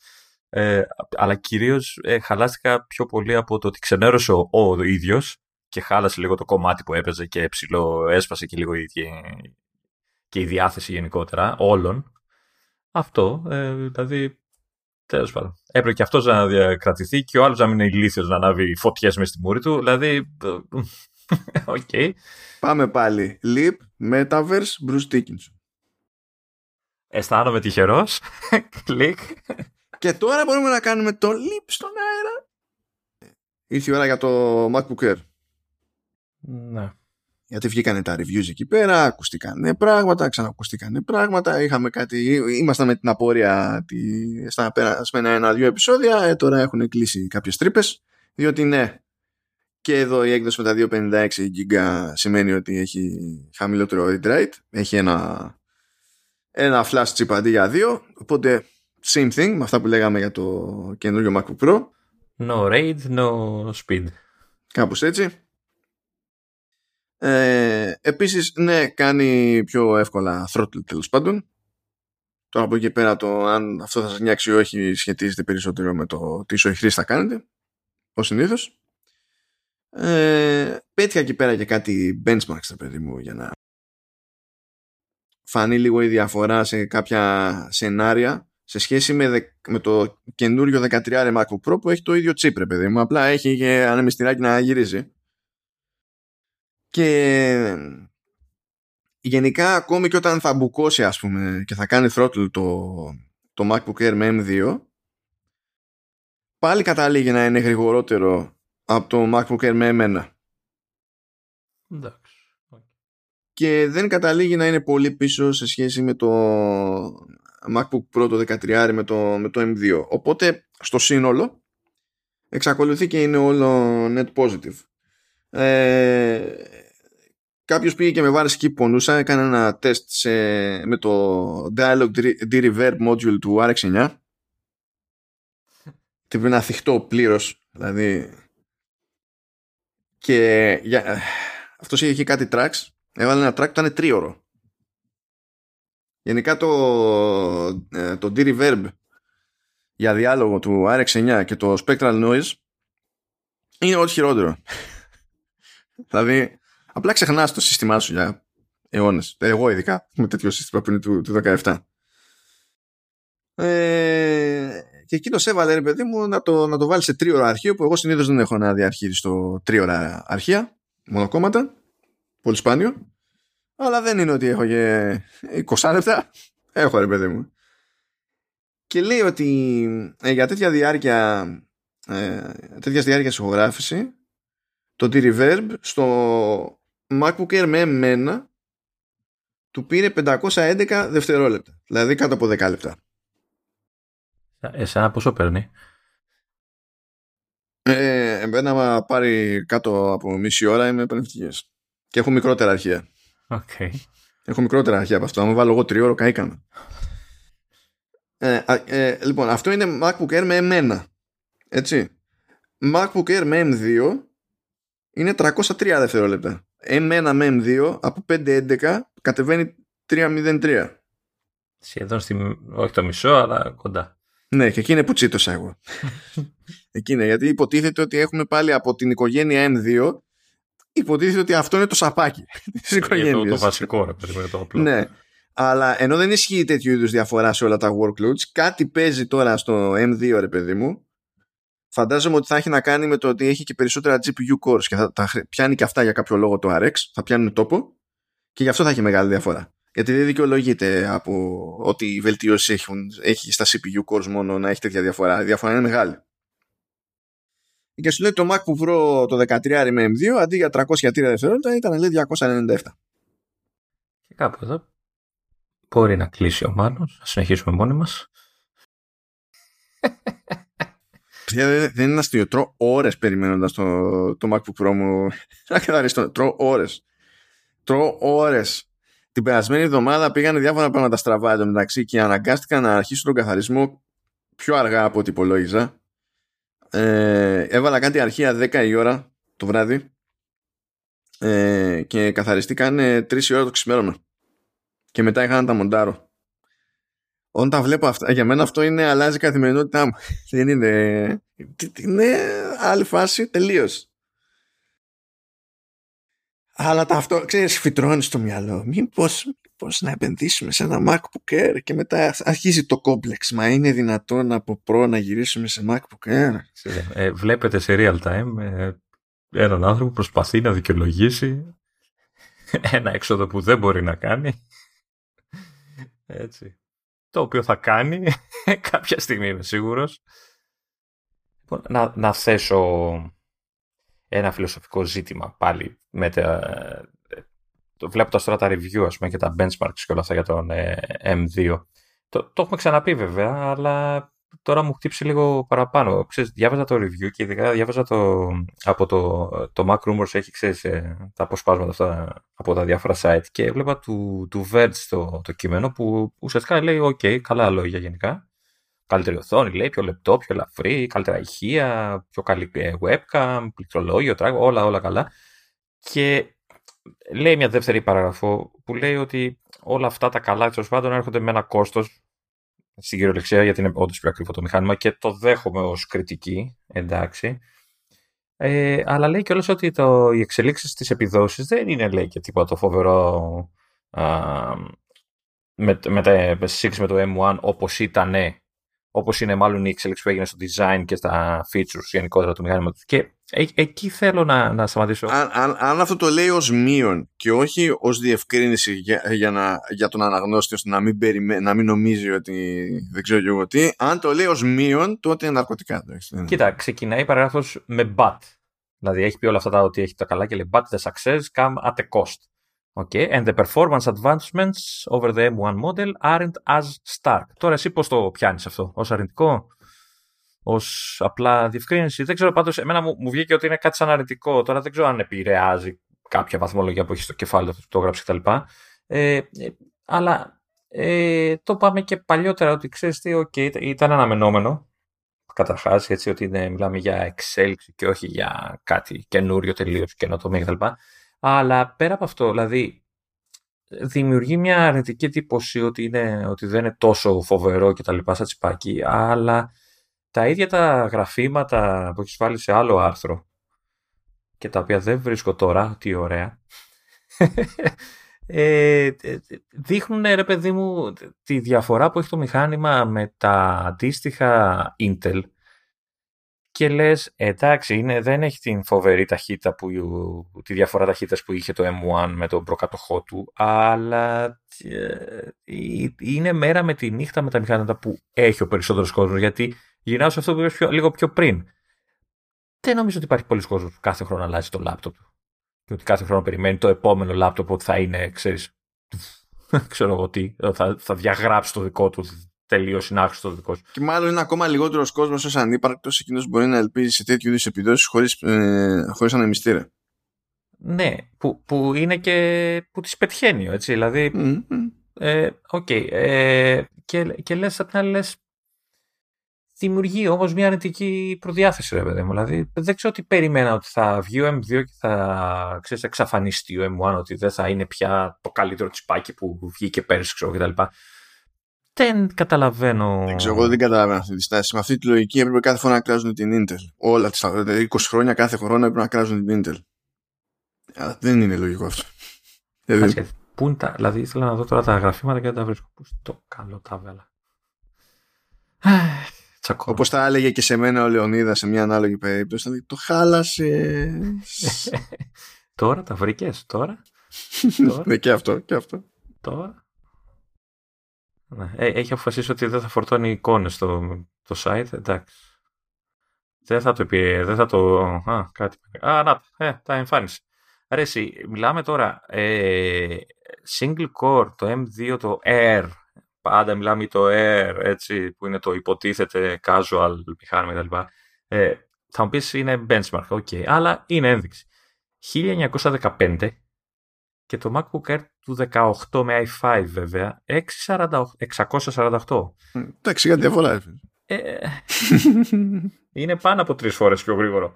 ε, αλλά κυρίως ε, χαλάστηκα πιο πολύ από το ότι ξενέρωσε ο, ο ίδιος και χάλασε λίγο το κομμάτι που έπαιζε και ψιλοέσπασε και λίγο η, και, και η διάθεση γενικότερα όλων αυτό, ε, δηλαδή, τέλος πάντων. Έπρεπε και αυτός να διακρατηθεί και ο άλλος να μην είναι ηλίθιος να ανάβει φωτιές μες στη μούρη του. Δηλαδή. Ok. Okay.
Πάμε πάλι. Leap, Metaverse, Bruce Dickinson.
Αισθάνομαι τυχερός. Κλικ.
Και τώρα μπορούμε να κάνουμε το leap στον αέρα. Ήρθε η ώρα για το MacBook Air.
Ναι
γιατί βγήκανε τα reviews εκεί πέρα, ακουστήκανε πράγματα, ξανακουστήκανε πράγματα, είχαμε κάτι, ήμασταν με την απόρρια στα περασμένα ένα-δύο επεισόδια, ε, τώρα έχουν κλείσει κάποιες τρύπες, διότι ναι, και εδώ η έκδοση με τα 256 GB σημαίνει ότι έχει χαμηλότερο read rate, έχει ένα, ένα flash chip αντί για δύο, οπότε same thing με αυτά που λέγαμε για το καινούριο MacBook Pro.
No RAID, no speed.
Κάπως έτσι. Ε, επίσης, ναι, κάνει πιο εύκολα throttle τέλος πάντων. Τώρα από εκεί πέρα το αν αυτό θα σας νιάξει ή όχι σχετίζεται περισσότερο με το τι ισοή χρήση θα κάνετε, ως συνήθως. Ε, πέτυχα εκεί πέρα και κάτι benchmarks, παιδί μου, για να φανεί λίγο η διαφορά σε κάποια σενάρια σε σχέση με, με το καινούριο 13 MacBook Pro που έχει το ίδιο chip, ρε παιδί μου. Απλά έχει και ανεμιστηράκι να γυρίζει. Και γενικά ακόμη και όταν θα μπουκώσει ας πούμε και θα κάνει throttle το, το MacBook Air με M2 πάλι καταλήγει να είναι γρηγορότερο από το MacBook Air με M1.
Εντάξει.
Και δεν καταλήγει να είναι πολύ πίσω σε σχέση με το MacBook Pro το 13 με το, με το M2. Οπότε στο σύνολο εξακολουθεί και είναι όλο net positive. Ε, κάποιος πήγε και με βάρες εκεί πονούσα, έκανε ένα τεστ με το Dialog D-Reverb module του RX9 και πρέπει να θυχτώ πλήρως, δηλαδή και για, αυτός είχε κάτι tracks, έβαλε ένα track που ήταν τρίωρο. Γενικά το, ε, το D-Reverb για διάλογο του RX9 και το Spectral Noise είναι ό,τι χειρότερο. δηλαδή Απλά ξεχνάς το σύστημά σου για αιώνες. Εγώ ειδικά με τέτοιο σύστημα που είναι του, του 17. Ε, και εκείνος έβαλε ρε παιδί μου να το, να το βάλει σε τρίωρα αρχείο που εγώ συνήθως δεν έχω να διαρχίσω τρίωρα αρχεία, μονοκόμματα. Πολύ σπάνιο. Αλλά δεν είναι ότι έχω και 20 λεπτά. Έχω ρε παιδί μου. Και λέει ότι ε, για τέτοια διάρκεια ε, τέτοιας διάρκειας ηχογράφηση το T-Reverb στο MacBook Air με εμένα του πήρε 511 δευτερόλεπτα. Δηλαδή κάτω από 10 λεπτά.
Εσένα πόσο παίρνει;
Ε, εμένα πάρει κάτω από μισή ώρα είμαι πανευτυχές. Και έχω μικρότερα αρχεία.
Okay.
Έχω μικρότερα αρχεία από αυτό. Αν βάλω εγώ τριώρο, καήκαμε. Ε, ε, λοιπόν, αυτό είναι MacBook Air με M1. Έτσι. MacBook Air με M2 είναι 303 δευτερόλεπτα. M1 με M2 από 5.11 κατεβαίνει 3.03.
Σχεδόν στη, όχι το μισό, αλλά κοντά.
Ναι, και εκεί είναι που τσίτωσα εγώ. εκεί είναι, γιατί υποτίθεται ότι έχουμε πάλι από την οικογένεια M2 υποτίθεται ότι αυτό είναι το σαπάκι
της οικογένειας. Το, το βασικό, ρε παιδί, το απλό.
Ναι. Αλλά ενώ δεν ισχύει τέτοιου είδους διαφορά σε όλα τα workloads, κάτι παίζει τώρα στο M2, ρε παιδί μου. Φαντάζομαι ότι θα έχει να κάνει με το ότι έχει και περισσότερα GPU cores και θα, θα πιάνει και αυτά για κάποιο λόγο το RX, θα πιάνουν τόπο και γι' αυτό θα έχει μεγάλη διαφορά. Γιατί δεν δικαιολογείται από ότι οι βελτιώσει έχει στα CPU cores μόνο να έχει τέτοια διαφορά. Η διαφορά είναι μεγάλη. Και σου λέει το Mac που βρω το 13 με M2 αντί για 303 δευτερόλεπτα ήταν λέει 297.
Και κάπου εδώ μπορεί να κλείσει ο Μάνος, να συνεχίσουμε μόνοι μας.
δεν είναι αστείο. Τρώω ώρες περιμένοντας το, το MacBook Pro μου να καθαριστώ. Τρώω ώρες. Τρώω ώρες. Την περασμένη εβδομάδα πήγανε διάφορα πράγματα στραβά εδώ μεταξύ και αναγκάστηκα να αρχίσω τον καθαρισμό πιο αργά από ό,τι υπολόγιζα. Ε, έβαλα κάτι αρχεία 10 η ώρα το βράδυ ε, και καθαριστήκαν 3 η ώρα το ξημέρωμα. Και μετά είχα να τα μοντάρω. Όταν τα βλέπω αυτά για μένα αυτό είναι αλλάζει η καθημερινότητά μου. Δεν είναι είναι άλλη φάση τελείως αλλά τα αυτό, ξέρεις, φυτρώνεις στο μυαλό. Μήπως, πώς να επενδύσουμε σε ένα MacBook Air και μετά αρχίζει το κόμπλεξ. Μα είναι δυνατόν από Pro να γυρίσουμε σε MacBook Air.
Ε, βλέπετε σε real time ε, έναν άνθρωπο που προσπαθεί να δικαιολογήσει ένα έξοδο που δεν μπορεί να κάνει. Έτσι. Το οποίο θα κάνει κάποια στιγμή είμαι σίγουρος. Λοιπόν, να, να θέσω ένα φιλοσοφικό ζήτημα πάλι με τα, το βλέπω τώρα τα review ας πούμε, και τα benchmarks και όλα αυτά για τον ε, M2. Το, το έχουμε ξαναπεί βέβαια, αλλά τώρα μου χτύψει λίγο παραπάνω. Ξέρεις, διάβαζα το review και ειδικά διάβαζα το, από το, το Mac Rumors έχει ξέρεις, ε, τα αποσπάσματα αυτά από τα διάφορα site και βλέπα του, του Verge το, το κείμενο που ουσιαστικά λέει ok, καλά λόγια γενικά καλύτερη οθόνη, λέει, πιο λεπτό, πιο ελαφρύ, καλύτερα ηχεία, πιο καλή ε, webcam, πληκτρολόγιο, τράγο, όλα, όλα καλά. Και λέει μια δεύτερη παραγραφό που λέει ότι όλα αυτά τα καλά τέλος πάντων έρχονται με ένα κόστος στην κυριολεξία γιατί είναι όντως πιο ακριβό το μηχάνημα και το δέχομαι ως κριτική, εντάξει. Ε, αλλά λέει κιόλας ότι το, οι εξελίξεις της επιδόσεις δεν είναι λέει και τίποτα το φοβερό α, με, με, με, με το M1 όπως ήταν όπως είναι μάλλον η εξέλιξη που έγινε στο design και στα features γενικότερα του μηχανήματος. Και ε, εκεί θέλω να, να σταματήσω.
Αν, αν, αν, αυτό το λέει ως μείον και όχι ως διευκρίνηση για, για, να, για τον αναγνώστη ώστε να μην, περιμέ, να μην νομίζει ότι δεν ξέρω και εγώ τι, αν το λέει ως μείον, τότε είναι ναρκωτικά.
Κοίτα, ξεκινάει η παράγραφος με but. Δηλαδή έχει πει όλα αυτά τα ότι έχει τα καλά και λέει but the success come at a cost. Okay. And the performance advancements over the M1 model aren't as stark. Τώρα εσύ πώς το πιάνεις αυτό, ως αρνητικό, ως απλά διευκρίνηση; Δεν ξέρω πάντως, εμένα μου, μου βγήκε ότι είναι κάτι σαν αρνητικό. Τώρα δεν ξέρω αν επηρεάζει κάποια βαθμολογία που έχει στο κεφάλι του, το έγραψε κτλ. Ε, ε, αλλά ε, το πάμε και παλιότερα ότι ξέρεις τι, okay, ήταν αναμενόμενο. Καταρχάς, έτσι ότι είναι, μιλάμε για εξέλιξη και όχι για κάτι καινούριο τελείως, καινοτομία κτλ. Αλλά πέρα από αυτό, δηλαδή, δημιουργεί μια αρνητική εντύπωση ότι, είναι, ότι δεν είναι τόσο φοβερό και τα λοιπά σαν τσιπάκι, αλλά τα ίδια τα γραφήματα που έχεις βάλει σε άλλο άρθρο και τα οποία δεν βρίσκω τώρα, τι ωραία, ε, δείχνουν ρε παιδί μου τη διαφορά που έχει το μηχάνημα με τα αντίστοιχα Intel και λες εντάξει είναι, δεν έχει την φοβερή ταχύτητα που, τη διαφορά ταχύτητας που είχε το M1 με τον προκατοχό του αλλά ε, είναι μέρα με τη νύχτα με τα μηχανήματα που έχει ο περισσότερος κόσμος γιατί γυρνάω σε αυτό που είπες λίγο πιο πριν δεν νομίζω ότι υπάρχει πολλοί κόσμος που κάθε χρόνο αλλάζει το λάπτοπ του και ότι κάθε χρόνο περιμένει το επόμενο λάπτοπ που θα είναι ξέρεις ξέρω εγώ τι θα, θα διαγράψει το δικό του τελείως συνάχρηστο δικός σου.
Και μάλλον είναι ακόμα λιγότερος κόσμος ως ανύπαρκτος εκείνος που μπορεί να ελπίζει σε τέτοιου είδους επιδόσεις χωρίς ε, χωρίς ανεμιστήρα.
Ναι, που, που είναι και που τις πετυχαίνει, έτσι, δηλαδή, ε, okay, ε, και, και λες απ' την άλλη λες, δημιουργεί όμως μια αρνητική προδιάθεση, ρε παιδί μου, δηλαδή δεν ξέρω τι περιμένα ότι θα βγει ο M2 και θα ξέρεις, εξαφανιστεί ο M1, ότι δεν θα είναι πια το καλύτερο τσιπάκι που βγήκε πέρυσι, ξέρω, κτλ. Δεν καταλαβαίνω.
Δεν ξέρω, εγώ δεν καταλαβαίνω αυτή τη στάση. Με αυτή τη λογική έπρεπε κάθε φορά να κράζουν την Intel. Όλα τις 20 δηλαδή χρόνια κάθε χρόνο έπρεπε να κράζουν την Intel. Αλλά δεν είναι λογικό αυτό.
Δηλαδή... Πού είναι τα... δηλαδή ήθελα να δω τώρα τα γραφήματα και δεν τα βρίσκω. Πού στο καλό τα βέλα.
Όπως τα έλεγε και σε μένα ο Λεωνίδας σε μια ανάλογη περίπτωση, δηλαδή το χάλασες.
τώρα τα βρήκες, τώρα.
τώρα. ναι, και αυτό, και αυτό.
Τώρα. Ναι. Ε, έχει αποφασίσει ότι δεν θα φορτώνει εικόνες στο το site, εντάξει. Δεν θα το πει, δεν θα το... Α, κάτι. Α, να, ε, τα εμφάνισε. Ρε εσύ, μιλάμε τώρα ε, single core, το M2, το Air, πάντα μιλάμε το Air, έτσι, που είναι το υποτίθεται casual μηχάνημα κτλ. Ε, θα μου πεις είναι benchmark, ok, αλλά είναι ένδειξη. 1915 και το MacBook Air του 18 με i5 βέβαια, 648.
Εντάξει, για διαφορά.
Ε, είναι πάνω από τρεις φορές πιο γρήγορο.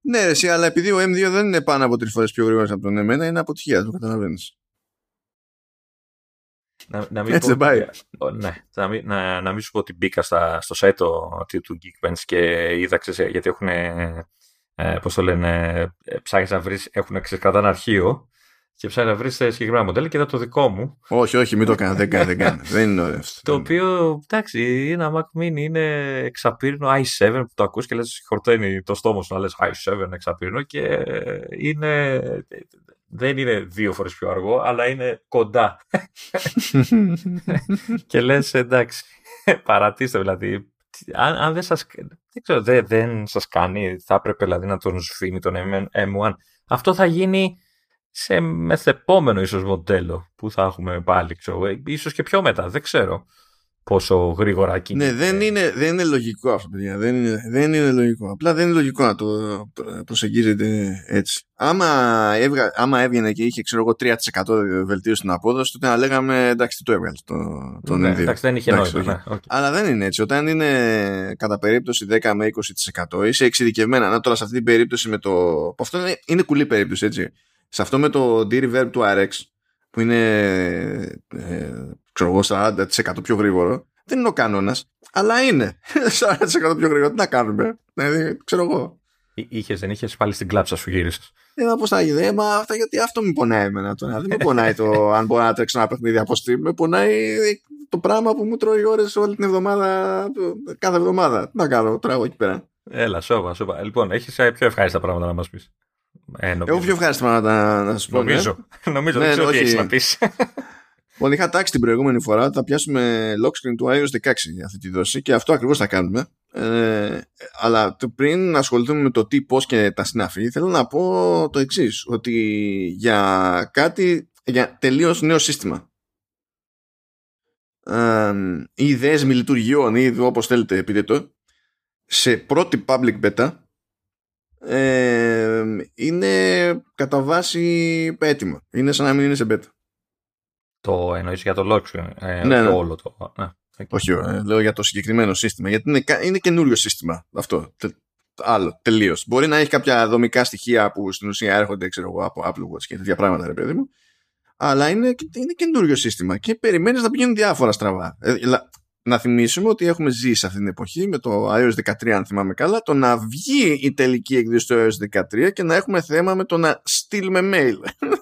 Ναι, εσύ, αλλά επειδή ο M2 δεν είναι πάνω από τρεις φορές πιο γρήγορος από τον εμένα, είναι αποτυχία, το καταλαβαίνεις.
Να, να μην
Έτσι δεν πάει.
Ναι, να μην, να, να μην σου πω ότι μπήκα στα, στο site του, του Geekbench και είδα, ξέρεις, γιατί έχουν, ε, πώς το λένε, ε, ψάχνεις να βρεις, έχουν ξεκρατά ένα αρχείο και ψάχνει να βρει συγκεκριμένα μοντέλα και είδα το δικό μου.
Όχι, όχι, μην το κάνω. Δεν κάνει, δεν κάνει. δεν είναι ωραίο.
Το οποίο, εντάξει, είναι ένα Mac Mini, είναι εξαπύρινο i7 που το ακούς και λες χορταίνει το στόμα σου να λες i7 εξαπύρινο και είναι, δεν είναι δύο φορές πιο αργό, αλλά είναι κοντά. και λες εντάξει, παρατήστε δηλαδή. Αν, αν δεν σας, δεν ξέρω, δεν, δεν σας κάνει, θα έπρεπε δηλαδή να τον σφίνει τον M1. Αυτό θα γίνει σε μεθεπόμενο ίσως μοντέλο που θα έχουμε πάλι, ξέρω, ε, ίσως και πιο μετά, δεν ξέρω πόσο γρήγορα κινείται.
Ναι, δεν είναι, δεν είναι λογικό αυτό, παιδιά. Δεν είναι, δεν είναι λογικό. Απλά δεν είναι λογικό να το προσεγγίζετε έτσι. Άμα, έβγα, άμα έβγαινε και είχε, ξέρω εγώ, 3% βελτίωση στην απόδοση, τότε να λέγαμε εντάξει, τι το έβγαλε το, το
ναι, εντάξει, δεν είχε νόημα. Ναι, okay.
Αλλά δεν είναι έτσι. Όταν είναι κατά περίπτωση 10 με 20% είσαι εξειδικευμένα. Να τώρα σε αυτή την περίπτωση με το. Αυτό είναι, είναι κουλή περίπτωση, έτσι σε αυτό με το D-Reverb του RX που είναι ε, ξέρω εγώ 40% πιο γρήγορο δεν είναι ο κανόνας, αλλά είναι 40% πιο γρήγορο. Τι να κάνουμε, δηλαδή, ξέρω εγώ.
Είχες, δεν είχες πάλι στην κλάψα σου γύρισες;
Ε, πώ θα γίνει, ε, μα αυτά γιατί αυτό με πονάει εμένα τώρα. Δεν με πονάει το αν μπορώ να τρέξω ένα παιχνίδι από Steam. Με πονάει το πράγμα που μου τρώει ώρες όλη την εβδομάδα, κάθε εβδομάδα. Τι να κάνω, τώρα εκεί πέρα.
Έλα, σώπα, σώπα. Λοιπόν, έχεις πιο ευχάριστα πράγματα να μας πεις.
Ε, Εγώ πιο ευχάριστημα να, να σα πω.
Ναι. Νομίζω. Ναι. νομίζω ναι, δεν ξέρω τι έχεις να πεις.
Λοιπόν, είχα τάξει την προηγούμενη φορά ότι θα πιάσουμε lock screen του iOS 16 για αυτή τη δόση και αυτό ακριβώς θα κάνουμε. Ε, αλλά πριν ασχοληθούμε με το τι, πώς και τα συναφή, θέλω να πω το εξής: ότι για κάτι, για τελείως νέο σύστημα. Ε, ή δέσμη λειτουργιών ή όπως θέλετε πείτε το σε πρώτη public beta ε, είναι κατά βάση έτοιμο. Είναι σαν να μην είναι σε beta.
Το εννοείς για το lock ε,
ναι, ναι.
όλο το... Ναι,
Όχι, ε, λέω για το συγκεκριμένο σύστημα. Γιατί είναι, είναι καινούριο σύστημα αυτό. Τε, άλλο, τελείως. Μπορεί να έχει κάποια δομικά στοιχεία που στην ουσία έρχονται ξέρω εγώ, από Apple Watch και τέτοια πράγματα, ρε παιδί μου. Αλλά είναι, είναι καινούριο σύστημα και περιμένεις να πηγαίνουν διάφορα στραβά. Ε, να θυμίσουμε ότι έχουμε ζήσει σε αυτή την εποχή με το iOS 13 αν θυμάμαι καλά το να βγει η τελική εκδίωση του iOS 13 και να έχουμε θέμα με το να στείλουμε mail.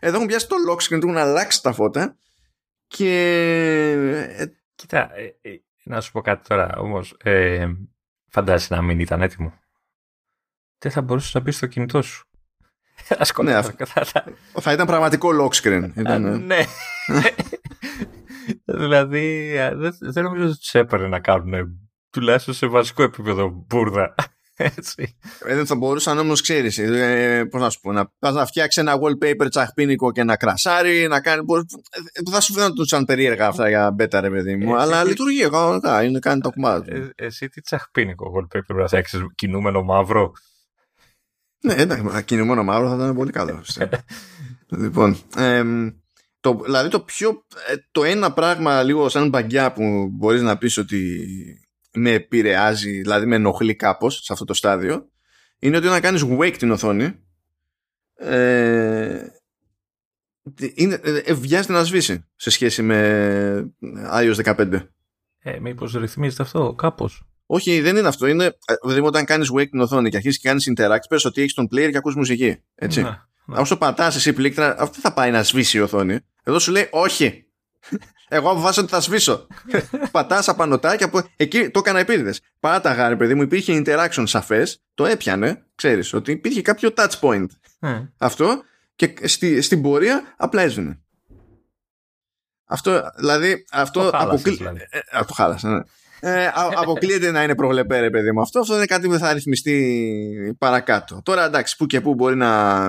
Εδώ έχουν πιάσει το lock screen, έχουν αλλάξει τα φώτα και...
Ε, Κοίτα, ε, ε, να σου πω κάτι τώρα όμως. Ε, φαντάζεσαι να μην ήταν έτοιμο. Δεν θα μπορούσες να μπεις στο κινητό σου.
ναι, θα ήταν πραγματικό lock screen.
Ήταν, ναι. δηλαδή δεν, δεν νομίζω ότι τους έπαιρνε να κάνουν τουλάχιστον σε βασικό επίπεδο μπουρδα. Έτσι.
Ε, δεν θα μπορούσαν όμως, ξέρεις, ε, πώς να σου πω, να, να φτιάξει ένα wallpaper τσαχπίνικο και να κρασάρει, να κάνει. Μπορεί, ε, θα σου φαίνονται σαν περίεργα αυτά για μπέτα, ρε παιδί μου,
Ε,
αλλά
εσύ-
λειτουργεί κανονικά. Είναι κάνει το κομμάτι. του.
Ε, εσύ τι τσαχπίνικο wallpaper να φτιάξεις κινούμενο μαύρο;
Ναι, εντάξει, μα κινούμενο μαύρο θα ήταν πολύ καλό. πιστεύω. λοιπόν, εμ, το, δηλαδή το πιο, ε, το ένα πράγμα λίγο σαν μπαγκιά που μπορείς να πεις ότι με επηρεάζει, δηλαδή με ενοχλεί κάπως σε αυτό το στάδιο, είναι ότι όταν κάνεις wake την οθόνη, ε, είναι, ε, ε, βιάζεται να σβήσει σε σχέση με iOS 15.
Ε, μήπως ρυθμίζεται αυτό κάπως;
Όχι, δεν είναι αυτό. Είναι, ε, δηλαδή όταν κάνεις wake την οθόνη και αρχίσεις και κάνεις interact, πες ότι έχεις τον player και ακούς μουσική. Έτσι.
Ναι, ναι.
Όσο πατάς εσύ πλήκτρα, αυτό δεν θα πάει να σβήσει η οθόνη. Εδώ σου λέει όχι. Εγώ αποφάσισα ότι θα σβήσω. Πατάς απανωτά και από εκεί το έκανα επίτηδες. Πάταγα, ρε παιδί μου, υπήρχε interaction σαφές, το έπιανε, ξέρεις, ότι υπήρχε κάποιο touch point.
Ε,
Αυτό και στη, στην πορεία απλά έσβηνε. Αυτό, δηλαδή, αυτό
Το χάλασες,
αποκλεί...
δηλαδή.
Ε, α, το χάλασα, ναι. Ε, α- αποκλείεται να είναι προβλεπέ, ρε παιδί μου. Αυτό, αυτό είναι κάτι που θα ρυθμιστεί παρακάτω. Τώρα, εντάξει, που και που μπορεί να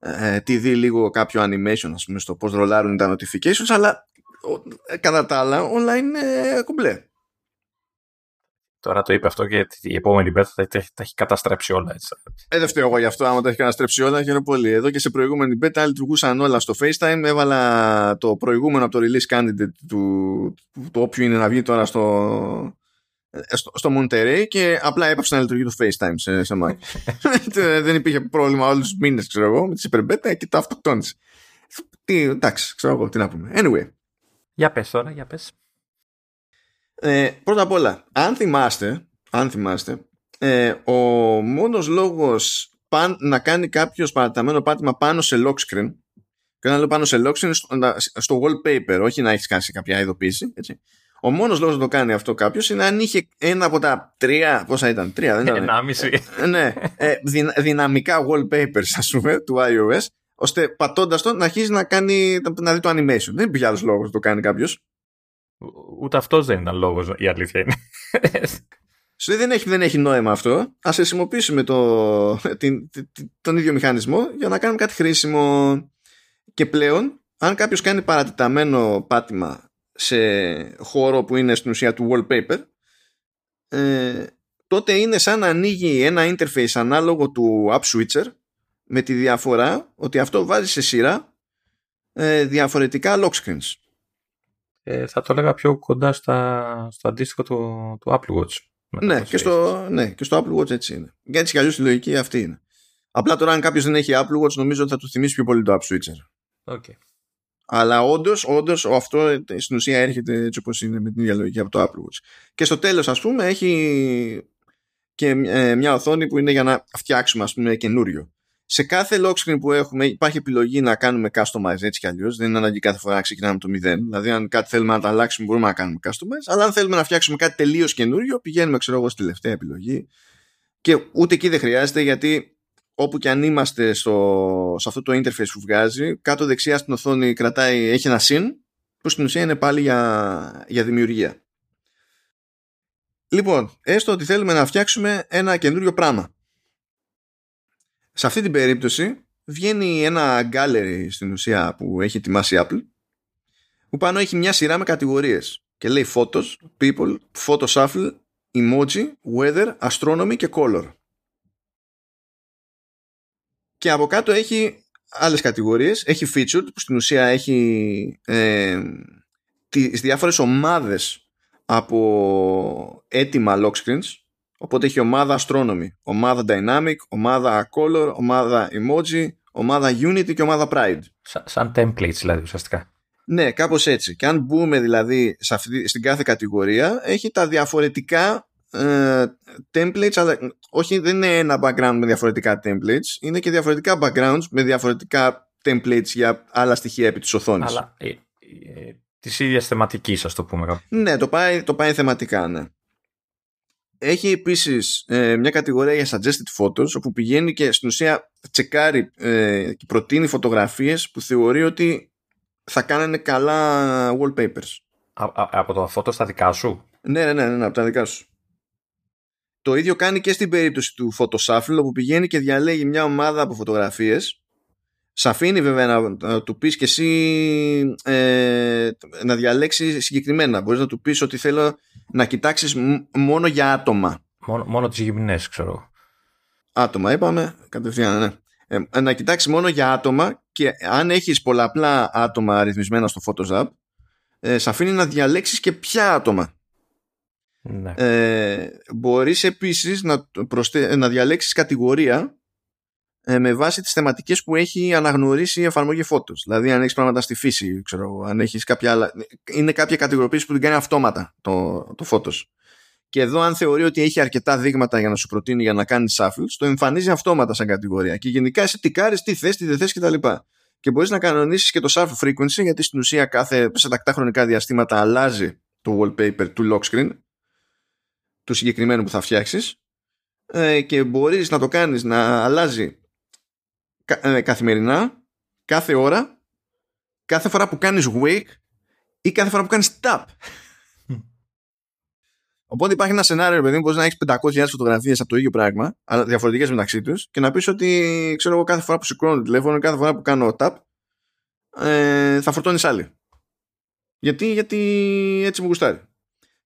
ε, τη δει λίγο κάποιο animation, ας πούμε, στο πώς ρολάρουν τα notifications, αλλά ο- ε, κατά τα άλλα, όλα είναι κουμπλέ.
Τώρα το είπε αυτό και η επόμενη beta θα, θα, θα έχει καταστρέψει όλα έτσι.
Ε, δεν φταίω εγώ γι' αυτό, άμα τα έχει καταστρέψει όλα, χαίρομαι πολύ. Εδώ και σε προηγούμενη beta λειτουργούσαν όλα στο FaceTime. Έβαλα το προηγούμενο από το release candidate του, του όποιου είναι να βγει τώρα στο, ε, στο, στο Monterey και απλά έπαψε να λειτουργεί το FaceTime σε, σε Mac. Ε, δεν υπήρχε πρόβλημα όλους τους μήνες, ξέρω εγώ, με τη υπερμπέτα και το αυτοκτόνησε. Τι, εντάξει, ξέρω εγώ, τι να πούμε. Anyway,
Για πες τώρα, για πες.
ε, πρώτα απ' όλα, αν θυμάστε, αν θυμάστε ε, ο μόνος λόγος παν, να κάνει κάποιος παραταμένο πάτημα πάνω σε lock screen και όταν λέω πάνω σε lock screen είναι στο, να- στο wallpaper, όχι να έχεις κάνει σε κάποια ειδοποίηση. Έτσι. Ο μόνος λόγος να το κάνει αυτό κάποιος είναι αν είχε ένα από τα τρία, πόσα ήταν, τρία δεν ήταν.
Ενάμιση.
Ε, ναι, ε, δυνα- δυναμικά wallpapers ας πούμε του iOS ώστε πατώντας το να αρχίσει να, κάνει, να δει το animation. Δεν υπήρχε άλλος λόγος να το κάνει κάποιος.
Ούτε αυτός δεν ήταν λόγος, η αλήθεια είναι.
Σου λέει δεν έχει, δεν έχει νόημα αυτό. Ας χρησιμοποιήσουμε το, την, την- την- τον ίδιο μηχανισμό για να κάνουμε κάτι χρήσιμο. Και πλέον, αν κάποιος κάνει παρατεταμένο πάτημα σε χώρο που είναι στην ουσία του wallpaper, ε, τότε είναι σαν να ανοίγει ένα interface ανάλογο του app switcher με τη διαφορά ότι αυτό βάζει σε σειρά ε, διαφορετικά lock screens.
Ε, θα το έλεγα πιο κοντά στα, στο αντίστοιχο του, του Apple Watch.
Ναι
Μετά
και, στο, ναι, και στο Apple Watch έτσι είναι. Και έτσι κι αλλιώς η λογική αυτή είναι. Απλά τώρα, αν κάποιος δεν έχει Apple Watch, νομίζω ότι θα του θυμίσει πιο πολύ το App Switcher.
Ok.
Αλλά όντως, όντως, αυτό ε, στην ουσία έρχεται έτσι όπως είναι με την ίδια λογική από το Apple Watch. Και στο τέλος, ας πούμε, έχει και ε, μια οθόνη που είναι για να φτιάξουμε, ας πούμε, καινούριο. Σε κάθε lock screen που έχουμε υπάρχει επιλογή να κάνουμε customize έτσι κι αλλιώς. Δεν είναι ανάγκη κάθε φορά να ξεκινάμε από το 0. Δηλαδή, αν κάτι θέλουμε να τα αλλάξουμε, μπορούμε να κάνουμε customize. Αλλά αν θέλουμε να φτιάξουμε κάτι τελείως καινούριο, πηγαίνουμε, ξέρω εγώ, στη τελευταία επιλογή. Και ούτε εκεί δεν χρειάζεται, γιατί όπου και αν είμαστε στο, σε αυτό το interface που βγάζει, κάτω δεξιά στην οθόνη κρατάει, έχει ένα συν, που στην ουσία είναι πάλι για, για δημιουργία. Λοιπόν, έστω ότι θέλουμε να φτιάξουμε ένα καινούριο πράγμα. Σε αυτή την περίπτωση βγαίνει ένα gallery στην ουσία που έχει ετοιμάσει η Apple που πάνω έχει μια σειρά με κατηγορίες και λέει photos, people, photo shuffle, emoji, weather, astronomy και color. Και από κάτω έχει άλλες κατηγορίες, έχει featured που στην ουσία έχει ε, τις διάφορες ομάδες από έτοιμα lock screens οπότε έχει ομάδα astronomy, ομάδα dynamic, ομάδα color, ομάδα emoji, ομάδα unity και ομάδα pride.
Σαν, σαν templates δηλαδή ουσιαστικά.
Ναι, κάπως έτσι. Και αν μπούμε δηλαδή σε αυτή, στην κάθε κατηγορία, έχει τα διαφορετικά ε, templates, αλλά όχι δεν είναι ένα background με διαφορετικά templates, είναι και διαφορετικά backgrounds με διαφορετικά templates για άλλα στοιχεία επί της οθόνης.
Αλλά ε, ε, της ίδιας θεματικής, ας το πούμε. κάπου.
Ναι, το πάει, το πάει θεματικά, ναι. Έχει επίσης ε, μια κατηγορία για suggested photos όπου πηγαίνει και στην ουσία τσεκάρει ε, και προτείνει φωτογραφίες που θεωρεί ότι θα κάνανε καλά wallpapers.
Α, α, από το φώτο στα δικά σου;
Ναι, ναι, ναι, ναι, από τα δικά σου. Το ίδιο κάνει και στην περίπτωση του Photoshuffle όπου πηγαίνει και διαλέγει μια ομάδα από φωτογραφίες Σ' αφήνει βέβαια να, να του πεις και εσύ ε, να διαλέξει συγκεκριμένα. Μπορείς να του πεις ότι θέλω να κοιτάξεις μόνο για άτομα.
Μόνο, μόνο τις γυμνές ξέρω.
Άτομα είπαμε, κατευθείαν ναι. Ε, να κοιτάξεις μόνο για άτομα και αν έχεις πολλαπλά άτομα αριθμισμένα στο Photoshop ε, σε αφήνει να διαλέξεις και ποια άτομα.
Ναι.
Ε, μπορείς επίσης να, προστε... να διαλέξεις κατηγορία ε, με βάση τις θεματικές που έχει αναγνωρίσει η εφαρμογή Photos. Δηλαδή αν έχεις πράγματα στη φύση, ξέρω, αν έχεις κάποια άλλα... Είναι κάποια κατηγοροποίηση που την κάνει αυτόματα το, το Photos. Και εδώ αν θεωρεί ότι έχει αρκετά δείγματα για να σου προτείνει για να κάνεις shuffles, το εμφανίζει αυτόματα σαν κατηγορία. Και γενικά εσύ τι κάρεις, τι θες, τι δεν θες κτλ. Και μπορείς να κανονίσεις και το shuffle frequency γιατί στην ουσία κάθε, σε τακτά χρονικά διαστήματα αλλάζει το wallpaper του lock screen του συγκεκριμένου που θα φτιάξεις ε, και μπορείς να το κάνεις να αλλάζει ε, καθημερινά, κάθε ώρα, κάθε φορά που κάνεις wake ή κάθε φορά που κάνεις tap. Οπότε υπάρχει ένα σενάριο, παιδί μου, μπορεί να έχεις 500.000 φωτογραφίες από το ίδιο πράγμα, αλλά διαφορετικές μεταξύ τους, και να πεις ότι ξέρω εγώ κάθε φορά που σηκώνω το τηλέφωνο, κάθε φορά που κάνω tap, ε, θα φορτώνεις άλλη. Γιατί, γιατί έτσι μου γουστάρει.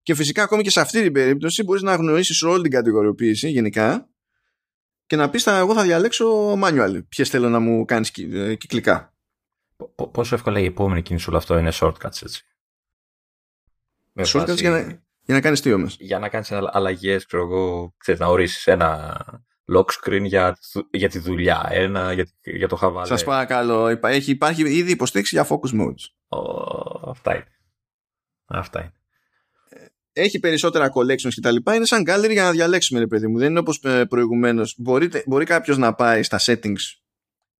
Και φυσικά ακόμη και σε αυτή την περίπτωση μπορείς να γνωρίσει όλη την κατηγοριοποίηση γενικά και να πεις εγώ θα διαλέξω manual ποιες θέλω να μου κάνεις ε, κυκλικά.
Πόσο εύκολα η επόμενη κίνηση όλο αυτό είναι shortcuts έτσι;
shortcuts για να, για να κάνεις τι όμως.
Για να κάνεις αλλαγές, ξέρω εγώ, ξέρεις, να ορίσεις ένα lock screen για, για τη δουλειά, ένα για, για το χαβάλε.
Σας παρακαλώ, υπάρχει, υπάρχει ήδη υποστήριξη για focus modes.
Oh, αυτά είναι. Αυτά είναι
έχει περισσότερα collections και τα λοιπά, είναι σαν gallery για να διαλέξουμε, ρε παιδί μου. Δεν είναι όπως ε, προηγουμένως. Μπορεί κάποιος να πάει στα settings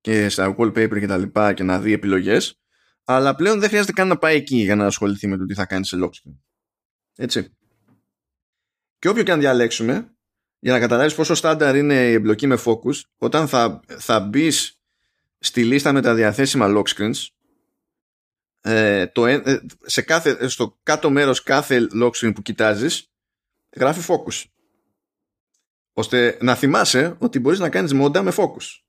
και στα wallpaper και τα λοιπά και να δει επιλογές, αλλά πλέον δεν χρειάζεται καν να πάει εκεί για να ασχοληθεί με το τι θα κάνει σε lock screen. Έτσι. Και όποιο και αν διαλέξουμε, για να καταλάβεις πόσο στάνταρ είναι η εμπλοκή με focus, όταν θα, θα μπεις στη λίστα με τα διαθέσιμα lock screens, ε, το, ε, σε κάθε, στο κάτω μέρος κάθε lock screen που κοιτάζεις γράφει focus ώστε να θυμάσαι ότι μπορείς να κάνεις μόντα με focus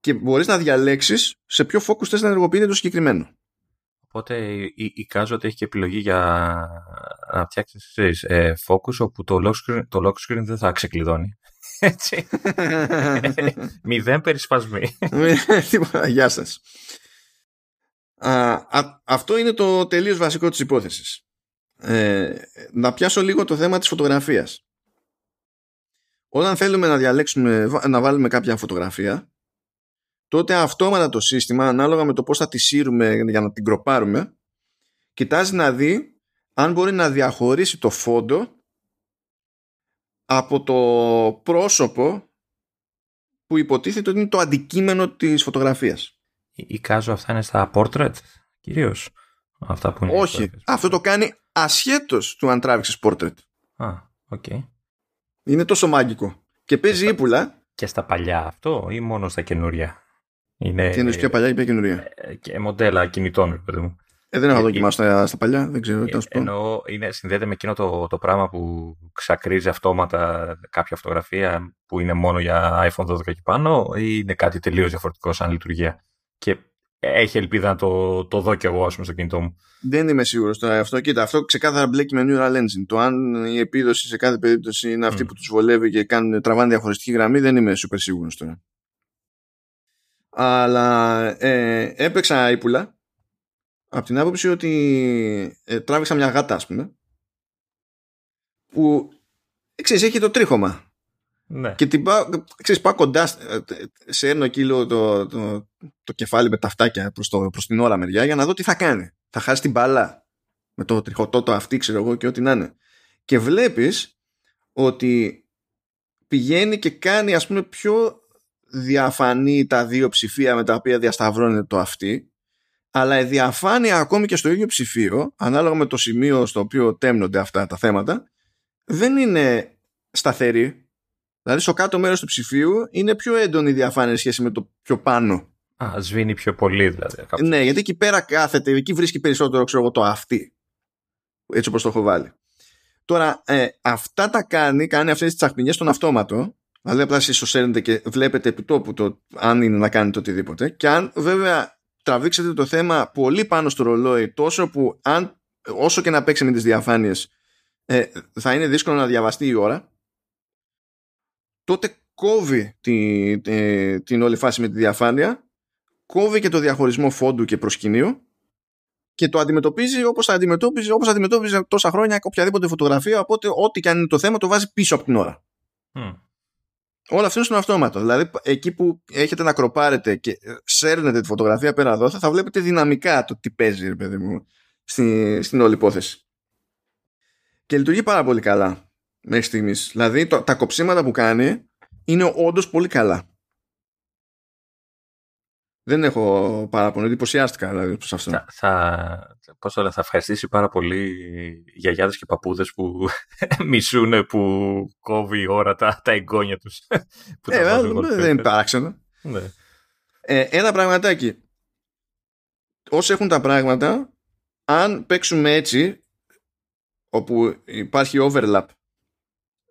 και μπορείς να διαλέξεις σε ποιο focus θες να ενεργοποιείται το συγκεκριμένο
Οπότε εικάζω ότι έχει και επιλογή για να φτιάξεις ε, focus όπου το lock, screen, το lock screen δεν θα ξεκλειδώνει. Έτσι. Μηδέν περισπασμοί.
Τίποτα, γεια σας αυτό είναι το τελείως βασικό της υπόθεσης. Ε, να πιάσω λίγο το θέμα της φωτογραφίας. Όταν θέλουμε να διαλέξουμε, να βάλουμε κάποια φωτογραφία, τότε αυτόματα το σύστημα, ανάλογα με το πώς θα τη σύρουμε για να την κροπάρουμε, κοιτάζει να δει αν μπορεί να διαχωρίσει το φόντο από το πρόσωπο που υποτίθεται ότι είναι το αντικείμενο της φωτογραφίας
εικάζω αυτά είναι στα portrait κυρίως. Αυτά που είναι
Όχι, αυτό το κάνει ασχέτως του αν τράβηξες portrait.
Α, ok. Okay.
Είναι τόσο μάγικο. Και παίζει ύπουλα.
Και στα παλιά αυτό ή μόνο στα καινούρια; Είναι,
Τι εννοείς πιο παλιά ή πιο καινούρια.
Ε, και μοντέλα κινητών, παιδί μου.
Ε, δεν έχω ε, δοκιμάσει στα, στα παλιά, δεν ξέρω τι να σου πω.
Εννοώ, είναι, συνδέεται με εκείνο το, το πράγμα που ξακρίζει αυτόματα κάποια φωτογραφία που είναι μόνο για iPhone 12 και πάνω ή είναι κάτι τελείως διαφορετικό σαν λειτουργία; Και έχει ελπίδα να το, το δω κι εγώ ας πούμε, στο κινητό μου.
Δεν είμαι σίγουρος τώρα αυτό. Κοίτα, αυτό ξεκάθαρα μπλέκει με Neural Engine. Το αν η επίδοση σε κάθε περίπτωση είναι αυτή που τους βολεύει και κάνουν, τραβάνε διαχωριστική γραμμή δεν είμαι super σίγουρος τώρα. Αλλά ε, έπαιξα ύπουλα από την άποψη ότι ε, τράβηξα μια γάτα ας πούμε που ε, ξέρεις έχει το τρίχωμα
ναι.
Και την πάω, ξέρεις, πάω κοντά σε ένα κύλο το, το, το, κεφάλι με τα φτάκια προς, το, προς την ώρα μεριά για να δω τι θα κάνει. Θα χάσει την μπάλα με το τριχωτό το αυτή ξέρω εγώ και ό,τι να είναι. Και βλέπεις ότι πηγαίνει και κάνει ας πούμε πιο διαφανή τα δύο ψηφία με τα οποία διασταυρώνεται το αυτή αλλά η διαφάνεια ακόμη και στο ίδιο ψηφίο ανάλογα με το σημείο στο οποίο τέμνονται αυτά τα θέματα δεν είναι σταθερή Δηλαδή στο κάτω μέρος του ψηφίου είναι πιο έντονη η διαφάνεια σχέση με το πιο πάνω.
Α, σβήνει πιο πολύ δηλαδή.
Ναι, γιατί εκεί πέρα κάθεται, εκεί βρίσκει περισσότερο ξέρω εγώ το αυτή. Έτσι όπως το έχω βάλει. Τώρα, ε, αυτά τα κάνει, κάνει αυτές τις τσαχπινιές στον αυτόματο, δηλαδή απλά σωσέρνετε και βλέπετε επιτόπου το αν είναι να κάνετε οτιδήποτε και αν βέβαια τραβήξετε το θέμα πολύ πάνω στο ρολόι τόσο που αν, όσο και να παίξει με τις διαφάνειες ε, θα είναι δύσκολο να διαβαστεί η ώρα τότε κόβει τη, την όλη φάση με τη διαφάνεια κόβει και το διαχωρισμό φόντου και προσκυνείου και το αντιμετωπίζει όπως θα αντιμετώπιζε, όπως αντιμετώπιζε τόσα χρόνια οποιαδήποτε φωτογραφία οπότε ό,τι και αν είναι το θέμα το βάζει πίσω από την ώρα. Mm. Όλα αυτό είναι στον αυτόματο. Δηλαδή εκεί που έχετε να κροπάρετε και σέρνετε τη φωτογραφία πέρα εδώ θα, βλέπετε δυναμικά το τι παίζει ρε παιδί μου στη, στην όλη υπόθεση. Και λειτουργεί πάρα πολύ καλά μέχρι στιγμής. Δηλαδή το, τα κοψίματα που κάνει είναι όντως πολύ καλά. Δεν έχω παράπονο, εντυπωσιάστηκα δηλαδή προς αυτό.
Θα, θα, πώς θα ευχαριστήσει πάρα πολύ οι γιαγιάδες και παππούδες που μισούν που κόβει η ώρα τα, τα εγγόνια τους.
που ε, τα δεν είναι παράξενο. Ναι. Ε, ένα πραγματάκι. Όσοι έχουν τα πράγματα, αν παίξουμε έτσι, όπου υπάρχει overlap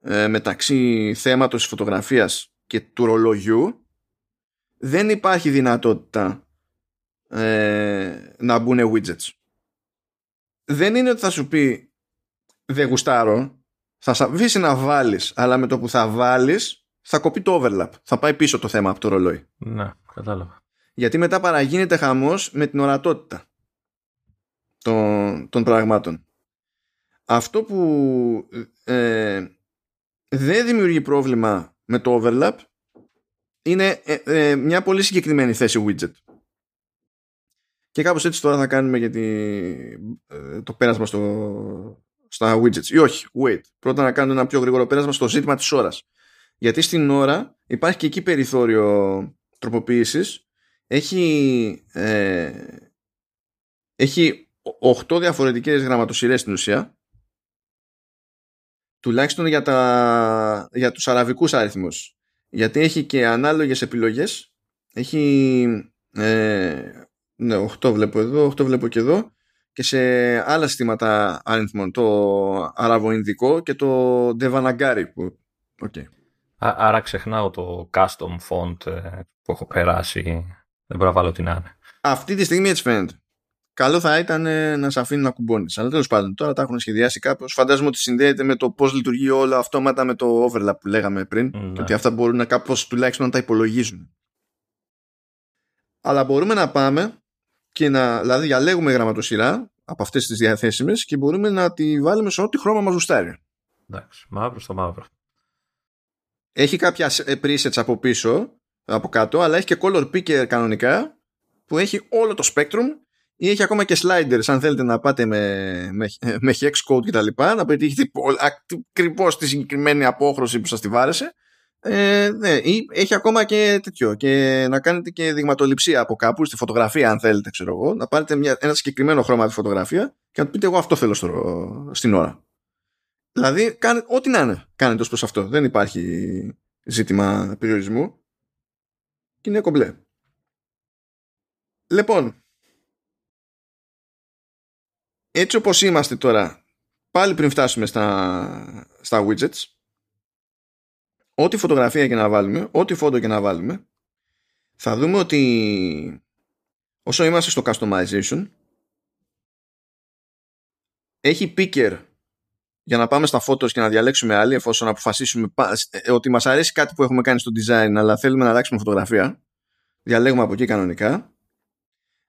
ε, μεταξύ θέματος φωτογραφίας και του ρολογιού, δεν υπάρχει δυνατότητα ε, να μπουν widgets. Δεν είναι ότι θα σου πει δεν γουστάρω, θα σαβήσει να βάλεις, αλλά με το που θα βάλεις θα κοπεί το overlap. Θα πάει πίσω το θέμα από το ρολόι.
Ναι, κατάλαβα.
Γιατί μετά παραγίνεται χαμός με την ορατότητα των, των πραγμάτων. Αυτό που ε, δεν δημιουργεί πρόβλημα με το overlap είναι ε, ε, μια πολύ συγκεκριμένη θέση widget. Και κάπως έτσι τώρα θα κάνουμε για ε, το πέρασμα στο, στα widgets. Ή όχι, wait. Πρώτα να κάνουμε ένα πιο γρήγορο πέρασμα στο ζήτημα της ώρας. Γιατί στην ώρα υπάρχει και εκεί περιθώριο τροποποίησης. Έχει, ε, έχει 8 διαφορετικές γραμματοσυρές στην ουσία. Τουλάχιστον για, τα, για τους αραβικούς αριθμούς. Γιατί έχει και ανάλογες επιλογές. Έχει ε, ναι, 8 βλέπω εδώ, 8 βλέπω και εδώ. Και σε άλλα συστήματα αριθμών. Το αραβοινδικό και το Devanagari που... okay.
Άρα ξεχνάω το custom font ε, που έχω περάσει. Δεν μπορώ να βάλω την άνε.
Αυτή τη στιγμή έτσι φαίνεται καλό θα ήταν ε, να σε αφήνει να κουμπώνεις. Αλλά τέλος πάντων, τώρα τα έχουν σχεδιάσει κάπως. Φαντάζομαι ότι συνδέεται με το πώς λειτουργεί όλο αυτόματα με το overlap που λέγαμε πριν. Ναι. Και ότι αυτά μπορούν να κάπως τουλάχιστον να τα υπολογίζουν. Αλλά μπορούμε να πάμε και να. Δηλαδή, διαλέγουμε γραμματοσυρά από αυτές τις διαθέσιμες και μπορούμε να τη βάλουμε σε ό,τι χρώμα μας γουστάρει.
Εντάξει, μαύρο στο μαύρο.
Έχει κάποια presets από πίσω, από κάτω, αλλά έχει και color picker κανονικά που έχει όλο το spectrum ή έχει ακόμα και sliders αν θέλετε να πάτε με, με, με hex code κτλ. να πετύχετε ακριβώς τη συγκεκριμένη απόχρωση που σας τη βάρεσε. Ε, ναι, ή έχει ακόμα και τέτοιο. Και να κάνετε και δειγματοληψία από κάπου στη φωτογραφία αν θέλετε ξέρω εγώ να πάρετε μια, ένα συγκεκριμένο χρώμα τη φωτογραφία και να του πείτε εγώ αυτό θέλω στο, στην ώρα δηλαδή κάνε, ό,τι να είναι κάνετε ως προς αυτό. Δεν υπάρχει ζήτημα περιορισμού. Και είναι κομπλέ. Λοιπόν έτσι όπως είμαστε τώρα πάλι πριν φτάσουμε στα, στα widgets ό,τι φωτογραφία και να βάλουμε ό,τι φόντο και να βάλουμε θα δούμε ότι όσο είμαστε στο customization έχει picker για να πάμε στα photos και να διαλέξουμε άλλη εφόσον αποφασίσουμε ε, ότι μας αρέσει κάτι που έχουμε κάνει στο design αλλά θέλουμε να αλλάξουμε φωτογραφία διαλέγουμε από εκεί κανονικά.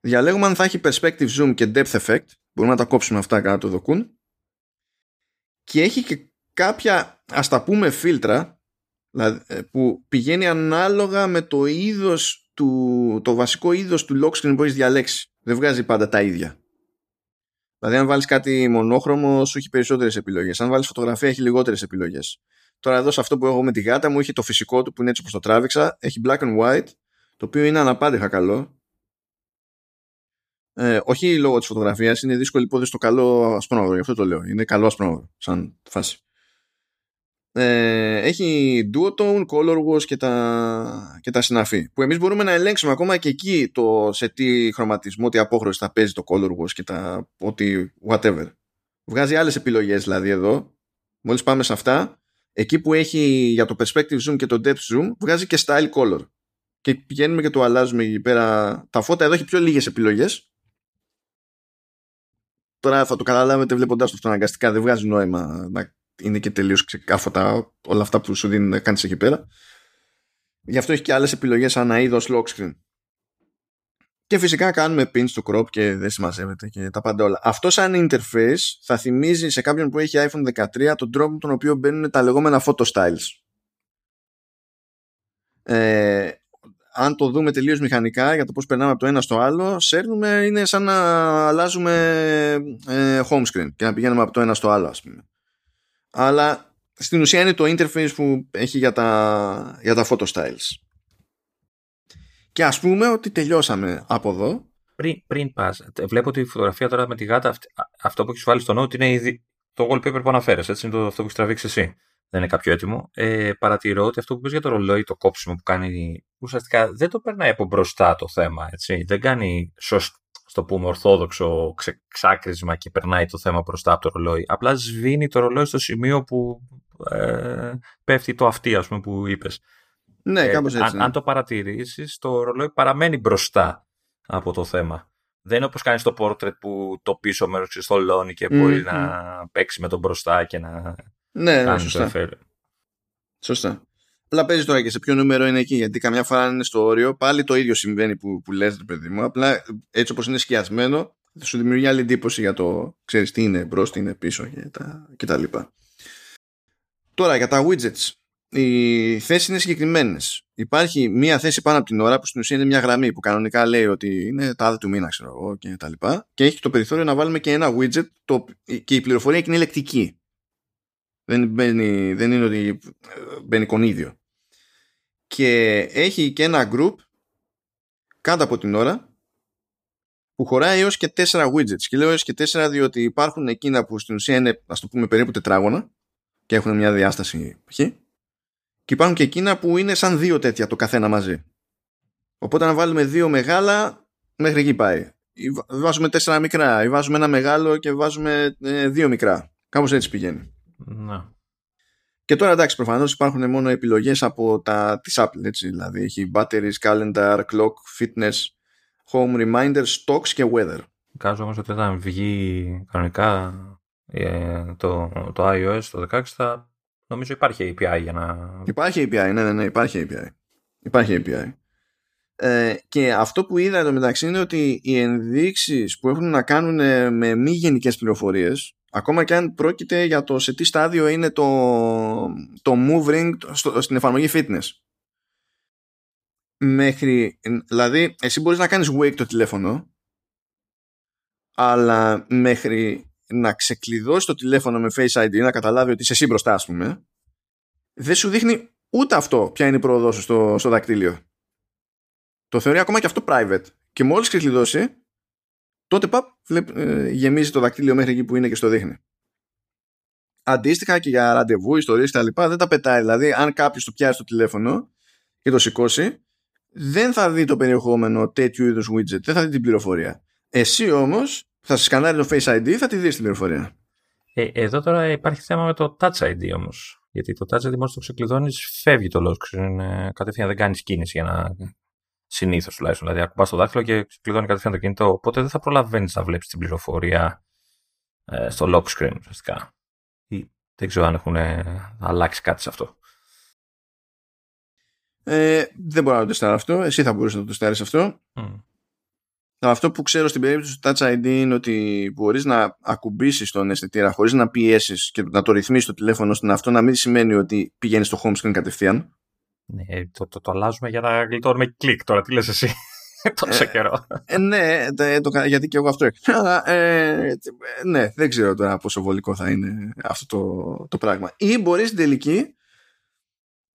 Διαλέγουμε αν θα έχει perspective zoom και depth effect Μπορούμε να τα κόψουμε αυτά κατά το δοκούν. Και έχει και κάποια, ας τα πούμε, φίλτρα ε, που πηγαίνει ανάλογα με το είδος του, το βασικό είδος του lock screen που έχεις διαλέξει. Δεν βγάζει πάντα τα ίδια. Δηλαδή, αν βάλεις κάτι μονόχρωμο, σου έχει περισσότερες επιλογές. Αν βάλεις φωτογραφία, έχει λιγότερες επιλογές. Τώρα, εδώ σε αυτό που έχω με τη γάτα μου, έχει το φυσικό του που είναι έτσι όπως το τράβηξα. Έχει black and white, το οποίο είναι αναπάντηχα καλό. Ε, όχι λόγω της φωτογραφίας, είναι δύσκολη υπόθεση στο καλό ασπρόμαυρο, γι' αυτό το λέω. Είναι καλό ασπρόμαυρο, σαν φάση. Ε, έχει duotone, color wash και τα, και τα συναφή. Που εμείς μπορούμε να ελέγξουμε ακόμα και εκεί το σε τι χρωματισμό, τι απόχρωση θα παίζει το color wash και τα ό,τι whatever. Βγάζει άλλες επιλογές δηλαδή εδώ μόλις πάμε σε αυτά, εκεί που έχει για το perspective zoom και το depth zoom, βγάζει και style color. Και πηγαίνουμε και το αλλάζουμε εκεί πέρα. Τα φώτα εδώ έχει πιο λίγες επιλογές. Τώρα θα το καταλάβετε βλέποντάς το αυτό αναγκαστικά, δεν βγάζει νόημα να είναι και τελείως ξεκάφωτα όλα αυτά που σου δίνει να κάνεις εκεί πέρα. Γι' αυτό έχει και άλλες επιλογές ανά είδος lock screen. Και φυσικά κάνουμε pin στο crop και δεν συμμαζεύεται και τα πάντα όλα. Αυτό σαν interface θα θυμίζει σε κάποιον που έχει iPhone 13 τον τρόπο με τον οποίο μπαίνουν τα λεγόμενα photo styles. Ε, αν το δούμε τελείως μηχανικά για το πώς περνάμε από το ένα στο άλλο, σέρνουμε είναι σαν να αλλάζουμε ε, home screen και να πηγαίνουμε από το ένα στο άλλο ας πούμε. Αλλά στην ουσία είναι το interface που έχει για τα, για τα photo styles. Και ας πούμε ότι τελειώσαμε από εδώ.
Πριν, πριν πας, βλέπω τη φωτογραφία τώρα με τη γάτα, αυτό που έχεις βάλει στο note είναι ήδη το wallpaper που αναφέρεσαι, έτσι είναι το, αυτό που έχεις τραβήξει εσύ. Δεν είναι κάποιο έτοιμο. Ε, παρατηρώ ότι αυτό που πες για το ρολόι, το κόψιμο που κάνει, ουσιαστικά δεν το περνάει από μπροστά το θέμα, έτσι. Δεν κάνει σωστό, στο πούμε ορθόδοξο ξε, ξάκρισμα και περνάει το θέμα μπροστά από το ρολόι. Απλά σβήνει το ρολόι στο σημείο που ε, πέφτει το αυτή, ας πούμε, που είπες.
Ναι, ε, κάπως έτσι.
Αν,
ναι.
αν το παρατηρήσεις, το ρολόι παραμένει μπροστά από το θέμα. Δεν είναι όπως κάνεις το portrait που το πίσω μέρος ξεστολώνει και μπορεί να παίξει με τον μπροστά και να
ναι,
κάνει
σωστά.
το εφέ.
Σωστά. Απλά παίζει τώρα και σε ποιο νούμερο είναι εκεί. Γιατί καμιά φορά αν είναι στο όριο, πάλι το ίδιο συμβαίνει που, που λες, ρε παιδί μου. Απλά έτσι όπως είναι σκιασμένο, θα σου δημιουργεί άλλη εντύπωση για το ξέρεις τι είναι μπρος, τι είναι πίσω και τα, και τα λοιπά. Τώρα για τα widgets. Οι θέσεις είναι συγκεκριμένες. Υπάρχει μία θέση πάνω από την ώρα που στην ουσία είναι μια γραμμή που κανονικά λέει ότι είναι τα άδεια του μήνα, ξέρω εγώ και τα λοιπά. Και έχει το περιθώριο να βάλουμε και ένα widget το, και η πληροφορία εκεί είναι λεκτική. Δεν, μπαίνει, δεν είναι ότι μπαίνει κονίδιο. Και έχει και ένα group κάτω από την ώρα που χωράει έως και τέσσερα widgets. Και λέω έως και τέσσερα διότι υπάρχουν εκείνα που στην ουσία είναι, ας το πούμε, περίπου τετράγωνα και έχουν μια διάσταση π.χ. Και υπάρχουν και εκείνα που είναι σαν δύο τέτοια το καθένα μαζί. Οπότε να βάλουμε δύο μεγάλα, μέχρι εκεί πάει. Ή Βάζουμε τέσσερα μικρά, ή βάζουμε ένα μεγάλο και βάζουμε ε, δύο μικρά. Κάπως έτσι πηγαίνει.
Να.
Και τώρα εντάξει, προφανώς υπάρχουν μόνο επιλογές από τα της Apple. Έτσι, δηλαδή έχει batteries, calendar, clock, fitness, home reminders, stocks και weather.
Κάζω όμως ότι όταν βγει κανονικά ε, το, το iOS το 16 θα νομίζω υπάρχει API για να...
Υπάρχει API, ναι, ναι, ναι, υπάρχει API. Υπάρχει API. Ε, και αυτό που είδα εδώ μεταξύ είναι ότι οι ενδείξεις που έχουν να κάνουν με μη γενικές πληροφορίες ακόμα και αν πρόκειται για το σε τι στάδιο είναι το, το move ring στο, στην εφαρμογή fitness. Μέχρι, δηλαδή εσύ μπορείς να κάνεις wake το τηλέφωνο αλλά μέχρι να ξεκλειδώσεις το τηλέφωνο με Face ID να καταλάβει ότι είσαι εσύ μπροστά ας πούμε δεν σου δείχνει ούτε αυτό ποια είναι η πρόοδό σου στο, στο δακτύλιο. Το θεωρεί ακόμα και αυτό private. Και μόλις ξεκλειδώσει τότε παπ, βλέπ, ε, γεμίζει το δακτύλιο μέχρι εκεί που είναι και στο δείχνει. Αντίστοιχα και για ραντεβού, ιστορίες και τα λοιπά δεν τα πετάει. Δηλαδή αν κάποιος το πιάσει το τηλέφωνο και το σηκώσει δεν θα δει το περιεχόμενο τέτοιου είδους widget, δεν θα δει την πληροφορία. Εσύ όμως θα σε σκανάρει το Face ID θα τη δεις την πληροφορία.
Ε, εδώ τώρα υπάρχει θέμα με το Touch ID όμως. Γιατί το Touch ID μόλις το ξεκλειδώνεις φεύγει το lock screen. ε, Κατευθείαν δεν κάνεις κίνηση για να συνήθως τουλάχιστον. Δηλαδή, ακουμπάς το δάχτυλο και κλειδώνει κατευθείαν το κινητό. Οπότε δεν θα προλαβαίνεις να βλέπεις την πληροφορία ε, στο lock screen ουσιαστικά. Ή δεν ξέρω αν έχουν ε, αλλάξει κάτι σε αυτό.
Ε, δεν μπορώ να το τεστάρω αυτό. Εσύ θα μπορούσες να το τεστάρεις αυτό.
Mm.
Αυτό που ξέρω στην περίπτωση του Touch ID είναι ότι μπορείς να ακουμπήσεις τον αισθητήρα χωρίς να πιέσεις και να το ρυθμίσεις το τηλέφωνο ώστε αυτό να μην σημαίνει ότι πηγαίνεις στο home screen κατευθείαν.
Ναι, το, το, το αλλάζουμε για να γλιτώνουμε κλικ τώρα. Τι λες εσύ. Τόσο καιρό.
Ε, ναι, το, το, γιατί και εγώ αυτό έκανα. Ε, ναι, δεν ξέρω τώρα πόσο βολικό θα είναι αυτό το, το πράγμα. Ή μπορείς στην τελική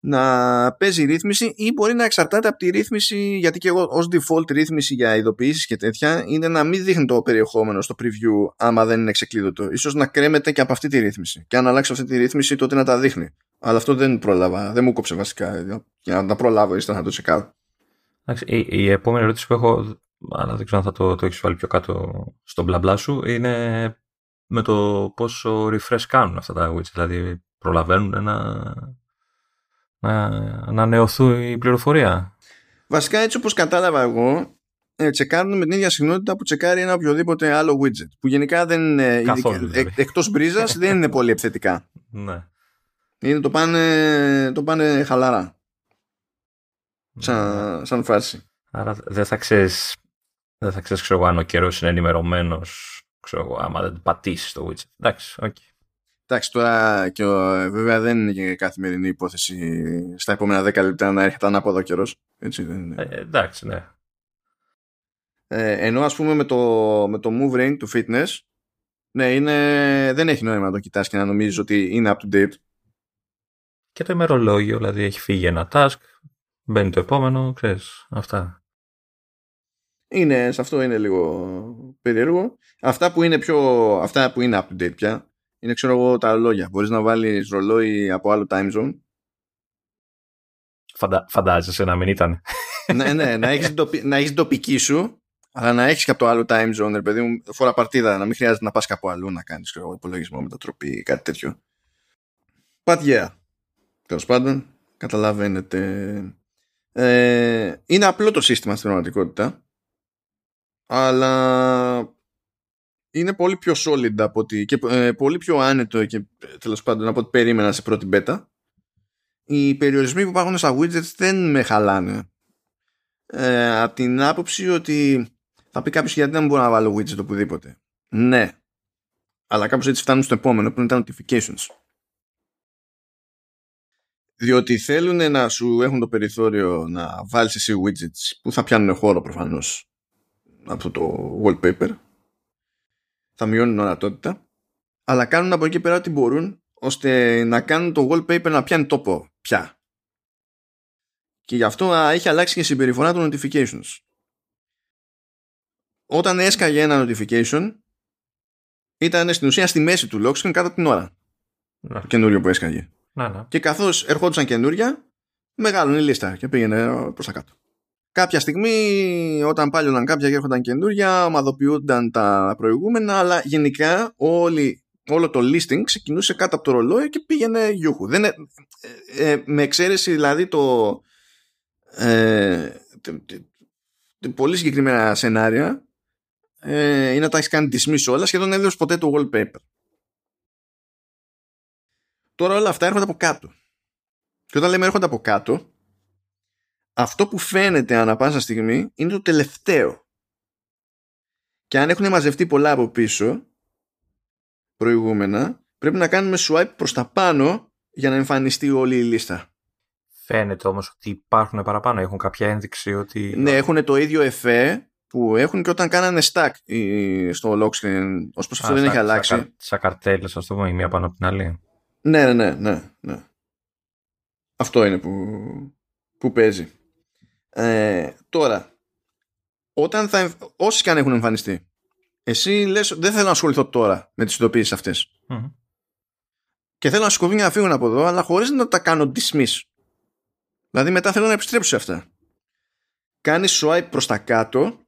να παίζει ρύθμιση ή μπορεί να εξαρτάται από τη ρύθμιση γιατί και εγώ ως default ρύθμιση για ειδοποιήσεις και τέτοια είναι να μην δείχνει το περιεχόμενο στο preview άμα δεν είναι ξεκλείδωτο. Ίσως να κρέμεται και από αυτή τη ρύθμιση και αν αλλάξω αυτή τη ρύθμιση τότε να τα δείχνει. Αλλά αυτό δεν πρόλαβα, δεν μου κόψε βασικά για να τα προλάβω ύστερα να το τσεκάρω.
Η, η επόμενη ερώτηση που έχω, αλλά δεν ξέρω αν θα το, το έχεις βάλει πιο κάτω στον μπλα μπλα σου, είναι με το πόσο refresh κάνουν αυτά τα widgets. Δηλαδή προλαβαίνουν να, να ανανεωθούν η πληροφορία.
Βασικά έτσι όπως κατάλαβα εγώ ε, τσεκάρουν με την ίδια συχνότητα που τσεκάρει ένα οποιοδήποτε άλλο widget. Που γενικά δεν είναι.
Καθόλου, δηλαδή.
ε, εκτός μπρίζας δεν είναι πολύ επιθετικά.
Ναι.
Είναι το πάνε, το πάνε χαλαρά. Σαν, σαν φάση.
Άρα δεν θα ξέρεις, δεν θα ξέρεις ξέρω, εγώ, αν ο καιρός είναι ενημερωμένος ξέρω εγώ, άμα δεν πατήσεις το widget. Εντάξει, οκ.
Εντάξει, τώρα και ο, βέβαια δεν είναι και καθημερινή υπόθεση στα επόμενα 10 λεπτά να έρχεται ανάποδο καιρός. Έτσι δεν είναι.
Ε, εντάξει, ναι.
Ε, ενώ ας πούμε με το, με το move ring του fitness ναι, είναι, δεν έχει νόημα να το κοιτάς και να νομίζεις ότι είναι up to date.
Και το ημερολόγιο, δηλαδή έχει φύγει ένα task, μπαίνει το επόμενο, ξέρεις, αυτά.
Είναι, σε αυτό είναι λίγο περίεργο. Αυτά που είναι πιο, αυτά που είναι up to date πια, είναι ξέρω εγώ τα ρολόγια. Μπορείς να βάλεις ρολόι από άλλο time zone.
Φαντα, φαντάζεσαι να μην ήταν.
ναι, ναι, να έχεις, τοπι, να έχεις τοπική σου, αλλά να έχεις και από το άλλο time zone, ρε παιδί μου, φορά παρτίδα, να μην χρειάζεται να πας κάπου αλλού να κάνεις ξέρω, υπολογισμό, μετατροπή ή κάτι τέτοιο. But yeah. Τέλος πάντων, καταλαβαίνετε. Ε, είναι απλό το σύστημα στην πραγματικότητα αλλά είναι πολύ πιο solid από ότι, και ε, πολύ πιο άνετο και τέλος πάντων από ό,τι περίμενα σε πρώτη beta. Οι περιορισμοί που υπάρχουν στα widgets δεν με χαλάνε. Ε, από την άποψη ότι θα πει κάποιος γιατί δεν μπορώ να βάλω widget οπουδήποτε. Ναι. Αλλά κάπως έτσι φτάνουν στο επόμενο που είναι τα notifications. Διότι θέλουν να σου έχουν το περιθώριο να βάλεις εσύ widgets που θα πιάνουν χώρο προφανώς από το wallpaper θα μειώνουν ορατότητα αλλά κάνουν από εκεί πέρα ό,τι μπορούν ώστε να κάνουν το wallpaper να πιάνει τόπο πια. Και γι' αυτό έχει αλλάξει και η συμπεριφορά των notifications. Όταν έσκαγε ένα notification ήταν στην ουσία στη μέση του lock screen κάτω την ώρα.
Ναι.
το καινούριο που έσκαγε.
Να, ναι.
και καθώς ερχόντουσαν καινούρια μεγάλωνε η λίστα και πήγαινε προς τα κάτω κάποια στιγμή όταν πάλιοναν κάποια και έρχονταν καινούρια ομαδοποιούνταν τα προηγούμενα αλλά γενικά όλη, όλο το listing ξεκινούσε κάτω από το ρολόι και πήγαινε γιούχου. Δεν, ε, ε, με εξαίρεση δηλαδή το ε, τε- τε- τε- πολύ συγκεκριμένα σενάρια ε, είναι να τα έχεις κάνει dismiss όλα σχεδόν δεν έδωσε ποτέ το wallpaper. Τώρα όλα αυτά έρχονται από κάτω. Και όταν λέμε έρχονται από κάτω αυτό που φαίνεται ανα πάσα στιγμή είναι το τελευταίο. Και αν έχουν μαζευτεί πολλά από πίσω, προηγούμενα, πρέπει να κάνουμε swipe προς τα πάνω για να εμφανιστεί όλη η λίστα.
Φαίνεται όμως ότι υπάρχουν παραπάνω. Έχουν κάποια ένδειξη ότι...
Ναι, έχουν το ίδιο εφέ που έχουν και όταν κάνανε stack η- στο lock screen, ως προς αυτό
Α,
δεν
σαν-
έχει αλλάξει.
Σαν, σαν καρτέλες, ας το πούμε, η μία πάνω από την άλλη.
Ναι, ναι, ναι, ναι, ναι. Αυτό είναι που, που παίζει. Ε, τώρα, όταν θα, εμφ- όσοι και αν έχουν εμφανιστεί, εσύ λες δεν θέλω να ασχοληθώ τώρα με τις ειδοποιήσεις αυτές.
Μμμ.
Και θέλω να σκοπεί να φύγουν από εδώ, αλλά χωρίς να τα κάνω dismiss. Δηλαδή μετά θέλω να επιστρέψω σε αυτά. Κάνεις swipe προς τα κάτω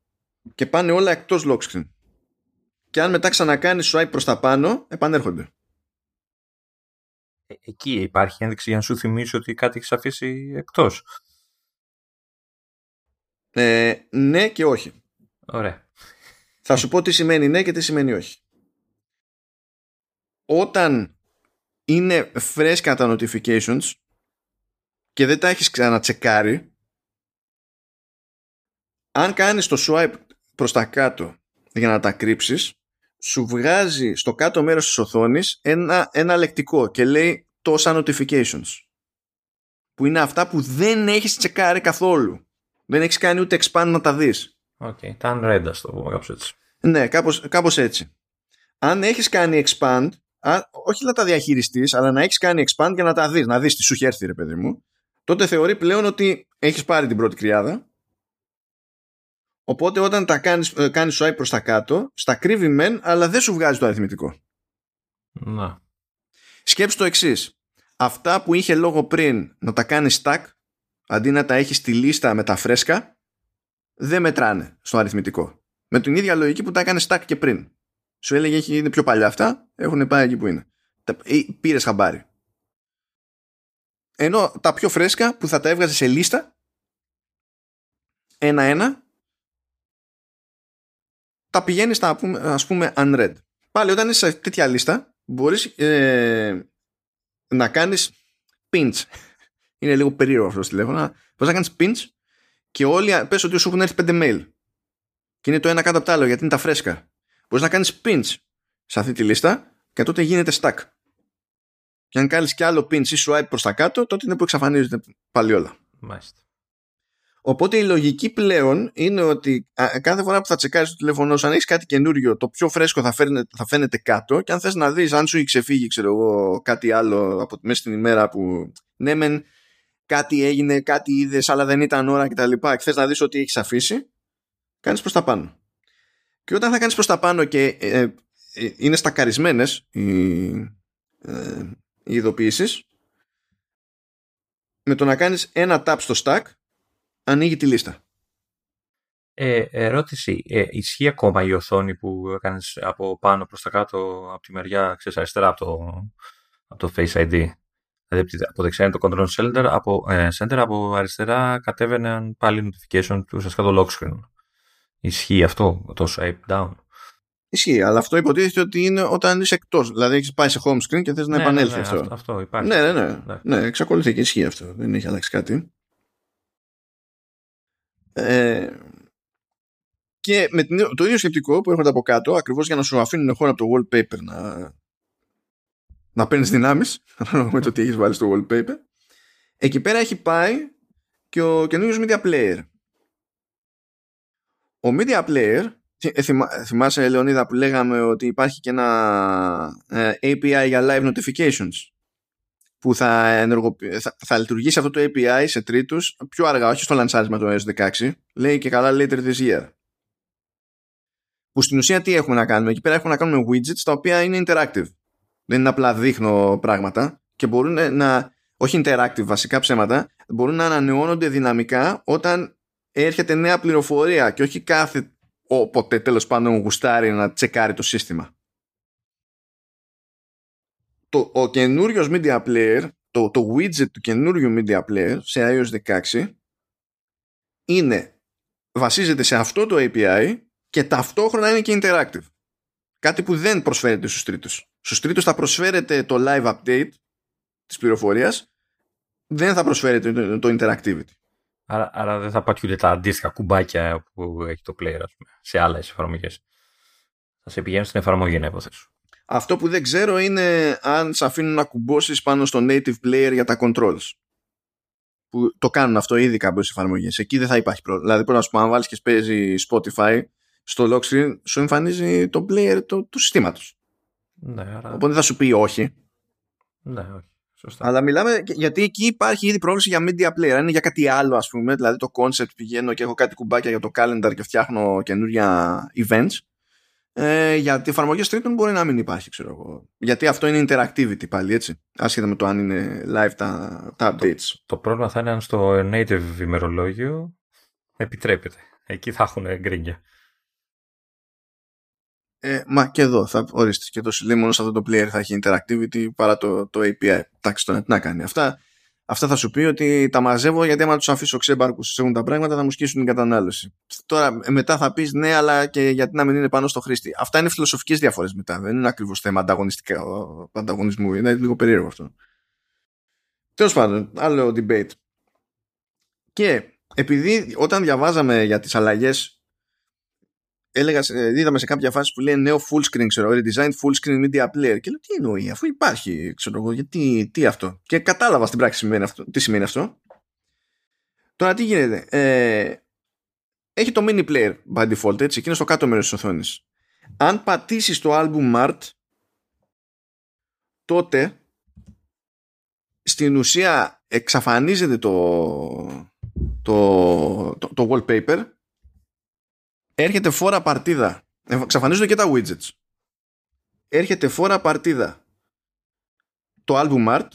και πάνε όλα εκτός lock screen. Και αν μετά ξανακάνεις swipe προς τα πάνω, επανέρχονται.
Ε, Εκεί υπάρχει ένδειξη για να σου θυμίσει ότι κάτι έχεις αφήσει εκτός.
Ε, ναι και όχι.
Ωραία.
Θα σου πω τι σημαίνει ναι και τι σημαίνει όχι. Όταν είναι φρέσκα τα notifications και δεν τα έχεις ξανατσεκάρει αν κάνεις το swipe προς τα κάτω για να τα κρύψεις σου βγάζει στο κάτω μέρος της οθόνης ένα, ένα λεκτικό και λέει τόσα notifications που είναι αυτά που δεν έχεις τσεκάρει καθόλου δεν έχεις κάνει ούτε expand να τα δεις
Οκ. Τα unread, ας το πούμε κάπως έτσι.
ναι, κάπως, κάπως έτσι. Αν έχεις κάνει expand, α, όχι να τα διαχειριστείς, αλλά να έχεις κάνει expand για να τα δεις, να δεις τι σου έχει έρθει ρε παιδί μου, τότε θεωρεί πλέον ότι έχεις πάρει την πρώτη κρυάδα, οπότε όταν τα κάνεις, ε, κάνεις swipe προς τα κάτω, στα κρύβει μεν, αλλά δεν σου βγάζει το αριθμητικό.
Να.
Σκέψου το εξής. Αυτά που είχε λόγο πριν να τα κάνεις stack, αντί να τα έχεις στη λίστα με τα φρέσκα, δεν μετράνε στο αριθμητικό. Με την ίδια λογική που τα έκανε stack και πριν. Σου έλεγε έχει, είναι πιο παλιά αυτά, έχουν πάει εκεί που είναι. Πήρες χαμπάρι. Ενώ τα πιο φρέσκα που θα τα έβγαζες σε λίστα ένα-ένα τα πηγαίνεις στα ας πούμε unread. Πάλι όταν είσαι σε τέτοια λίστα μπορείς ε, να κάνεις pinch. Είναι λίγο περίεργο αυτό το τηλέφωνο. Μπορείς να κάνεις pinch και όλοι πες ότι σου έχουν έρθει πέντε mail. Και είναι το ένα κάτω από το άλλο γιατί είναι τα φρέσκα. Μπορείς να κάνεις pinch σε αυτή τη λίστα και τότε γίνεται stack. Και αν κάνεις κι άλλο pinch ή swipe προς τα κάτω τότε είναι που εξαφανίζονται πάλι όλα.
Μάλιστα.
Οπότε η λογική πλέον είναι ότι κάθε φορά που θα τσεκάρεις το τηλέφωνο σου, αν έχεις κάτι καινούριο, το πιο φρέσκο θα, φαίνεται, θα φαίνεται κάτω. Και αν θες να δεις, αν σου έχει ξεφύγει, ξέρω εγώ, κάτι άλλο από μέσα στην ημέρα που ναι, μεν κάτι έγινε, κάτι είδες, αλλά δεν ήταν ώρα κτλ. Και, και θες να δεις ότι έχεις αφήσει, κάνεις προς τα πάνω. Και όταν θα κάνεις προς τα πάνω και ε, ε, είναι στακαρισμένες οι, ε, οι ειδοποιήσεις, με το να κάνεις ένα tap στο stack ανοίγει τη λίστα.
Ε, ερώτηση. Ε, ισχύει ακόμα η οθόνη που έκανες από πάνω προς τα κάτω από τη μεριά, ξέρεις, αριστερά από το, από το Face ID. Δηλαδή από δεξιά είναι το Control Center, από, ε, center, από αριστερά κατέβαιναν πάλι notification του ουσιαστικά το lock screen. Ισχύει αυτό, το swipe down;
Ισχύει, αλλά αυτό υποτίθεται ότι είναι όταν είσαι εκτός. Δηλαδή έχεις πάει σε home screen και θες να ναι, ναι επανέλθει
ναι, ναι,
αυτό.
αυτό. Αυτό υπάρχει.
Ναι, ναι, ναι. ναι. ναι εξακολουθεί και ισχύει αυτό. Δεν έχει αλλάξει κάτι. Ε, και με την, το ίδιο σκεπτικό που έρχονται από κάτω, ακριβώς για να σου αφήνουν χώρο από το wallpaper να, να παίρνεις δυνάμεις, ανάλογα με το τι έχεις βάλει στο wallpaper. Εκεί πέρα έχει πάει και ο καινούριο media player. Ο media player, ε, θυμάσαι Λεωνίδα που λέγαμε ότι υπάρχει και ένα ε, API για live notifications που θα, θα, θα, λειτουργήσει αυτό το API σε τρίτους πιο αργά, όχι στο λανσάρισμα του iOS 16, λέει και καλά later this year. Που στην ουσία τι έχουμε να κάνουμε, εκεί πέρα έχουμε να κάνουμε widgets τα οποία είναι interactive. Δεν είναι απλά δείχνω πράγματα και μπορούν να, όχι interactive βασικά ψέματα, μπορούν να ανανεώνονται δυναμικά όταν έρχεται νέα πληροφορία και όχι κάθε όποτε τέλος πάντων γουστάρει να τσεκάρει το σύστημα το, ο καινούριος media player, το, το widget του καινούριου media player σε iOS 16 είναι, βασίζεται σε αυτό το API και ταυτόχρονα είναι και interactive. Κάτι που δεν προσφέρεται στους τρίτους. Στους τρίτους θα προσφέρεται το live update της πληροφορίας, δεν θα προσφέρεται το, το interactivity.
Άρα, άρα δεν θα πατιούνται τα αντίστοιχα κουμπάκια που έχει το player ας πούμε, σε άλλες εφαρμογές. Θα σε πηγαίνουν στην εφαρμογή να υποθέσω.
Αυτό που δεν ξέρω είναι αν σε αφήνουν να κουμπώσεις πάνω στο native player για τα controls. Που το κάνουν αυτό ήδη κάποιες εφαρμογές. Εκεί δεν θα υπάρχει πρόβλημα. Δηλαδή, μπορεί να σου πω, αν βάλεις και παίζει Spotify, στο lock screen σου εμφανίζει το player του, του συστήματος.
Ναι, άρα...
Οπότε θα σου πει όχι.
Ναι, όχι. Σωστά.
Αλλά μιλάμε γιατί εκεί υπάρχει ήδη πρόβληση για media player. Αν είναι για κάτι άλλο, ας πούμε, δηλαδή το concept πηγαίνω και έχω κάτι κουμπάκια για το calendar και φτιάχνω καινούρια events ε, για τι εφαρμογές τρίτων μπορεί να μην υπάρχει, ξέρω εγώ. Γιατί αυτό είναι interactivity πάλι, έτσι. Άσχετα με το αν είναι live τα, τα updates.
Το, το πρόβλημα θα είναι αν στο native ημερολόγιο επιτρέπεται. Εκεί θα έχουν γκρίνια.
Ε, μα και εδώ θα ορίστε και το λέει μόνο σε αυτό το player θα έχει interactivity παρά το, το API. Εντάξει, τώρα τι να κάνει. Αυτά αυτά θα σου πει ότι τα μαζεύω γιατί άμα τους αφήσω ξέμπαρκους σε έχουν τα πράγματα θα μου σκίσουν την κατανάλωση. Τώρα μετά θα πεις ναι, αλλά και γιατί να μην είναι πάνω στο χρήστη. Αυτά είναι φιλοσοφικές διαφορές μετά. Δεν είναι ακριβώς θέμα ανταγωνισμού. Είναι λίγο περίεργο αυτό. Τέλος πάντων, άλλο debate. Και επειδή όταν διαβάζαμε για τις αλλαγές έλεγα, είδαμε σε κάποια φάση που λέει νέο full screen, ξέρω, redesigned full screen media player. Και λέω, τι εννοεί, αφού υπάρχει, ξέρω εγώ, γιατί, τι αυτό. Και κατάλαβα στην πράξη σημαίνει αυτό, τι σημαίνει αυτό. Τώρα τι γίνεται. Ε, έχει το mini player by default, έτσι, εκείνο στο κάτω μέρος της οθόνης. Αν πατήσεις το album art, τότε στην ουσία εξαφανίζεται το, το, το, το wallpaper έρχεται φόρα παρτίδα. Εξαφανίζονται και τα widgets. Έρχεται φόρα παρτίδα το album art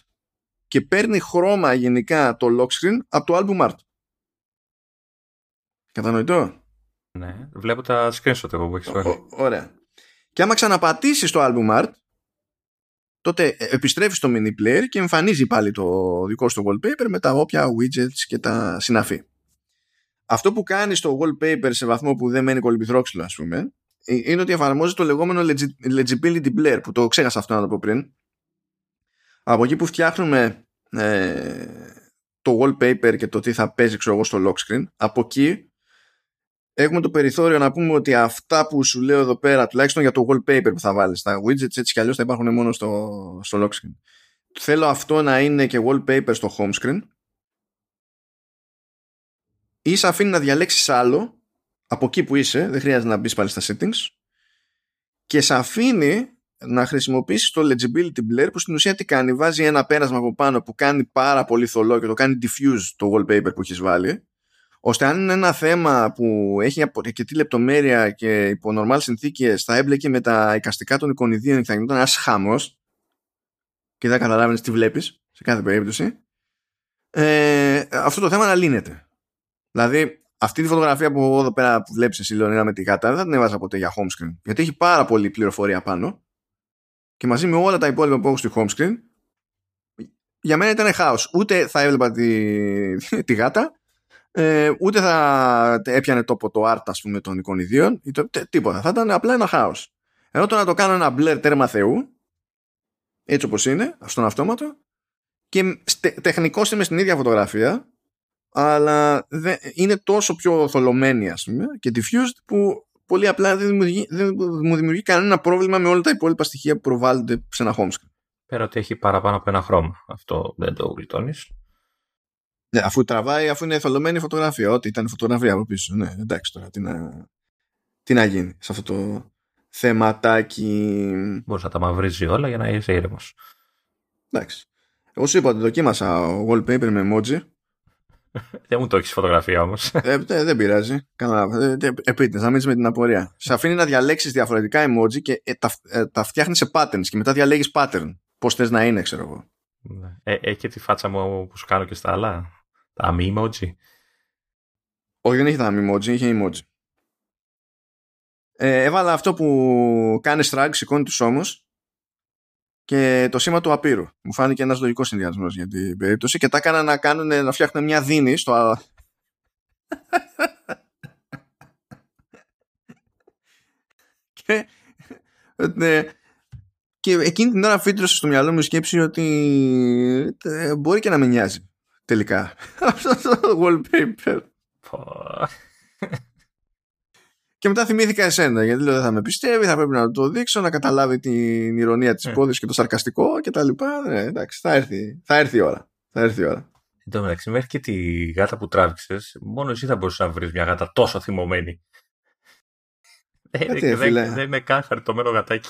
και παίρνει χρώμα γενικά το lock screen από το album art. Κατανοητό;
Ναι, βλέπω τα screenshot εγώ που έχεις
Ωραία. Και άμα ξαναπατήσεις το album art, τότε ε, επιστρέφεις στο mini player και εμφανίζει πάλι το δικό σου wallpaper με τα όποια widgets και τα συναφή. Αυτό που κάνει στο wallpaper σε βαθμό που δεν μένει κολυμπηθρόξυλο ας πούμε ε, είναι ότι εφαρμόζει το λεγόμενο legibility blur που το ξέχασα αυτό να το πω πριν. Από εκεί που φτιάχνουμε ε, το wallpaper και το τι θα παίζει ξέρω εγώ στο lock screen από εκεί έχουμε το περιθώριο να πούμε ότι αυτά που σου λέω εδώ πέρα τουλάχιστον για το wallpaper που θα βάλεις τα widgets έτσι κι αλλιώς θα υπάρχουν μόνο στο, στο lock screen. Θέλω αυτό να είναι και wallpaper στο home screen ή σε αφήνει να διαλέξεις άλλο από εκεί που είσαι, δεν χρειάζεται να μπεις πάλι στα settings και σε αφήνει να χρησιμοποιήσεις το legibility blur που στην ουσία τι κάνει, βάζει ένα πέρασμα από πάνω που κάνει πάρα πολύ θολό και το κάνει diffuse το wallpaper που έχεις βάλει ώστε αν είναι ένα θέμα που έχει αρκετή λεπτομέρεια και υπό normal συνθήκες θα έμπλεκε με τα εικαστικά των εικονιδίων και θα γινόταν ένας χάμο και δεν καταλάβαινες τι βλέπεις σε κάθε περίπτωση. Ε, αυτό το θέμα να λύνεται δηλαδή αυτή τη φωτογραφία που εδώ πέρα που βλέπεις εσύ Λεωνίδα με τη γάτα δεν θα την έβαζα ποτέ για home screen. Γιατί έχει πάρα πολύ πληροφορία πάνω και μαζί με όλα τα υπόλοιπα που έχω στη home screen για μένα ήταν χάος. Ούτε θα έβλεπα τη, τη γάτα ε, ούτε θα έπιανε τόπο το art ας πούμε των εικονιδίων τίποτα. Θα ήταν απλά ένα χάος. Ενώ το να το κάνω ένα μπλερ τέρμα θεού έτσι όπως είναι στον αυτόματο και τεχνικώς είμαι στην ίδια φωτογραφία αλλά είναι τόσο πιο θολωμένη ας πούμε και diffused που πολύ απλά δεν, δημιουργεί, δεν μου δημιουργεί κανένα πρόβλημα με όλα τα υπόλοιπα στοιχεία που προβάλλονται σε ένα home screen.
Πέρα ότι έχει παραπάνω από ένα χρώμα. Αυτό δεν το γλιτώνεις.
Ναι, αφού τραβάει, αφού είναι θολωμένη φωτογραφία. Ό,τι ήταν φωτογραφία από πίσω. Ναι, εντάξει τώρα, τι να, τι να γίνει σε αυτό το θεματάκι.
Μπορείς να τα μαυρίζει όλα για να είσαι ήρεμος.
Εντάξει. Εγώ σου είπα ότι δοκίμασα wallpaper με emoji
δεν μου το έχεις φωτογραφία όμως.
Ε, δεν πειράζει. Επίτηδες, να μείνει με την απορία. Σε αφήνει να διαλέξεις διαφορετικά emoji και ε, τα, ε, τα φτιάχνεις σε patterns και μετά διαλέγεις pattern. Πώς θες να είναι, ξέρω εγώ.
Ναι. Ε, έχει και τη φάτσα μου που σου κάνω και στα άλλα. Τα μη emoji.
Όχι, δεν έχει τα μη emoji, είχε emoji. Ε, έβαλα αυτό που κάνεις strike, σηκώνει τους ώμους και το σήμα του απείρου. Μου φάνηκε ένας λογικός συνδυασμός για την περίπτωση και τα έκανα να, κάνουν, να φτιάχνουν μια δίνη στο... και, ναι, και εκείνη την ώρα φύτρωσε στο μυαλό μου η σκέψη ότι ε, μπορεί και να με νοιάζει τελικά αυτό το wallpaper. Και μετά θυμήθηκα εσένα, γιατί λέω δεν θα με πιστεύει, θα πρέπει να το δείξω, να καταλάβει την ηρωνία της ε. υπόθεση και το σαρκαστικό και τα λοιπά. Ναι, εντάξει, θα έρθει, θα έρθει η ώρα. Θα έρθει η ώρα.
Εν τω μεταξύ, μέχρι και τη γάτα που τράβηξες, μόνο εσύ θα μπορούσες να βρεις μια γάτα τόσο θυμωμένη. Δεν, δεν είναι καν χαριτωμένο γατάκι.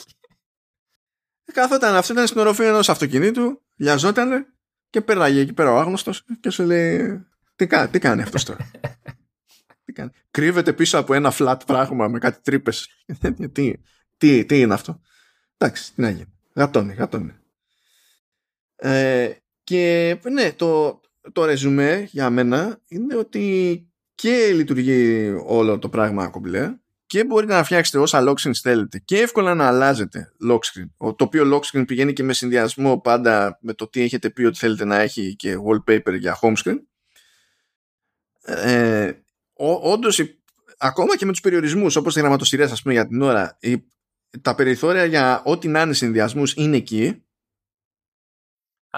Ε, καθόταν αυτό, ήταν στην οροφή ενός αυτοκινήτου, λιαζότανε και πέραγε εκεί πέρα ο άγνωστος και σου λέει: Τι, τι κάνει αυτός τώρα; Κρύβεται πίσω από ένα flat πράγμα με κάτι τρύπες. τι, τι, τι είναι αυτό; Εντάξει, τι να γίνει. Γατώνει, γατώνει. Ε, και ναι, το, το ρεζουμέ για μένα είναι ότι και λειτουργεί όλο το πράγμα κομπλέ και μπορείτε να φτιάξετε όσα lock screens θέλετε και εύκολα να αλλάζετε lock screen. Το οποίο lock screen πηγαίνει και με συνδυασμό πάντα με το τι έχετε πει ότι θέλετε να έχει και wallpaper για home screen. Ε, όντως, ακόμα και με τους περιορισμούς, όπως οι γραμματοσυρέ, ας πούμε, για την ώρα, τα περιθώρια για ό,τι να είναι συνδυασμούς είναι εκεί.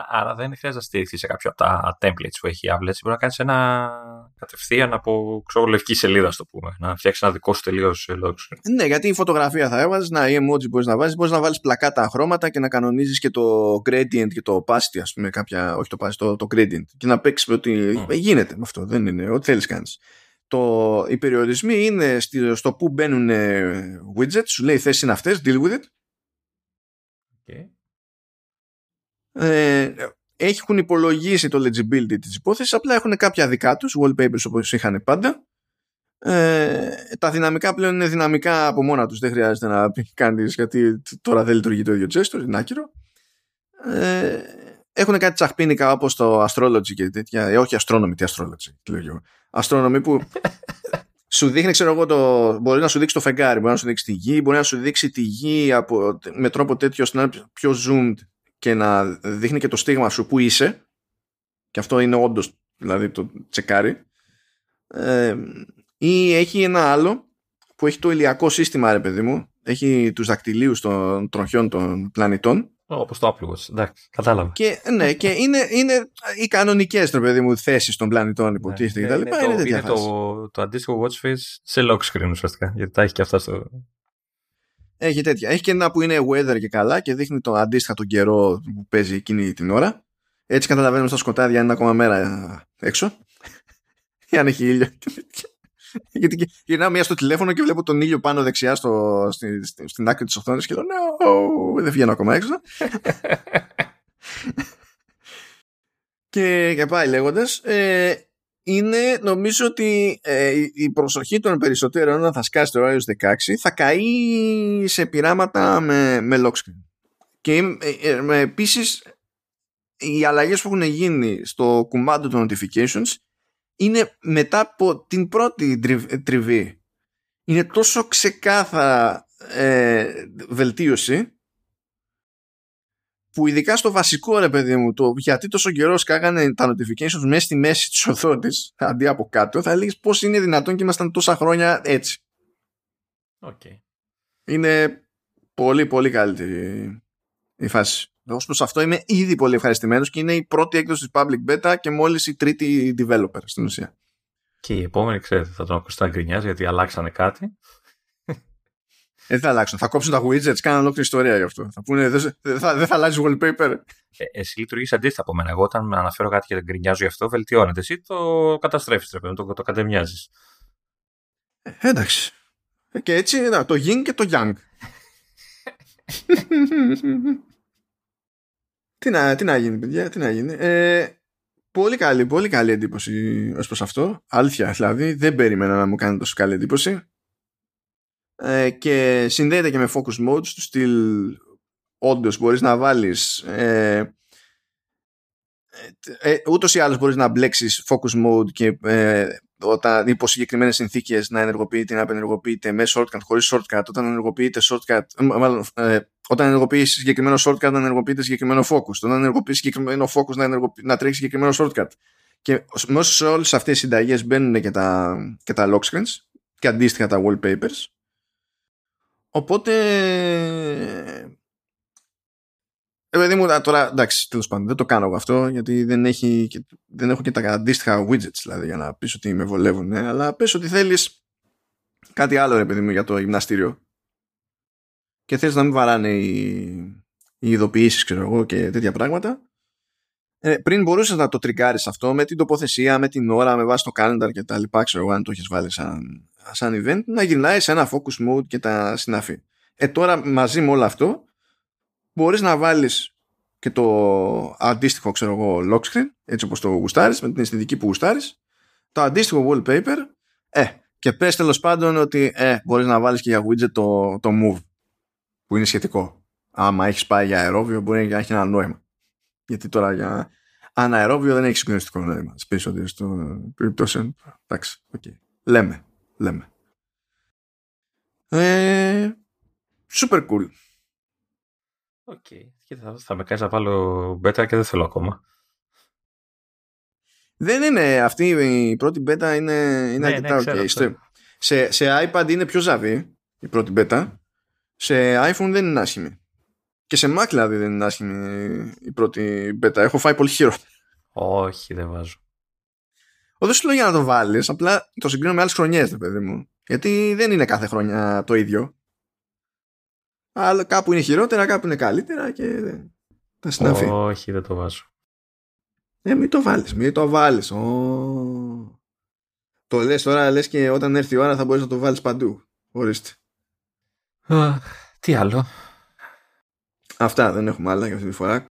Άρα δεν χρειάζεται να στηριχθεί σε κάποιο από τα templates που έχει η Apple. μπορεί να κάνεις ένα κατευθείαν από ξέρω, λευκή σελίδα, το πούμε. Να φτιάξεις ένα δικό σου τελείως λόγο.
Ναι, γιατί η φωτογραφία θα έβαζες, να η emoji μπορείς να βάζεις, μπορείς να βάλεις πλακάτα χρώματα και να κανονίζεις και το gradient και το opacity, ας πούμε, κάποια, όχι το opacity, το, το gradient. Και να παίξεις ότι mm. γίνεται με αυτό. Δεν είναι, ό,τι θέλεις κάνεις το, οι περιορισμοί είναι στο που μπαίνουν widgets, σου λέει θέσει είναι αυτές, deal with it. Okay. Ε, έχουν υπολογίσει το legibility της υπόθεσης, απλά έχουν κάποια δικά τους, wallpapers όπως είχαν πάντα. Ε, τα δυναμικά πλέον είναι δυναμικά από μόνα τους, δεν χρειάζεται να κάνεις γιατί τώρα δεν λειτουργεί το ίδιο gesture, είναι άκυρο. Ε, έχουν κάτι τσαχπίνικα όπως το astrology και τέτοια, ε, όχι astronomy, τι astrology, λέω Astronomy που σου δείχνει, ξέρω εγώ, το, μπορεί να σου δείξει το φεγγάρι, μπορεί να σου δείξει τη γη, μπορεί να σου δείξει τη γη από, με τρόπο τέτοιο ώστε να είναι πιο zoomed και να δείχνει και το στίγμα σου που είσαι. Και αυτό είναι όντως, δηλαδή το τσεκάρι. Ε, ή έχει ένα άλλο που έχει το ηλιακό σύστημα, ρε παιδί μου. Έχει τους δακτυλίους των τροχιών των πλανητών
Όπως το Apple Watch. Εντάξει, κατάλαβα.
Και, ναι, και είναι, είναι οι κανονικές παιδί μου θέσεις των πλανητών υποτίθεται
ναι,
κτλ.
Είναι, είναι, το, είναι το, το αντίστοιχο watch face σε lock screen ουσιαστικά. Γιατί τα έχει και αυτά στο.
Έχει τέτοια. Έχει και ένα που είναι weather και καλά και δείχνει το αντίστοιχα τον καιρό που παίζει εκείνη την ώρα. Έτσι καταλαβαίνουμε στα σκοτάδια αν είναι ακόμα μέρα έξω. Ή αν έχει ήλιο. Γιατί γυρνάω μία στο τηλέφωνο και βλέπω τον ήλιο πάνω δεξιά στο, στη, στη, στην άκρη της οθόνης και λέω no, δεν βγαίνω ακόμα έξω. και, και πάει λέγοντας. Ε, είναι νομίζω ότι ε, η προσοχή των περισσότερων όταν θα σκάσει το iOS 16 θα καεί σε πειράματα με, με lock screen. Και ε, ε, επίσης οι αλλαγές που έχουν γίνει στο κουμάντο των notifications είναι μετά από την πρώτη τριβή. Είναι τόσο ξεκάθαρα ε, βελτίωση που ειδικά στο βασικό ρε παιδί μου το γιατί τόσο καιρός σκάγανε τα notifications μέσα στη μέση της οθόνης αντί από κάτω θα έλεγες πως είναι δυνατόν και ήμασταν τόσα χρόνια έτσι.
Okay.
είναι πολύ πολύ καλύτερη η φάση Ω προς αυτό είμαι ήδη πολύ ευχαριστημένος και είναι η πρώτη έκδοση της Public Beta και μόλις η τρίτη developer στην ουσία.
Και η επόμενη, ξέρετε, θα τον ακούσετε να γκρινιάζει γιατί αλλάξανε κάτι.
Ε, δεν θα αλλάξουν. Θα κόψουν τα widgets, κάνουν ολόκληρη ιστορία γι' αυτό. Θα πούνε, δεν θα, δεν θα αλλάζει wallpaper.
Ε, εσύ λειτουργείς αντίστοιχα από μένα. Εγώ όταν αναφέρω κάτι και γκρινιάζω γι' αυτό, βελτιώνεται. Εσύ το καταστρέφεις, το, το, το κατεμοιάζει.
Ε, εντάξει. Ε, και έτσι, το yin και το yang. Τι να, τι να γίνει, παιδιά, τι να γίνει. Ε, πολύ καλή, πολύ καλή εντύπωση ως προς αυτό. Αλήθεια, δηλαδή, δεν περίμενα να μου κάνει τόσο καλή εντύπωση. Ε, και συνδέεται και με focus mode στο στυλ όντως μπορείς να βάλεις ε, ε, ε, ούτως ή άλλως μπορείς να μπλέξεις focus mode και ε, όταν υπό συγκεκριμένες συνθήκες να ενεργοποιείται ή να απενεργοποιείται με shortcut, χωρίς shortcut, όταν ενεργοποιείται shortcut, μάλλον, ε, όταν ενεργοποιείς συγκεκριμένο shortcut να ενεργοποιείται συγκεκριμένο focus, όταν ενεργοποιείς συγκεκριμένο focus να, να τρέχει συγκεκριμένο shortcut. Και μέσα σε όλες αυτές οι συνταγές μπαίνουν και τα, και τα lock screens και αντίστοιχα τα wallpapers. Οπότε ε, παιδί μου, τώρα εντάξει, τέλος πάντων, δεν το κάνω εγώ αυτό γιατί δεν, έχει, δεν έχω και τα αντίστοιχα widgets δηλαδή για να πεις ότι με βολεύουν. Ναι, αλλά πες ότι θέλεις κάτι άλλο, ρε παιδί μου, για το γυμναστήριο και θες να μην βαράνε οι, οι ειδοποιήσεις, ξέρω εγώ, και τέτοια πράγματα. Ε, πριν μπορούσες να το τριγκάρεις αυτό με την τοποθεσία, με την ώρα, με βάση το calendar και τα λοιπά, ξέρω εγώ, αν το έχεις βάλει σαν, σαν event, να γυρνάει σε ένα focus mode και τα συναφή. Ε, τώρα μαζί με όλο αυτό μπορείς να βάλεις και το αντίστοιχο ξέρω εγώ lock screen έτσι όπως το γουστάρεις με την αισθητική που γουστάρεις το αντίστοιχο wallpaper ε, και πες τέλος πάντων ότι ε, μπορείς να βάλεις και για widget το, το move που είναι σχετικό άμα έχεις πάει για αερόβιο μπορεί να έχει ένα νόημα γιατί τώρα για αναερόβιο δεν έχει συγκλονιστικό νόημα σπίσω ότι στο περιπτώσει εντάξει, okay. λέμε λέμε ε, super cool
Ok. Okay. Θα, θα με κάνεις να βάλω beta και δεν θέλω ακόμα.
Δεν είναι αυτή η πρώτη beta είναι, είναι ναι, αρκετά ναι, ok. Σε, σε iPad είναι πιο ζαβή η πρώτη beta. Σε iPhone δεν είναι άσχημη. Και σε Mac δηλαδή δεν είναι άσχημη η πρώτη beta. Έχω φάει πολύ χειρότερα.
Όχι, δεν βάζω.
δεν σου λέω για να το βάλεις, απλά το συγκρίνω με άλλες χρονιές, παιδί μου. Γιατί δεν είναι κάθε χρονιά το ίδιο. Αλλά κάπου είναι χειρότερα, κάπου είναι καλύτερα και τα συναφή.
Όχι, δεν το βάζω.
Ε, μην το βάλεις, μην το βάλεις. Το λες τώρα, λες και όταν έρθει η ώρα θα μπορείς να το βάλεις παντού. Ορίστε.
Τι άλλο;
Αυτά δεν έχουμε άλλα για αυτή τη φορά.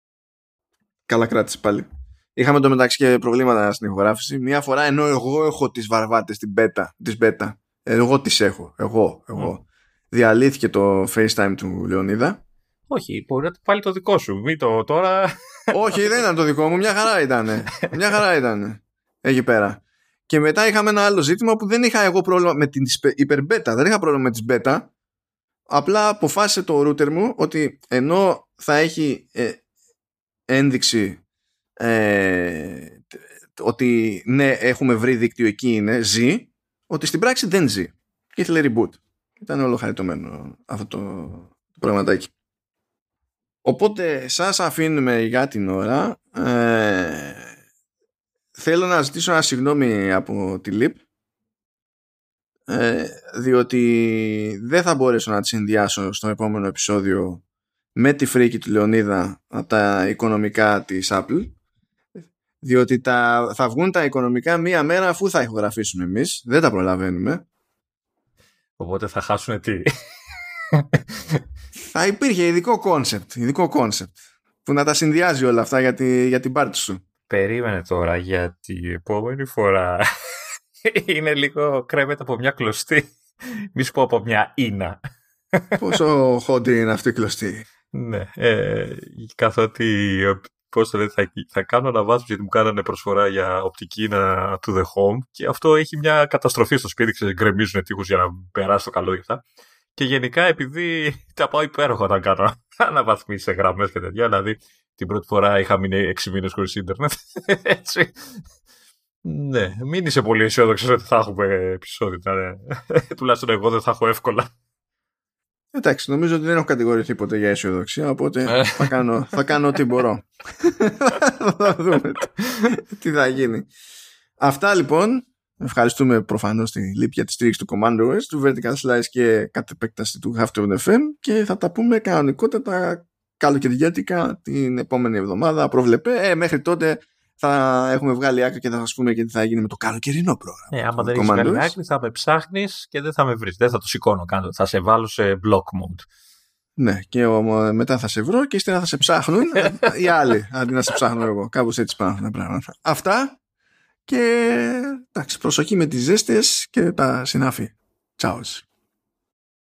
Καλά κράτησε πάλι. Είχαμε το μεταξύ και προβλήματα στην ηχογράφηση. Μία φορά ενώ εγώ έχω τις βαρβάτες στην πέτα, της beta. Εγώ τις έχω. Εγώ. εγώ διαλύθηκε το FaceTime του Λεωνίδα.
Όχι, μπορεί να το πάλι το δικό σου. Μην το τώρα.
Όχι, δεν ήταν το δικό μου. Μια χαρά ήταν. Μια χαρά ήταν. Εκεί πέρα. Και μετά είχαμε ένα άλλο ζήτημα που δεν είχα εγώ πρόβλημα με την υπερμπέτα. Δεν είχα πρόβλημα με τις beta. Απλά αποφάσισε το router μου ότι ενώ θα έχει ε, ένδειξη ε, ότι ναι έχουμε βρει δίκτυο εκεί είναι, ζει, ότι στην πράξη δεν ζει. Και ήθελε reboot. Ήταν όλο χαριτωμένο αυτό το, το πραγματάκι. Οπότε σας αφήνουμε για την ώρα. Ε, θέλω να ζητήσω ένα συγγνώμη από τη ΛΥΠ ε, διότι δεν θα μπορέσω να τη συνδυάσω στο επόμενο επεισόδιο με τη φρίκη του Λεωνίδα από τα οικονομικά της Apple διότι τα, θα βγουν τα οικονομικά μία μέρα αφού θα ηχογραφήσουμε εμείς. Δεν τα προλαβαίνουμε.
Οπότε θα χάσουν τι;
Θα υπήρχε ειδικό κόνσεπτ ειδικό κόνσεπτ που να τα συνδυάζει όλα αυτά για, τη, για την πάρτη σου.
Περίμενε τώρα γιατί η επόμενη φορά είναι λίγο κρέμεται από μια κλωστή. Μη σου πω από μια ίνα.
Πόσο χόντρι είναι αυτή η κλωστή.
Ναι, ε, καθότι πώς το θα, θα κάνω αναβάσιμο γιατί μου κάνανε προσφορά για οπτική να to the home και αυτό έχει μια καταστροφή στο σπίτι, ξέρεις, γκρεμίζουν τείχους για να περάσει το καλό και αυτά. Και γενικά επειδή τα πάω υπέροχα όταν κάνω αναβαθμίσεις σε γραμμές και τέτοια, δηλαδή την πρώτη φορά είχα μείνει 6 μήνες χωρίς ίντερνετ, έτσι. Ναι, μην είσαι πολύ αισιόδοξος ότι θα έχουμε επεισόδια. Ναι. Τουλάχιστον εγώ δεν θα έχω εύκολα.
Εντάξει, νομίζω ότι δεν έχω κατηγορηθεί ποτέ για αισιοδοξία, οπότε ε. θα κάνω, θα κάνω ό,τι μπορώ. θα δούμε τι θα γίνει. Αυτά λοιπόν. Ευχαριστούμε προφανώς τη λύπη για τη στήριξη του CommanderOS, του Vertical Slice και κατ' επέκταση του Halftone FM και θα τα πούμε κανονικότατα καλοκαιριάτικα την επόμενη εβδομάδα. Προβλεπέ, ε, μέχρι τότε θα έχουμε βγάλει άκρη και θα σας πούμε και τι θα γίνει με το καλοκαιρινό πρόγραμμα.
Ναι, άμα δεν έχεις βγάλει άκρη, θα με ψάχνεις και δεν θα με βρεις. Δεν θα το σηκώνω κάτω. Θα σε βάλω σε block mode.
Ναι, και μετά θα σε βρω και ύστερα θα σε ψάχνουν οι άλλοι αντί να σε ψάχνω εγώ. Κάπως έτσι πάνε τα πράγματα. Αυτά και εντάξει, προσοχή με τις ζέστες και τα συνάφη. Τσάου.